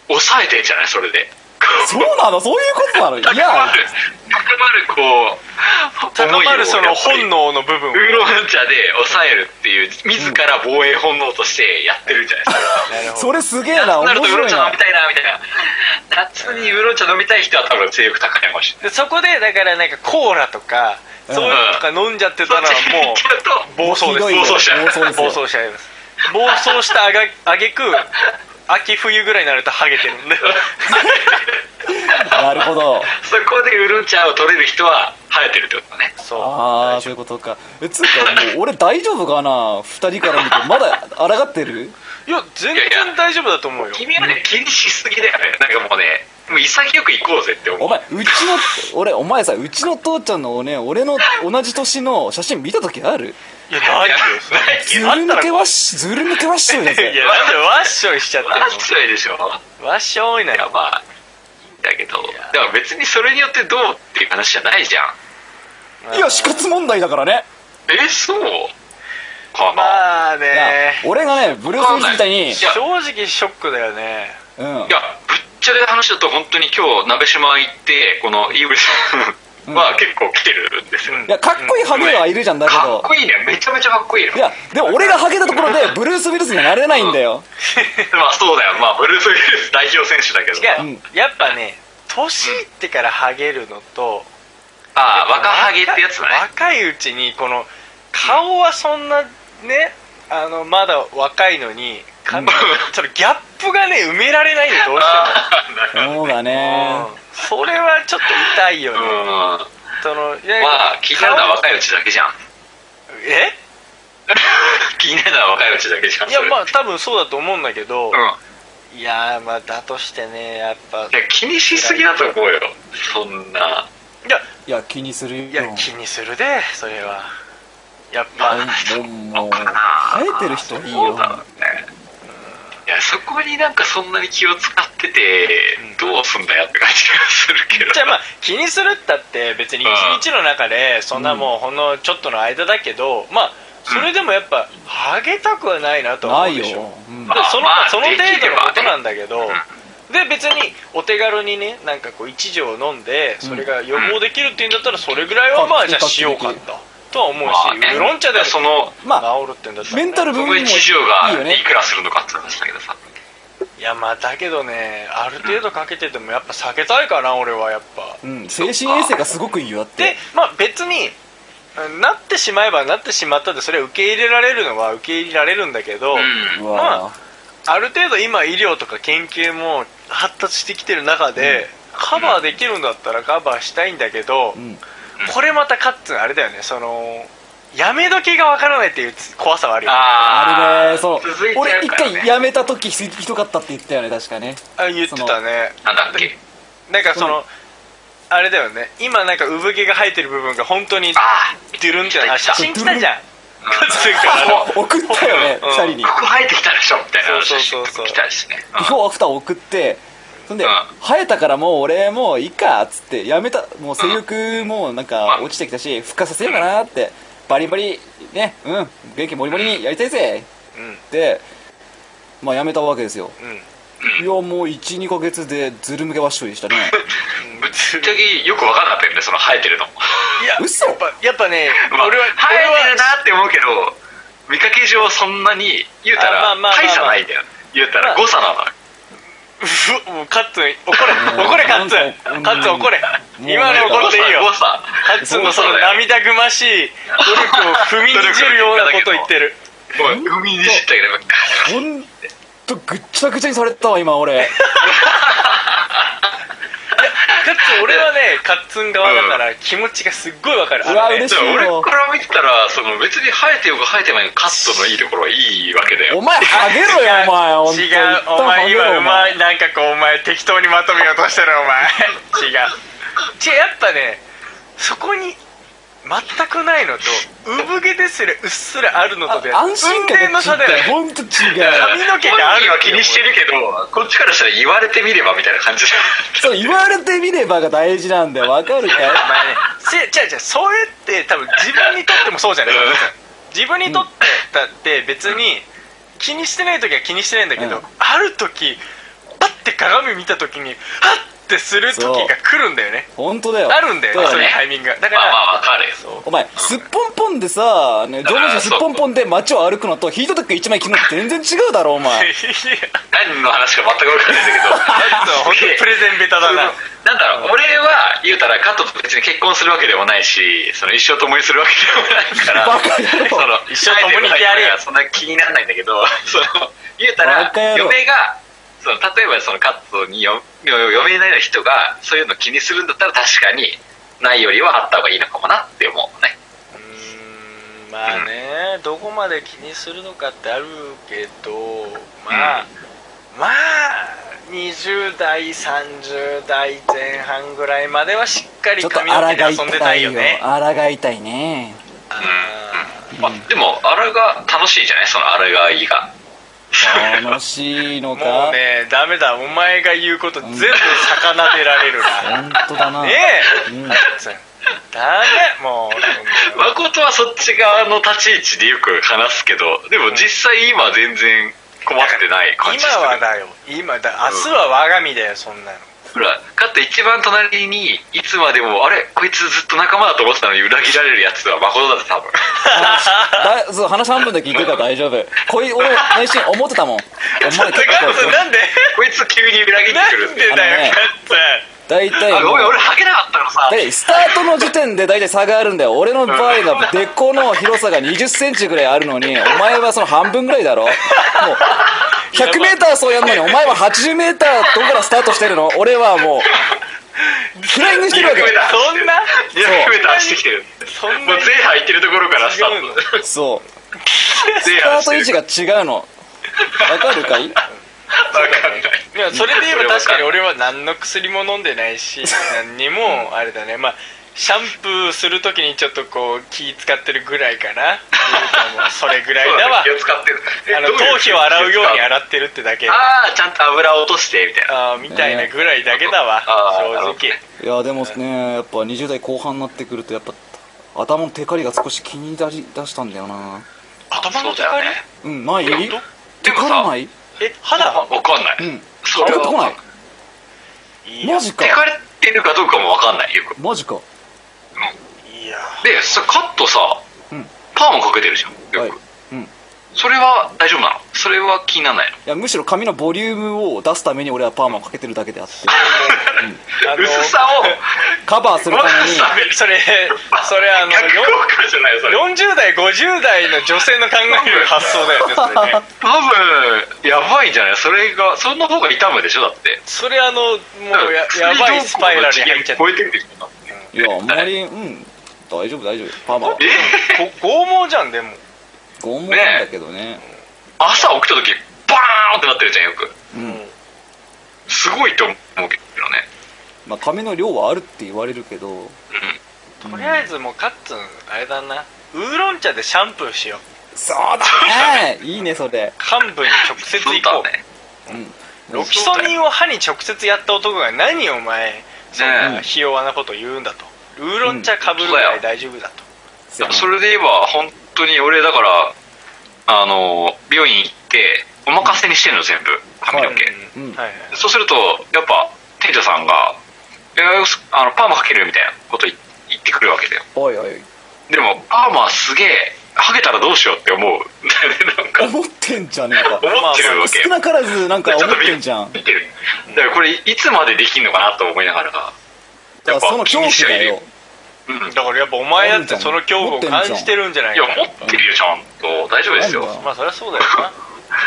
抑えてんじゃない？それで そうなの？そういうことなの？いや。る高まるこう高まるその本能能の部分を。ウーロン茶で抑えるっていう自ら防衛本能としてやってるんじゃないですか、それすげえな面るとウーロン茶飲みたいなみたいな。夏にウーロン茶飲みたい人は多分性欲高いかもしれない。でそこでだからなんかコーラとかそういうのとか飲んじゃってたらもう暴走です暴走しちゃいます暴走したあがあげく秋冬ぐらいになるとハゲてるんで。なるほど。そこでウーロン茶を取れる人は生えてるってことだね。そう。ああそういうことか。えつうかもう俺大丈夫かな？二人から見てまだ抗ってる？いや全然大丈夫だと思うよ。君はね気にしすぎだよねなんかもうねもう潔く行こうぜって思うお前うちの俺お前さうちの父ちゃんのね俺の同じ年の写真見た時あるいやないよそれないずる抜けワッシュずる抜けワッシュですいやなんでワッショイしちゃってんマジでしょ。のワッショイないやのまあいいんだけど。でも別にそれによってどうっていう話じゃないじゃん。いや死活問題だからね。えそう？かな、まあね。俺がねブルース・ウィリスみたいにい。や正直ショックだよね。うん。いやぶっちゃけ話だと本当に今日鍋島行ってこのイーブリさんは結構来てるんですよ、うんいやかっこいいハゲはいるじゃんだけかっどこいいねめちゃめちゃかっこいいよ。いやでも俺がハゲたところで ブルース・ウィルスにはなれないんだよ。まあそうだよ。まあブルース・ウィルス代表選手だけど。違う、うん。やっぱね年いってからハゲるのとああ若ハゲってやつだね。若いうちにこの顔はそんなねあのまだ若いのに髪そのギャップがね埋められないよどうしても。そうだね。うん。それはちょっと痛いよね、うん。そのいやまあ気になるのは若いうちだけじゃん。え？気になるのは若いうちだけじゃんいやまあ多分そうだと思うんだけど、うん。いやーまあだとしてねやっぱ。いや気にしすぎだと思うよ。そんな。いや。いや気にするよ。いや気にするでそれは。やっぱ。生えてる人はいいよそこになんかそんなに気を使っててどうすんだよって感じがするけど。じゃあまあ気にするったって別に一日の中でそんなもうほんのちょっとの間だけどまあそれでもやっぱハゲたくはないなと思うでしょ。よ、うん。でそのまあその程度のことなんだけど、で別にお手軽にねなんかこう一錠飲んでそれが予防できるっていうんだったらそれぐらいはまあじゃあしようかととは思うし、まあね。ウーロン茶でもそのまあ治るってんだったらね、メンタル分もいいよね。いくらするのかって話だけどさ。いやまあだけどねある程度かけててもやっぱ避けたいかな俺はやっぱ。うん。精神衛生がすごくいいよだって。でまあ別になってしまえばなってしまったでそれを受け入れられるのは受け入れられるんだけど、うん。まある程度今医療とか研究も発達してきてる中で、カバーできるんだったらカバーしたいんだけど、うんこれまたカッツンあれだよね。そのやめ時がわからないっていう怖さはあるよあー。あれね。そう。続いちゃうからね。俺一回やめた時ひひどかったって言ったよね確かね。あ言ってたね。なんだっけ？なんかそのあれだよね。今なんか産毛が生えてる部分が本当にあドゥルンってあ写真来たじゃん。うんカッツン。か 送ったよねうん。二人に。ここ生えてきたでしょみたいなそう写真そうそう。そう来たしね。ビフォーアフター送ってそんで、うん。生えたからもう俺もういいかっつってやめた。もう性欲もなんか落ちてきたし復活させようかなってバリバリねうん。元気もりもりにやりたいぜ。うん。でまあやめたわけですよ。うん。いやもう12ヶ月でズル向けワッショイでしたね。ぶっちゃけよく分かんなかったよねその生えてるの。いや嘘。やっぱやっぱね まあ俺は生えてる。なって思うけど見かけ上そんなに言うたらあまあまあまあまあ。大差ないんだよ言うたまあ。ら誤差なのよ。うふもうカッツン怒れ怒れカッツン。カッツン怒れ。今の怒っていいよ。カッツンのその涙ぐましい努力を踏みにじるようなこと言ってる。踏みにじったけどほんとぐっちゃぐちゃにされたわ今俺 カッツン俺はねカッツン側だから気持ちがすっごいわかる。うね嬉しい俺よから見てたらその別に生えてようが生えてまいがカットのいいところはいいわけだよ。お前ハゲろよお前違う。お前今うまお前いなんかこうお前適当にまとめようとしてるお前。違う。違うやっぱねそこに全くないのと産毛ですらうっすらあるのとであ安心感の差だよね。ほんと違う。髪の毛がある。本人は気にしてるけどこっちからしたら言われてみればみたいな感じ。だそう言われてみればが大事なんだよ。わかるかい？お前ね。せ違う違う。そうやって多分自分にとってもそうじゃない。うん。自分にとってだって別に気にしてない時は気にしてないんだけど、うん。ある時パッて鏡見た時にハッてする時が来るんだよね。本当だよ。あるんだよねそういうタイミングが。だから、まあまあわかるよ。お前すっぽんぽんでさね上手にすっぽんぽんで街を歩くのとヒートテック1枚着るの全然違うだろお前。何の話か全く分かんないんだけど。本当にプレゼンベタだな。なんだろう俺は言うたらカットと別に結婚するわけでもないしその一生共にするわけでもないから。バカ野郎。その一生共にいてやれよ。そんな気にならないんだけどその言うたら嫁がその例えばそのカットによ嫁になる人がそういうの気にするんだったら確かにないよりはあった方がいいのかもなって思うね。うーんまあねどこまで気にするのかってあるけどまあ、まあ20代30代前半ぐらいまではしっかりちょっと髪の毛で遊んでたたいよいよね。抗いたいね。あまあでもあれが楽しいじゃない？そのあれがいいが楽しいのーか？もうねダメだ。お前が言うこと全部魚でられるな。本当だな。ねえ、うん。ダメもう。誠はそっち側の立ち位置でよく話すけどでも実際今は全然困ってない感じ今はだよ。今だ。明日は我が身だよそんなのほらかって一番隣にいつまでもあれこいつずっと仲間だと思ってたのに裏切られるやつは誠だって多分。だそう話半分で聞いてるから大丈夫。こい俺内心思ってたもん。お前結構なんでこいつ急に裏切ってくるなんでだよね大体あごめん俺ハゲなかったからさ。でスタートの時点で大体差があるんだよ。俺の場合がでこの広さが2 0ンチぐらいあるのにお前はその半分ぐらいだろ。もう 100m 走やんのにお前は 80m どこからスタートしてるの。俺はもうフライングしてるわけ。200m そんな？200メーター走ってきてる。そんなもう税入ってるところからスタート。そう。税スタート位置が違うの。わかるかい？わ かんない。いやそれで言えば確かに俺は何の薬も飲んでないし 何にもあれだね。まあシャンプーするときにちょっとこう気使ってるぐらいかな。それぐらいだわ。気を使ってる。えあの頭皮を洗うように洗ってるってだけ。あああちゃんと油を落としてみたいな。あーみたいなぐらいだけだわ。正直。いやでもねやっぱ20代後半になってくるとやっぱ頭のテカリが少し気に出し出したんだよな。頭のテカリ？そうだよねうんないテカらない？え肌わかんない、うん。それは送ってこない。マジか。テカれてるかどうかもわかんないよくマジか。いやでさカットさ、うん。パーマかけてるじゃんよく、はい。うんそれは大丈夫なの？それは気にならないの？いやむしろ髪のボリュームを出すために俺はパーマをかけてるだけであって。あの薄さを カバーするために。それそれあの逆効果じゃないよそれ。40代50代の女性の考える発想だよねそれね。多分やばいんじゃない？それがその方が痛むでしょだって。それあのもうややばいスパイラルに入っちゃって。超えて。るいやあんまりうん。大丈夫大丈夫。パーマ。はえ？ご拷問じゃんでも拷問なんだけどね。朝起きた時バーンってなってるじゃんよく。うん。すごいと思うけどね。まあ髪の量はあるって言われるけど。とりあえずもうカッツンあれだな。ウーロン茶でシャンプーしよう。そうだね。いいねそれ。幹部に直接行こう。だね。うん。ロキソニンを歯に直接やった男が何お前そんねなひ弱なこと言うんだと。ウーロン茶かぶるぐらい大丈夫だと、それで言えば本当に俺だからあの病院行ってお任せにしてるの全部。髪の毛、うん。はいはい。そうするとやっぱ店長さんが「えあのパーマかける?」みたいなこと言言ってくるわけだよ。おいおい。でもパーマすげえハゲたらどうしようって思う。なんか。思ってんじゃねえか。思ってるわけ少なからずなんか思ってんじゃん。見てる。だからこれいつまでできんのかなと思いながら。だからその恐怖だようんだからやっぱお前だってその恐怖を感じてるんじゃないいやか持ってるよちゃんと。大丈夫ですよ。まあそりゃそうだよ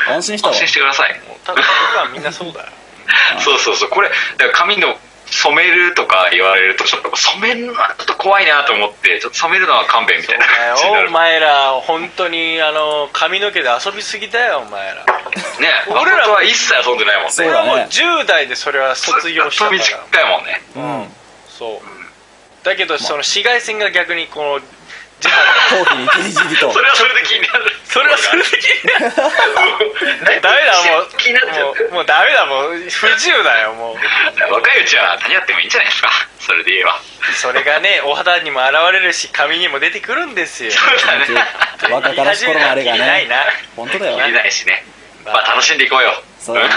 な。安心し安心してください。ただ僕はみんなそうだよ。そうそうそう。これだから髪の染めるとか言われるとちょっと染めるのはちょっと怖いなと思ってちょっと染めるのは勘弁みたいな感じになる。お前ら本当にあの髪の毛で遊びすぎだよお前ら。ね俺らは一切遊んでないもんね。俺はもう10代でそれは卒業したから。短いもんね。うん。そうだけどその紫外線が逆にこの地肌頭皮にじりじりと。それはそれで気になる。それはそれで気になる。ダメだもう気になっちゃう。もうもうダメだもう不自由だよもう。若いうちは何やってもいいんじゃないですか。それで言えば。それがねお肌にも現れるし髪にも出てくるんですよ。そうだね。若かりし頃のあれがね。ないな本当だよ。見れないしね。まあ。楽しんでいこうよ。そうだね。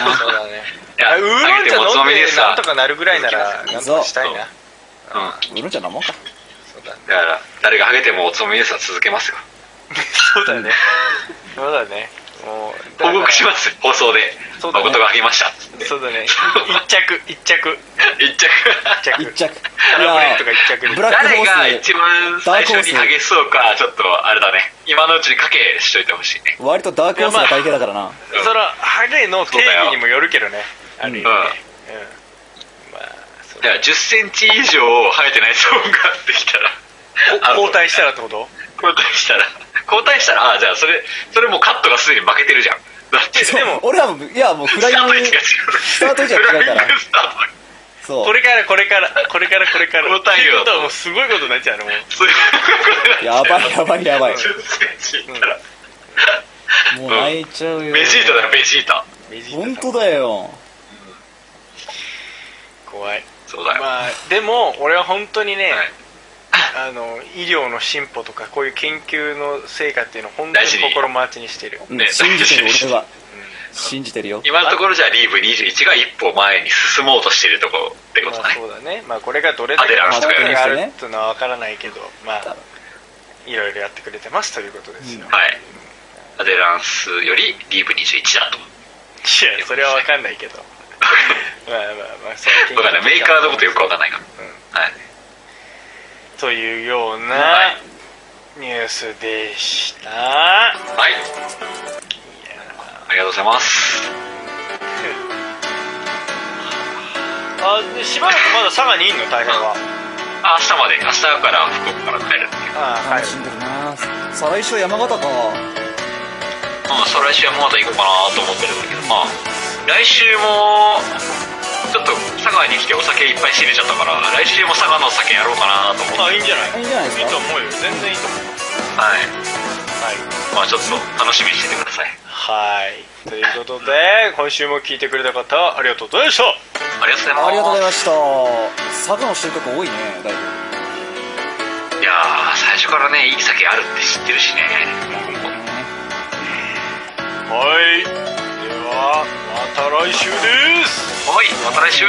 いやウーロン茶飲んででさなんとかなるぐらいならなんとかしたいなうん。売るんじゃなもんか。そうだね。だから誰がハゲてもおつまみですは続けますよ。そうだね。そうだね。もう報告します放送で。そうだね。誠がハゲましたそうだね。一着一着。一着。一着。一着。カラブレットが一着でブラックホ誰が一番最初にハゲそうかちょっとあれだね。今のうちに賭けしといてほしいね。割とダークホースが体型だからな。そのハゲの定義にもよるけどね。ある意味ね。うん。うんだから10センチ以上生えてないゾーンができたら。交代したらってこと？交代したら。交代したらあじゃあそれそれもうカットがすでに負けてるじゃん。だって。でも俺はもういやもうフライングスタート位置が違う。スタート位置が違うから。そう。これからこれからこれからこれから。交代よことはもう。すごいことになっちゃうのもう。やばいやばいやばい。10センチいったら。もう泣いちゃうよ。ベジータだよベジータ本当だよ。怖いそうだよ、まあでも俺は本当にね、はい。あの医療の進歩とかこういう研究の成果っていうのを本当に心待ちにしてるうんね信じてる俺は。信じてるよ。今のところじゃあリーブ21が一歩前に進もうとしているところってことだね。まあそうだね。まあこれがどれだけアデランス効があるっていうのは分からないけどまあいろいろやってくれてますということですよ、いはい。アデランスよりリーブ21だと。やそれは分かんないけど まあまあまあそのかんない。メーカーのことよく分かんないから、はい。というようはない。ニュースでした、はい。ありがとうございます。あでしばらくまだ佐賀にいんの？大変は。あ明日まで。明日から福岡から帰るっていうああ楽しんでるな。再来週は山形か。まあ再来週はまだ行こうかなと思ってるんだけどまあ来週もちょっと佐賀に来てお酒いっぱい仕入れちゃったから来週も佐賀のお酒やろうかなと思って。あいいんじゃない？いいんじゃないですか？いいと思うよ。全然いいと思う。はい。はい。まあちょっと楽しみにしててください。はい。ということで今週も聞いてくれた方ありがとうございました。ありがとうございます。ありがとうございました。佐賀の収穫多いねだいぶ。いやー最初からねいい酒あるって知ってるしね。はい。ではまた来週です。はいまた来週。